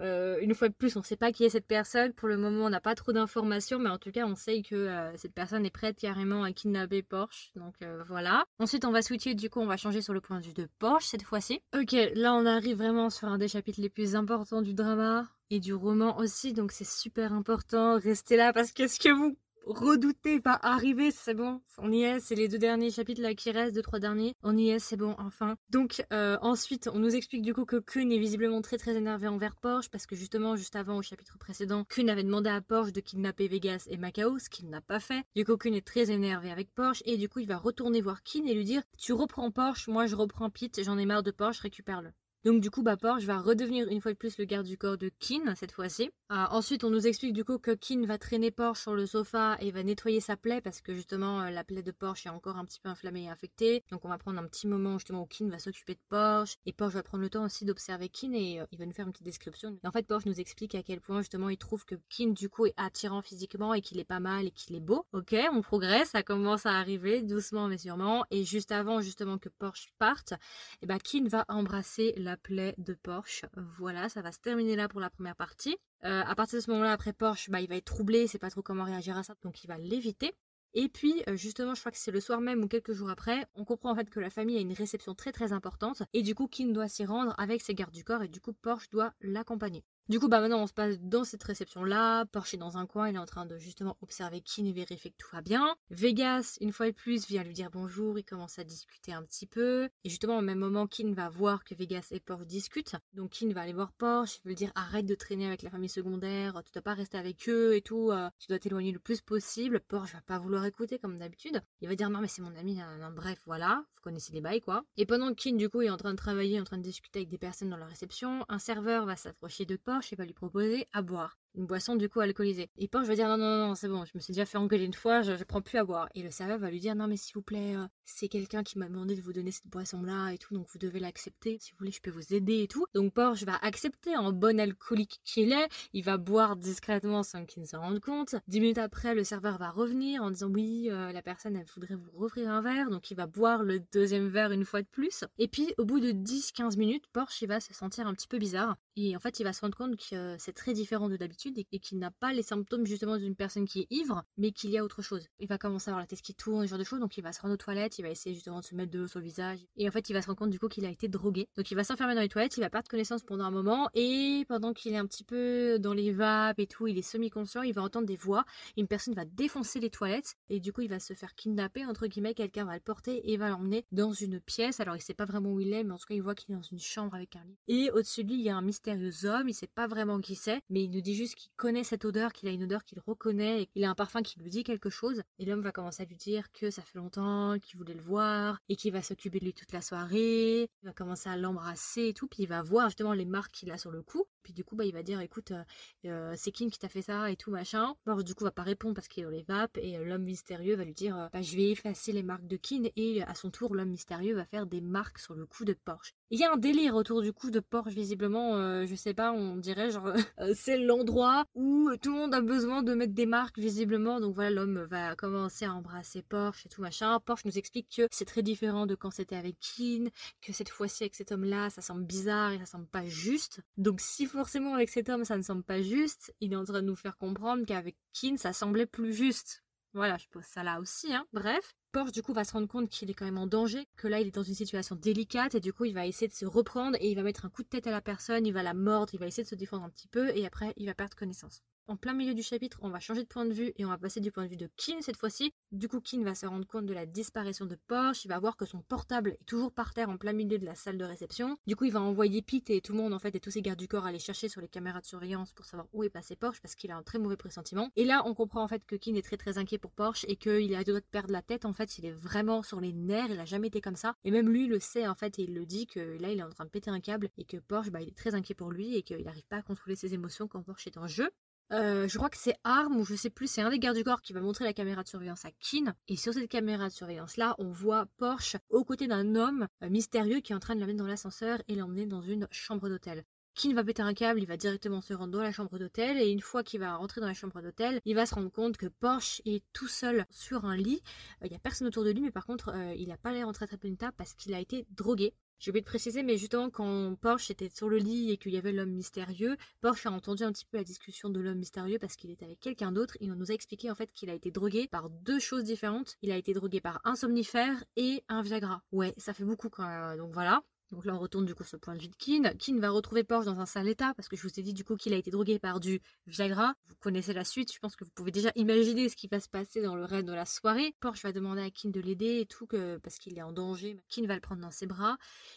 S1: Euh, une fois de plus, on ne sait pas qui est cette personne. Pour le moment, on n'a pas trop d'informations, mais en tout cas, on sait que euh, cette personne est prête carrément à kidnapper Porsche. Donc euh, voilà. Ensuite, on va switcher. Du coup, on va changer sur le point de vue de Porsche cette fois-ci. Ok, là, on arrive vraiment sur un des chapitres les plus importants du drama et du roman aussi. Donc c'est super important. Restez là parce que ce que vous redouté va arriver, c'est bon, on y est, c'est les deux derniers chapitres là qui restent, deux trois derniers, on y est, c'est bon, enfin. Donc euh, ensuite, on nous explique du coup que Kuhn est visiblement très très énervé envers Porsche parce que justement juste avant au chapitre précédent, Kuhn avait demandé à Porsche de kidnapper Vegas et Macao, ce qu'il n'a pas fait. Du coup, Kuhn est très énervé avec Porsche et du coup, il va retourner voir Kin et lui dire "Tu reprends Porsche, moi je reprends Pete, j'en ai marre de Porsche, récupère-le." Donc du coup, bah, Porsche va redevenir une fois de plus le garde du corps de Kin cette fois-ci. Euh, ensuite, on nous explique du coup que Kin va traîner Porsche sur le sofa et va nettoyer sa plaie parce que justement euh, la plaie de Porsche est encore un petit peu inflammée et infectée. Donc on va prendre un petit moment justement où Kin va s'occuper de Porsche et Porsche va prendre le temps aussi d'observer Kin et euh, il va nous faire une petite description. Et en fait, Porsche nous explique à quel point justement il trouve que Kin du coup est attirant physiquement et qu'il est pas mal et qu'il est beau. Ok, on progresse, ça commence à arriver doucement mais sûrement. Et juste avant justement que Porsche parte, et eh ben Kin va embrasser la de Porsche. Voilà, ça va se terminer là pour la première partie. Euh, à partir de ce moment-là, après Porsche, bah, il va être troublé, il sait pas trop comment réagir à ça, donc il va l'éviter. Et puis, euh, justement, je crois que c'est le soir même ou quelques jours après, on comprend en fait que la famille a une réception très très importante, et du coup, Kim doit s'y rendre avec ses gardes du corps, et du coup, Porsche doit l'accompagner. Du coup, bah maintenant, on se passe dans cette réception-là. Porsche est dans un coin, il est en train de justement observer Kin et vérifier que tout va bien. Vegas, une fois de plus, vient lui dire bonjour, il commence à discuter un petit peu. Et justement, au même moment, Kin va voir que Vegas et Porsche discutent. Donc Kin va aller voir Porsche, il veut lui dire arrête de traîner avec la famille secondaire, tu dois pas rester avec eux et tout, euh, tu dois t'éloigner le plus possible. Porsche va pas vouloir écouter comme d'habitude. Il va dire non mais c'est mon ami, bref, voilà, vous connaissez les bails quoi. Et pendant que Kin, du coup, est en train de travailler, en train de discuter avec des personnes dans la réception, un serveur va s'approcher de Porsche et va lui proposer à boire. Une boisson du coup alcoolisée. Et Porsche va dire non, non, non, c'est bon, je me suis déjà fait engueuler une fois, je, je prends plus à boire. Et le serveur va lui dire non, mais s'il vous plaît, euh, c'est quelqu'un qui m'a demandé de vous donner cette boisson-là et tout, donc vous devez l'accepter. Si vous voulez, je peux vous aider et tout. Donc Porsche va accepter en bon alcoolique qu'il est. Il va boire discrètement sans qu'il ne se rende compte. Dix minutes après, le serveur va revenir en disant oui, euh, la personne, elle voudrait vous offrir un verre. Donc il va boire le deuxième verre une fois de plus. Et puis, au bout de 10-15 minutes, Porsche, il va se sentir un petit peu bizarre. Et en fait, il va se rendre compte que c'est très différent de d'habitude et, qu'il n'a pas les symptômes justement d'une personne qui est ivre, mais qu'il y a autre chose. Il va commencer à avoir la tête qui tourne, ce genre de choses, donc il va se rendre aux toilettes, il va essayer justement de se mettre de l'eau sur le visage. Et en fait, il va se rendre compte du coup qu'il a été drogué. Donc il va s'enfermer dans les toilettes, il va perdre connaissance pendant un moment, et pendant qu'il est un petit peu dans les vapes et tout, il est semi-conscient, il va entendre des voix, une personne va défoncer les toilettes, et du coup il va se faire kidnapper, entre guillemets, quelqu'un va le porter et va l'emmener dans une pièce. Alors il sait pas vraiment où il est, mais en tout cas il voit qu'il est dans une chambre avec un lit. Et au-dessus de lui, il y a un mystérieux homme, il sait pas vraiment qui c'est, mais il nous dit juste qu'il connaît cette odeur, qu'il a une odeur qu'il reconnaît, et qu'il a un parfum qui lui dit quelque chose. Et l'homme va commencer à lui dire que ça fait longtemps qu'il voulait le voir, et qu'il va s'occuper de lui toute la soirée, il va commencer à l'embrasser et tout, puis il va voir justement les marques qu'il a sur le cou, puis du coup, bah, il va dire, écoute, euh, euh, c'est Kim qui t'a fait ça et tout machin. Porsche du coup va pas répondre parce qu'il est dans les vapes et euh, l'homme mystérieux va lui dire, bah, je vais effacer les marques de Kin et à son tour, l'homme mystérieux va faire des marques sur le cou de Porsche. Il y a un délire autour du cou de Porsche visiblement, je sais pas, on dirait genre [laughs] c'est l'endroit où tout le monde a besoin de mettre des marques visiblement. Donc voilà, l'homme va commencer à embrasser Porsche et tout machin. Porsche nous explique que c'est très différent de quand c'était avec Kin, que cette fois-ci avec cet homme-là, ça semble bizarre et ça semble pas juste. Donc si forcément avec cet homme ça ne semble pas juste, il est en train de nous faire comprendre qu'avec Kin ça semblait plus juste. Voilà, je pose ça là aussi, hein. Bref, Du coup va se rendre compte qu'il est quand même en danger, que là il est dans une situation délicate et du coup il va essayer de se reprendre et il va mettre un coup de tête à la personne, il va la mordre, il va essayer de se défendre un petit peu et après il va perdre connaissance en plein milieu du chapitre, on va changer de point de vue et on va passer du point de vue de Kin cette fois-ci. Du coup, Kin va se rendre compte de la disparition de Porsche. Il va voir que son portable est toujours par terre en plein milieu de la salle de réception. Du coup, il va envoyer Pete et tout le monde, en fait, et tous ses gardes du corps aller chercher sur les caméras de surveillance pour savoir où est passé Porsche parce qu'il a un très mauvais pressentiment. Et là, on comprend en fait que Kin est très très inquiet pour Porsche et qu'il a deux de perdre la tête. En fait, il est vraiment sur les nerfs. Il a jamais été comme ça. Et même lui le sait en fait et il le dit que là, il est en train de péter un câble et que Porsche, bah, il est très inquiet pour lui et qu'il n'arrive pas à contrôler ses émotions quand Porsche est en jeu. Euh, je crois que c'est Arm ou je sais plus, c'est un des gardes du corps qui va montrer la caméra de surveillance à Kin. Et sur cette caméra de surveillance là, on voit Porsche aux côtés d'un homme euh, mystérieux qui est en train de l'amener dans l'ascenseur et l'emmener dans une chambre d'hôtel. Kin va péter un câble, il va directement se rendre dans la chambre d'hôtel et une fois qu'il va rentrer dans la chambre d'hôtel, il va se rendre compte que Porsche est tout seul sur un lit. Euh, il n'y a personne autour de lui, mais par contre, il n'a pas l'air en train de une table parce qu'il a été drogué. J'ai oublié de préciser, mais justement, quand Porsche était sur le lit et qu'il y avait l'homme mystérieux, Porsche a entendu un petit peu la discussion de l'homme mystérieux parce qu'il était avec quelqu'un d'autre on nous a expliqué en fait qu'il a été drogué par deux choses différentes. Il a été drogué par un somnifère et un Viagra. Ouais, ça fait beaucoup quand même. Donc voilà. Donc là, on retourne du coup sur le point de vue de Kin. Kin va retrouver Porsche dans un sale état parce que je vous ai dit du coup qu'il a été drogué par du Viagra. Vous connaissez la suite, je pense que vous pouvez déjà imaginer ce qui va se passer dans le reste de la soirée. Porsche va demander à Kin de l'aider et tout parce qu'il est en danger. Kin va le prendre dans ses bras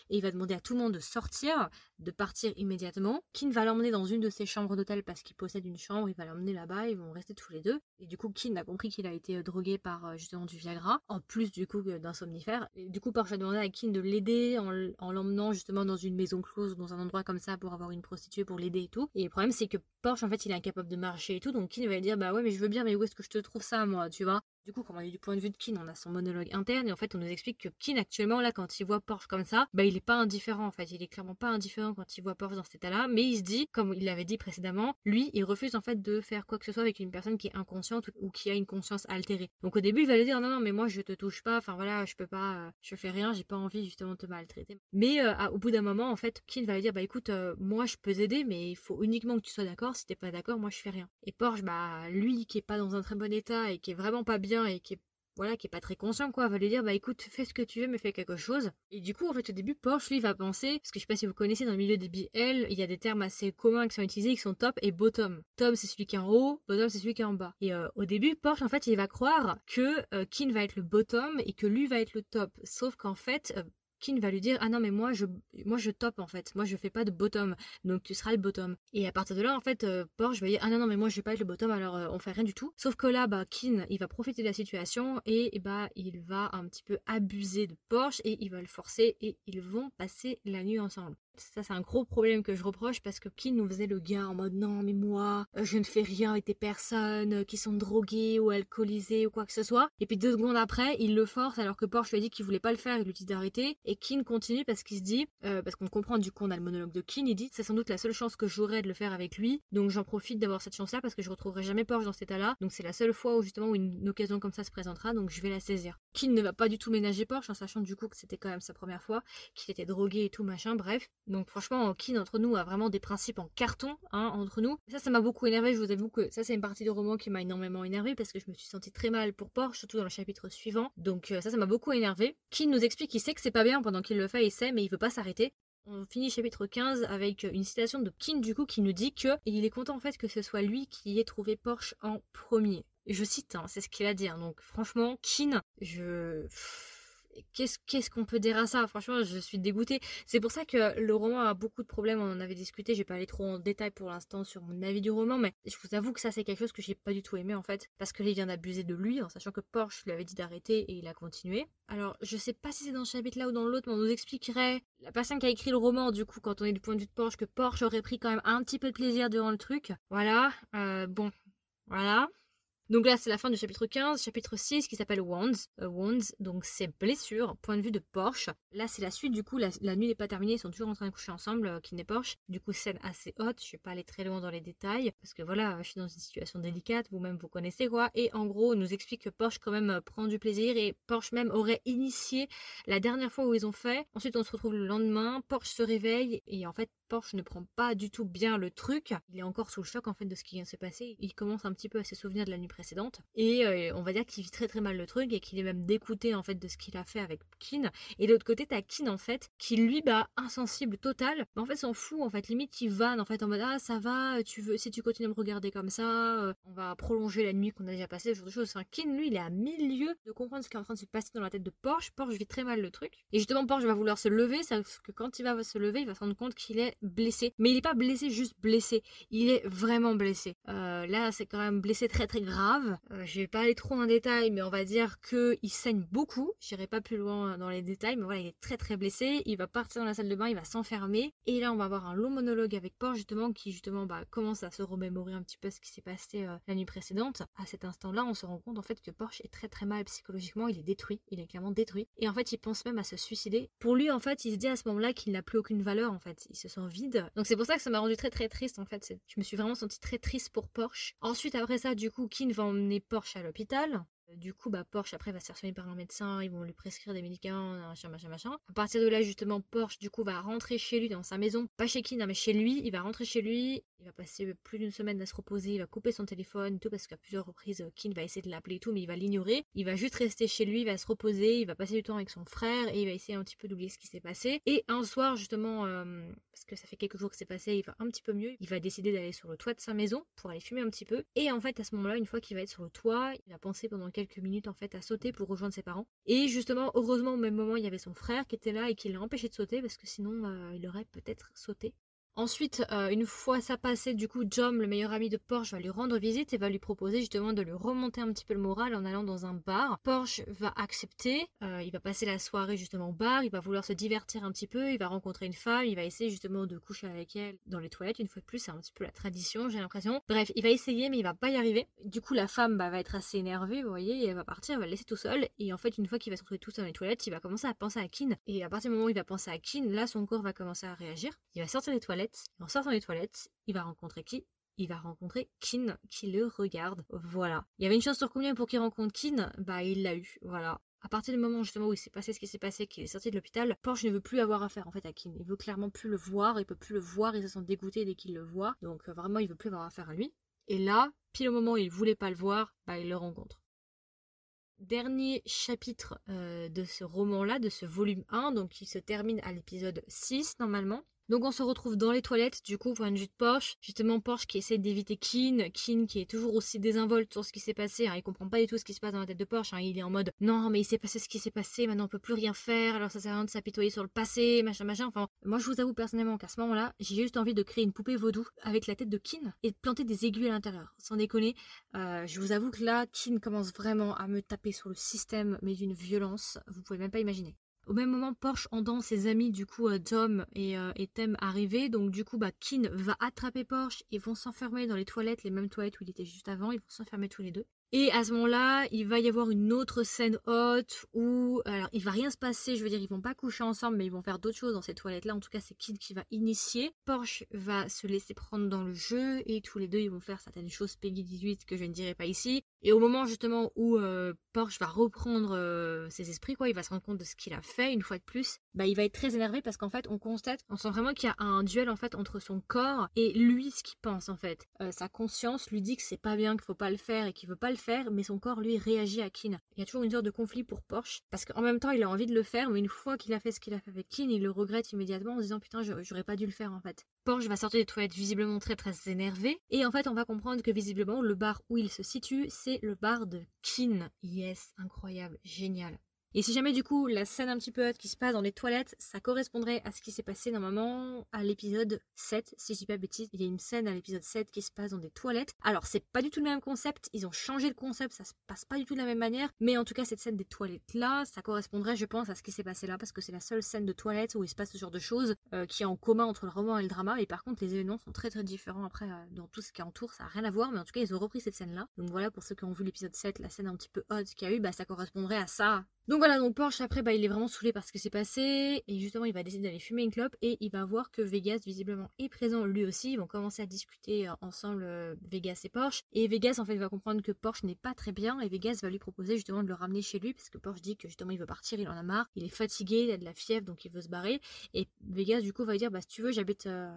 S1: et il va demander à tout le monde de sortir, de partir immédiatement. Kin va l'emmener dans une de ses chambres d'hôtel parce qu'il possède une chambre. Il va l'emmener là-bas, ils vont rester tous les deux. Et du coup, Kin a compris qu'il a été euh, drogué par euh, justement du Viagra, en plus du coup d'un somnifère. Du coup, Porsche a demandé à Kin de l'aider en, en justement dans une maison close dans un endroit comme ça pour avoir une prostituée pour l'aider et tout. Et le problème c'est que Porsche en fait il est incapable de marcher et tout, donc Kin va dire bah ouais mais je veux bien mais où est-ce que je te trouve ça moi, tu vois? Du coup, comme on est du point de vue de Kin, on a son monologue interne et en fait, on nous explique que Kin actuellement, là, quand il voit Porsche comme ça, bah, il est pas indifférent en fait. Il est clairement pas indifférent quand il voit Porsche dans cet état-là, mais il se dit, comme il l'avait dit précédemment, lui, il refuse en fait de faire quoi que ce soit avec une personne qui est inconsciente ou qui a une conscience altérée. Donc au début, il va lui dire non, non, mais moi, je te touche pas. Enfin voilà, je peux pas, euh, je fais rien, j'ai pas envie justement de te maltraiter. Mais euh, au bout d'un moment, en fait, Kin va lui dire bah écoute, euh, moi, je peux t'aider, mais il faut uniquement que tu sois d'accord. Si t'es pas d'accord, moi, je fais rien. Et Porsche, bah lui, qui est pas dans un très bon état et qui est vraiment pas bien et qui est voilà, qui est pas très conscient, quoi, va lui dire, bah écoute, fais ce que tu veux, mais fais quelque chose. Et du coup, en fait, au début, Porsche, lui, va penser, parce que je sais pas si vous connaissez, dans le milieu des BL, il y a des termes assez communs qui sont utilisés, qui sont top et bottom. Top, c'est celui qui est en haut, bottom, c'est celui qui est en bas. Et euh, au début, Porsche, en fait, il va croire que euh, Kin va être le bottom et que lui va être le top. Sauf qu'en fait, euh, Kin va lui dire ah non mais moi je moi je top en fait. Moi je fais pas de bottom. Donc tu seras le bottom. Et à partir de là en fait euh, Porsche va dire ah non non mais moi je vais pas être le bottom alors euh, on fait rien du tout. Sauf que là bah Kin il va profiter de la situation et, bah il va un petit peu abuser de Porsche et il va le forcer et ils vont passer la nuit ensemble Ça, c'est un gros problème que je reproche parce que Kin nous faisait le gars en mode non, mais moi, euh, je ne fais rien avec des personnes euh, qui sont droguées ou alcoolisées ou quoi que ce soit. Et puis deux secondes après, il le force alors que Porsche lui a dit qu'il voulait pas le faire, il lui dit d'arrêter. Et Kin continue parce qu'il se dit, euh, parce qu'on comprend du coup, on a le monologue de Kin, il dit c'est sans doute la seule chance que j'aurais de le faire avec lui. Donc j'en profite d'avoir cette chance-là parce que je retrouverai jamais Porsche dans cet état-là. Donc c'est la seule fois où justement où une, occasion comme ça se présentera, donc je vais la saisir. Kin ne va pas du tout ménager Porsche en sachant du coup que c'était quand même sa première fois, qu'il était drogué et tout machin, bref. Donc franchement, Kin entre nous a vraiment des principes en carton, hein, entre nous. Ça, ça m'a beaucoup énervé, je vous avoue que ça c'est une partie du roman qui m'a énormément énervé parce que je me suis sentie très mal pour Porsche, surtout dans le chapitre suivant. Donc euh, ça, ça m'a beaucoup énervé. Kin nous explique qu'il sait que c'est pas bien pendant qu'il le fait, il sait, mais il veut pas s'arrêter. On finit chapitre 15 avec une citation de Kin du coup qui nous dit que il est content en fait que ce soit lui qui ait trouvé Porsche en premier. Je cite, hein, c'est ce qu'il a dit. Hein. donc franchement, Kin, je qu'est-ce qu'on peut dire à ça? Franchement, je suis dégoûtée. C'est pour ça que le roman a beaucoup de problèmes. On en avait discuté. Je vais pas aller trop en détail pour l'instant sur mon avis du roman, mais je vous avoue que ça, c'est quelque chose que j'ai pas du tout aimé en fait, parce que il vient d'abuser de lui, en sachant que Porsche lui avait dit d'arrêter et il a continué. Alors, je sais pas si c'est dans ce chapitre-là ou dans l'autre, mais on nous expliquerait la personne qui a écrit le roman, du coup, quand on est du point de vue de Porsche, que Porsche aurait pris quand même un petit peu de plaisir durant le truc. Voilà. Euh, bon, voilà. Donc là, c'est la fin du chapitre 15, chapitre 6 qui s'appelle Wounds. Euh, wounds, donc c'est blessure, point de vue de Porsche. Là, c'est la suite, du coup, la, nuit n'est pas terminée, ils sont toujours en train de coucher ensemble, euh, qui n'est Porsche. Du coup, scène assez haute, je vais pas aller très loin dans les détails, parce que voilà, je suis dans une situation délicate, vous-même vous connaissez quoi. Et en gros, on nous explique que Porsche quand même euh, prend du plaisir, et Porsche même aurait initié la dernière fois où ils ont fait. Ensuite, on se retrouve le lendemain, Porsche se réveille, et en fait, Porsche ne prend pas du tout bien le truc. Il est encore sous le choc en fait de ce qui vient de se passer. Il commence un petit peu à se souvenir de la nuit précédente. Et euh, on va dire qu'il vit très très mal le truc et qu'il est même dégoûté en fait de ce qu'il a fait avec Kin. Et de l'autre côté, t'as Kin en fait qui lui bah insensible total. Mais en fait s'en fout en fait. Limite il vanne en fait en mode ah ça va, tu veux si tu continues à me regarder comme ça, euh, on va prolonger la nuit qu'on a déjà passée, ce genre de choses. Enfin, Kin lui il est à mille lieues de comprendre ce qui est en train de se passer dans la tête de Porsche. Porsche vit très mal le truc. Et justement Porsche va vouloir se lever, sauf que quand il va se lever, il va se rendre compte qu'il est blessé. Mais il n'est pas blessé juste blessé, il est vraiment blessé. Euh, là, c'est quand même blessé très très grave. Euh, je vais pas aller trop en détail, mais on va dire que il saigne beaucoup. J'irai pas plus loin dans les détails, mais voilà, il est très très blessé. Il va partir dans la salle de bain, il va s'enfermer. Et là, on va avoir un long monologue avec Porsche justement qui justement bah, commence à se remémorer un petit peu ce qui s'est passé euh, la nuit précédente. À cet instant-là, on se rend compte en fait que Porsche est très très mal psychologiquement. Il est détruit, il est clairement détruit. Et en fait, il pense même à se suicider. Pour lui, en fait, il se dit à ce moment-là qu'il n'a plus aucune valeur. En fait, il se sent vide. Donc c'est pour ça que ça m'a rendu très très triste en fait. Je me suis vraiment sentie très triste pour Porsche. Ensuite après ça, du coup, Kin emmener Porsche à l'hôpital. Euh, du coup, bah, Porsche après va se faire soigner par un médecin, ils vont lui prescrire des médicaments, machin, machin, machin. À partir de là, justement, Porsche, du coup, va rentrer chez lui dans sa maison. Pas chez Kin, mais chez lui. Il va rentrer chez lui, il va passer plus d'une semaine à se reposer, il va couper son téléphone, tout parce qu'à plusieurs reprises, Kin va essayer de l'appeler et tout, mais il va l'ignorer. Il va juste rester chez lui, il va se reposer, il va passer du temps avec son frère et il va essayer un petit peu d'oublier ce qui s'est passé. Et un soir, justement, euh, parce que ça fait quelques jours que c'est passé, il va un petit peu mieux. Il va décider d'aller sur le toit de sa maison pour aller fumer un petit peu. Et en fait, à ce moment-là, une fois qu'il va être sur le toit, il va penser pendant minutes en fait à sauter pour rejoindre ses parents. Et justement, heureusement, au même moment, il y avait son frère qui était là et qui l'a empêché de sauter parce que sinon, euh, il aurait peut-être sauté. Ensuite, euh, une fois ça passé, du coup, John, le meilleur ami de Porsche, va lui rendre visite et va lui proposer justement de lui remonter un petit peu le moral en allant dans un bar. Porsche va accepter, euh, il va passer la soirée justement au bar, il va vouloir se divertir un petit peu, il va rencontrer une femme, il va essayer justement de coucher avec elle dans les toilettes. Une fois de plus, c'est un petit peu la tradition, j'ai l'impression. Bref, il va essayer, mais il va pas y arriver. Du coup, la femme bah, va être assez énervée, vous voyez, et elle va partir, elle va le laisser tout seul. Et en fait, une fois qu'il va se retrouver tout seul dans les toilettes, il va commencer à penser à Kin. Et à partir du moment où il va penser à Kin, là, son corps va commencer à réagir. Il va sortir des toilettes en sortant des toilettes, il va rencontrer qui? Il va rencontrer Kin qui le regarde. Voilà. Il y avait une chance sur combien pour qu'il rencontre Kin? Bah il l'a eu. Voilà. À partir du moment justement où il s'est passé ce qui s'est passé, qu'il est sorti de l'hôpital, Porsche ne veut plus avoir affaire en fait à Kin. Il veut clairement plus le voir, il peut plus le voir, il se sent dégoûté dès qu'il le voit. Donc euh, vraiment il veut plus avoir affaire à lui. Et là, pile au moment où il voulait pas le voir, bah il le rencontre dernier chapitre euh, de ce roman-là, de ce volume 1, donc qui se termine à l'épisode 6 normalement. Donc on se retrouve dans les toilettes, du coup, point de vue de Porsche. Justement, Porsche qui essaie d'éviter Keane. Keane qui est toujours aussi désinvolte sur ce qui s'est passé. Hein. Il comprend pas du tout ce qui se passe dans la tête de Porsche. Hein. Il est en mode non, mais il s'est passé ce qui s'est passé, maintenant on peut plus rien faire, alors ça sert à rien de s'apitoyer sur le passé, machin, machin. Enfin, moi je vous avoue personnellement qu'à ce moment-là, j'ai juste envie de créer une poupée vaudou avec la tête de Keane et de planter des aiguilles à l'intérieur. Sans déconner, euh, je vous avoue que là, Keane commence vraiment à me taper sur le système, mais d'une violence, vous pouvez même pas imaginer. Au même moment, Porsche entend ses amis, du coup, Tom et, et Tem arriver. Donc, du coup, bah, Kin va attraper Porsche et vont s'enfermer dans les toilettes, les mêmes toilettes où il était juste avant. Ils vont s'enfermer tous les deux. Et à ce moment-là, il va y avoir une autre scène haute où, alors, il va rien se passer, je veux dire, ils vont pas coucher ensemble, mais ils vont faire d'autres choses dans ces toilettes-là. En tout cas, c'est Kid qui va initier. Porsche va se laisser prendre dans le jeu et tous les deux, ils vont faire certaines choses Peggy 18 que je ne dirai pas ici. Et au moment justement où euh, Porsche va reprendre euh, ses esprits, quoi, il va se rendre compte de ce qu'il a fait une fois de plus, bah il va être très énervé parce qu'en fait on constate, on sent vraiment qu'il y a un duel en fait entre son corps et lui ce qu'il pense en fait. Euh, sa conscience lui dit que c'est pas bien, qu'il faut pas le faire et qu'il veut pas le faire, mais son corps lui réagit à Kin. Il y a toujours une sorte de conflit pour Porsche parce qu'en même temps il a envie de le faire, mais une fois qu'il a fait ce qu'il a fait avec Kin, il le regrette immédiatement en se disant putain j'aurais pas dû le faire en fait. Porsche va sortir des toilettes visiblement très très énervé et en fait on va comprendre que visiblement le bar où il se situe c'est le bar de Kin. Yes, incroyable, génial. Et si jamais du coup la scène un petit peu haute qui se passe dans les toilettes, ça correspondrait à ce qui s'est passé normalement à l'épisode 7, si je dis pas bêtise, il y a une scène à l'épisode 7 qui se passe dans des toilettes. Alors c'est pas du tout le même concept, ils ont changé le concept, ça se passe pas du tout de la même manière, mais en tout cas cette scène des toilettes là, ça correspondrait je pense à ce qui s'est passé là, parce que c'est la seule scène de toilettes où il se passe ce genre de choses euh, qui est en commun entre le roman et le drama, et par contre les événements sont très très différents après euh, dans tout ce qui entoure, ça a rien à voir, mais en tout cas ils ont repris cette scène là. Donc voilà pour ceux qui ont vu l'épisode 7, la scène un petit peu haute qu'il y a eu, bah ça correspondrait à ça donc voilà, donc Porsche après, bah, il est vraiment saoulé par ce qui s'est passé. Et justement, il va décider d'aller fumer une clope. Et il va voir que Vegas, visiblement, est présent lui aussi. Ils vont commencer à discuter euh, ensemble, euh, Vegas et Porsche. Et Vegas, en fait, va comprendre que Porsche n'est pas très bien. Et Vegas va lui proposer justement de le ramener chez lui. Parce que Porsche dit que justement, il veut partir, il en a marre. Il est fatigué, il a de la fièvre, donc il veut se barrer. Et Vegas, du coup, va dire, bah si tu veux, j'habite euh,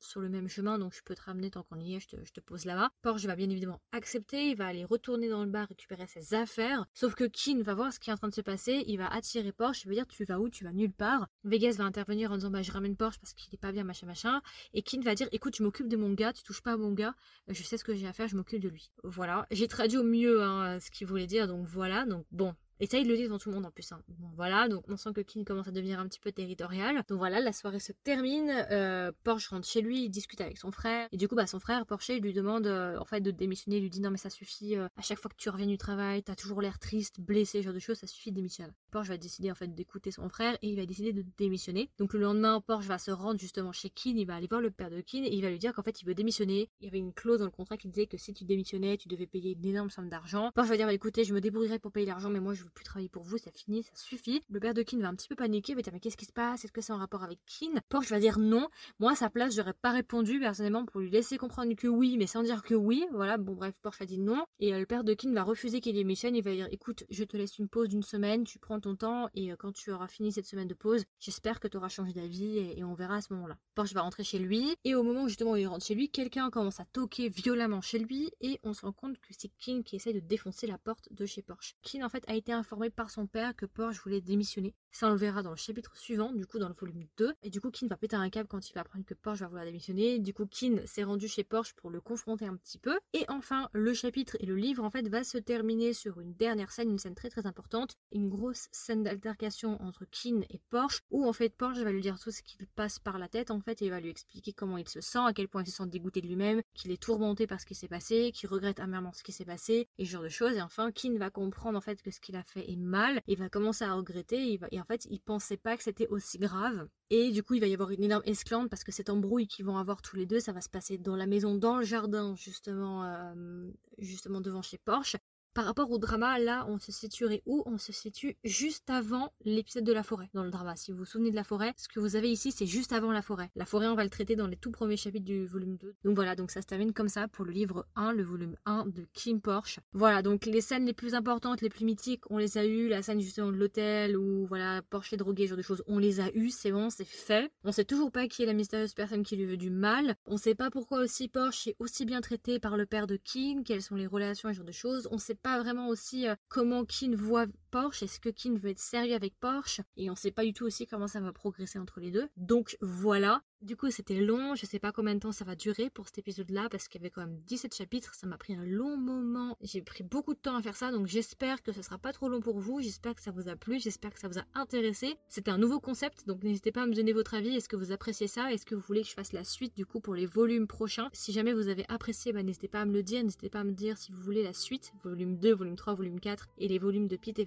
S1: sur le même chemin, donc je peux te ramener tant qu'on y est, je te, pose là-bas. Porsche va bien évidemment accepter, il va aller retourner dans le bar récupérer ses affaires, sauf que Kin va voir ce qui est en train de se passer, il va attirer Porsche, il va dire tu vas où, tu vas nulle part. Vegas va intervenir en disant bah je ramène Porsche parce qu'il est pas bien machin machin, et Kin va dire écoute je m'occupe de mon gars, tu touches pas à mon gars, je sais ce que j'ai à faire, je m'occupe de lui. Voilà, j'ai traduit au mieux hein, ce qu'il voulait dire, donc voilà, donc bon, et ça, il le dit devant tout le monde en plus. Hein. voilà, donc on sent que King commence à devenir un petit peu territorial. Donc voilà, la soirée se termine. Euh, Porsche rentre chez lui, il discute avec son frère. Et du coup, bah, son frère, Porsche, lui demande euh, en fait de démissionner. Il lui dit non, mais ça suffit. Euh, à chaque fois que tu reviens du travail, t'as toujours l'air triste, blessé, ce genre de choses, ça suffit de démissionner. Porsche va décider en fait d'écouter son frère et il va décider de démissionner. Donc le lendemain, Porsche va se rendre justement chez Kin. Il va aller voir le père de Kin et il va lui dire qu'en fait, il veut démissionner. Il y avait une clause dans le contrat qui disait que si tu démissionnais, tu devais payer une énorme somme d'argent. Porsche va dire bah, écoutez, je me débrouillerai pour payer l'argent, mais moi, je plus travailler pour vous ça finit, ça suffit. Le père de Kin va un petit peu paniquer, va dire mais qu'est-ce qui se passe? Est-ce que c'est en rapport avec Kin? Porsche va dire non. Moi à sa place, j'aurais pas répondu personnellement pour lui laisser comprendre que oui, mais sans dire que oui. Voilà, bon bref, Porsche a dit non. Et euh, le père de Kin va refuser qu'il démissionne, il va dire écoute, je te laisse une pause d'une semaine, tu prends ton temps et euh, quand tu auras fini cette semaine de pause, j'espère que tu auras changé d'avis et, on verra à ce moment-là. Porsche va rentrer chez lui et au moment où justement il rentre chez lui, quelqu'un commence à toquer violemment chez lui et on se rend compte que c'est Kin qui essaie de défoncer la porte de chez Porsche. Kin en fait a été informé par son père que Porsche voulait démissionner. Ça, on le verra dans le chapitre suivant, du coup, dans le volume 2. Et du coup, Kin va péter un câble quand il va apprendre que Porsche va vouloir démissionner. Du coup, Kin s'est rendu chez Porsche pour le confronter un petit peu. Et enfin, le chapitre et le livre, en fait, va se terminer sur une dernière scène, une scène très très importante. Une grosse scène d'altercation entre Kin et Porsche, où en fait, Porsche va lui dire tout ce qu'il passe par la tête, en fait, et va lui expliquer comment il se sent, à quel point il se sent dégoûté de lui-même, qu'il est tourmenté par ce qui s'est passé, qu'il regrette amèrement ce qui s'est passé, et ce genre de choses. Et enfin, Kin va comprendre, en fait, que ce qu'il a fait est mal, et va commencer à regretter, et, en fait, il pensait pas que c'était aussi grave. Et du coup, il va y avoir une énorme esclande parce que cette embrouille qu'ils vont avoir tous les deux, ça va se passer dans la maison, dans le jardin, justement, euh, justement devant chez Porsche. Par rapport au drama, là, on se situerait où? On se situe juste avant l'épisode de la forêt dans le drama. Si vous vous souvenez de la forêt, ce que vous avez ici, c'est juste avant la forêt. La forêt, on va le traiter dans les tout premiers chapitres du volume 2. Donc voilà, donc ça se termine comme ça pour le livre 1, le volume 1 de Kim Porsche. Voilà, donc les scènes les plus importantes, les plus mythiques, on les a eues. La scène justement de l'hôtel où voilà, Porsche est drogué, ce genre de choses, on les a eues, c'est bon, c'est fait. On sait toujours pas qui est la mystérieuse personne qui lui veut du mal. On sait pas pourquoi aussi Porsche est aussi bien traité par le père de Kim, quelles sont les relations, ce genre de choses. On sait pas vraiment aussi euh, comment Kin voit Porsche, est-ce que Kin veut être sérieux avec Porsche, et on sait pas du tout aussi comment ça va progresser entre les deux. Donc voilà, du coup, c'était long, je sais pas combien de temps ça va durer pour cet épisode-là, parce qu'il y avait quand même 17 chapitres, ça m'a pris un long moment, j'ai pris beaucoup de temps à faire ça, donc j'espère que ce sera pas trop long pour vous, j'espère que ça vous a plu, j'espère que ça vous a intéressé. C'était un nouveau concept, donc n'hésitez pas à me donner votre avis, est-ce que vous appréciez ça, est-ce que vous voulez que je fasse la suite du coup pour les volumes prochains. Si jamais vous avez apprécié, bah, n'hésitez pas à me le dire, n'hésitez pas à me dire si vous voulez la suite, volume 2, volume 3, volume 4 et les volumes de Pete et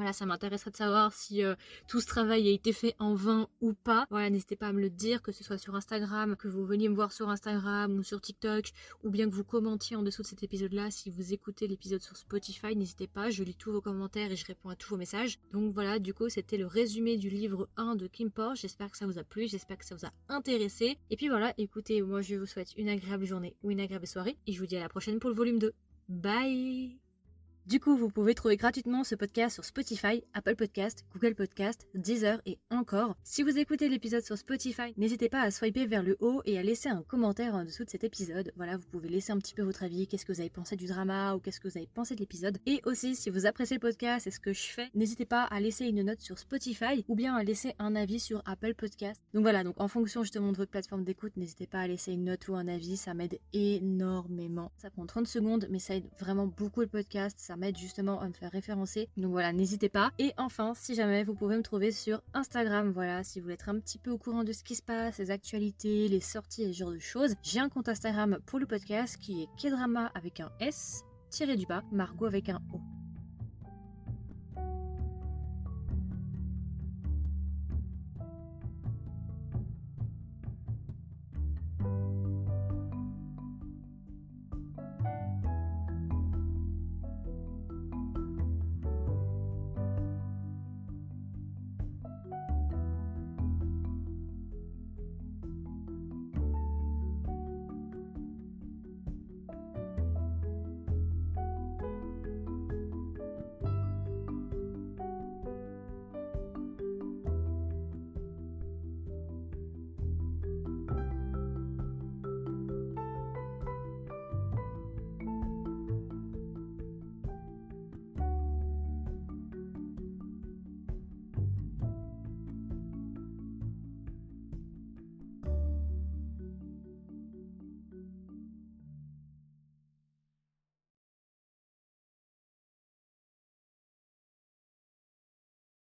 S1: Voilà, ça m'intéresserait de savoir si euh, tout ce travail a été fait en vain ou pas. Voilà, n'hésitez pas à me le dire, que ce soit sur Instagram, que vous veniez me voir sur Instagram ou sur TikTok, ou bien que vous commentiez en dessous de cet épisode-là. Si vous écoutez l'épisode sur Spotify, n'hésitez pas, je lis tous vos commentaires et je réponds à tous vos messages. Donc voilà, du coup, c'était le résumé du livre 1 de Kim Porsche. J'espère que ça vous a plu, j'espère que ça vous a intéressé. Et puis voilà, écoutez, moi je vous souhaite une agréable journée ou une agréable soirée, et je vous dis à la prochaine pour le volume 2. Bye du coup, vous pouvez trouver gratuitement ce podcast sur Spotify, Apple Podcast, Google Podcast, Deezer et encore. Si vous écoutez l'épisode sur Spotify, n'hésitez pas à swiper vers le haut et à laisser un commentaire en dessous de cet épisode. Voilà, vous pouvez laisser un petit peu votre avis, qu'est-ce que vous avez pensé du drama ou qu'est-ce que vous avez pensé de l'épisode. Et aussi, si vous appréciez le podcast et ce que je fais, n'hésitez pas à laisser une note sur Spotify ou bien à laisser un avis sur Apple Podcast. Donc voilà, donc en fonction justement de votre plateforme d'écoute, n'hésitez pas à laisser une note ou un avis, ça m'aide énormément. Ça prend 30 secondes, mais ça aide vraiment beaucoup le podcast, ça m'aide justement à me faire référencer. Donc voilà, n'hésitez pas. Et enfin, si jamais vous pouvez me trouver sur Instagram, voilà, si vous voulez être un petit peu au courant de ce qui se passe, les actualités, les sorties et ce genre de choses, j'ai un compte Instagram pour le podcast qui est Kedrama avec un S tiré du bas, Margot avec un O.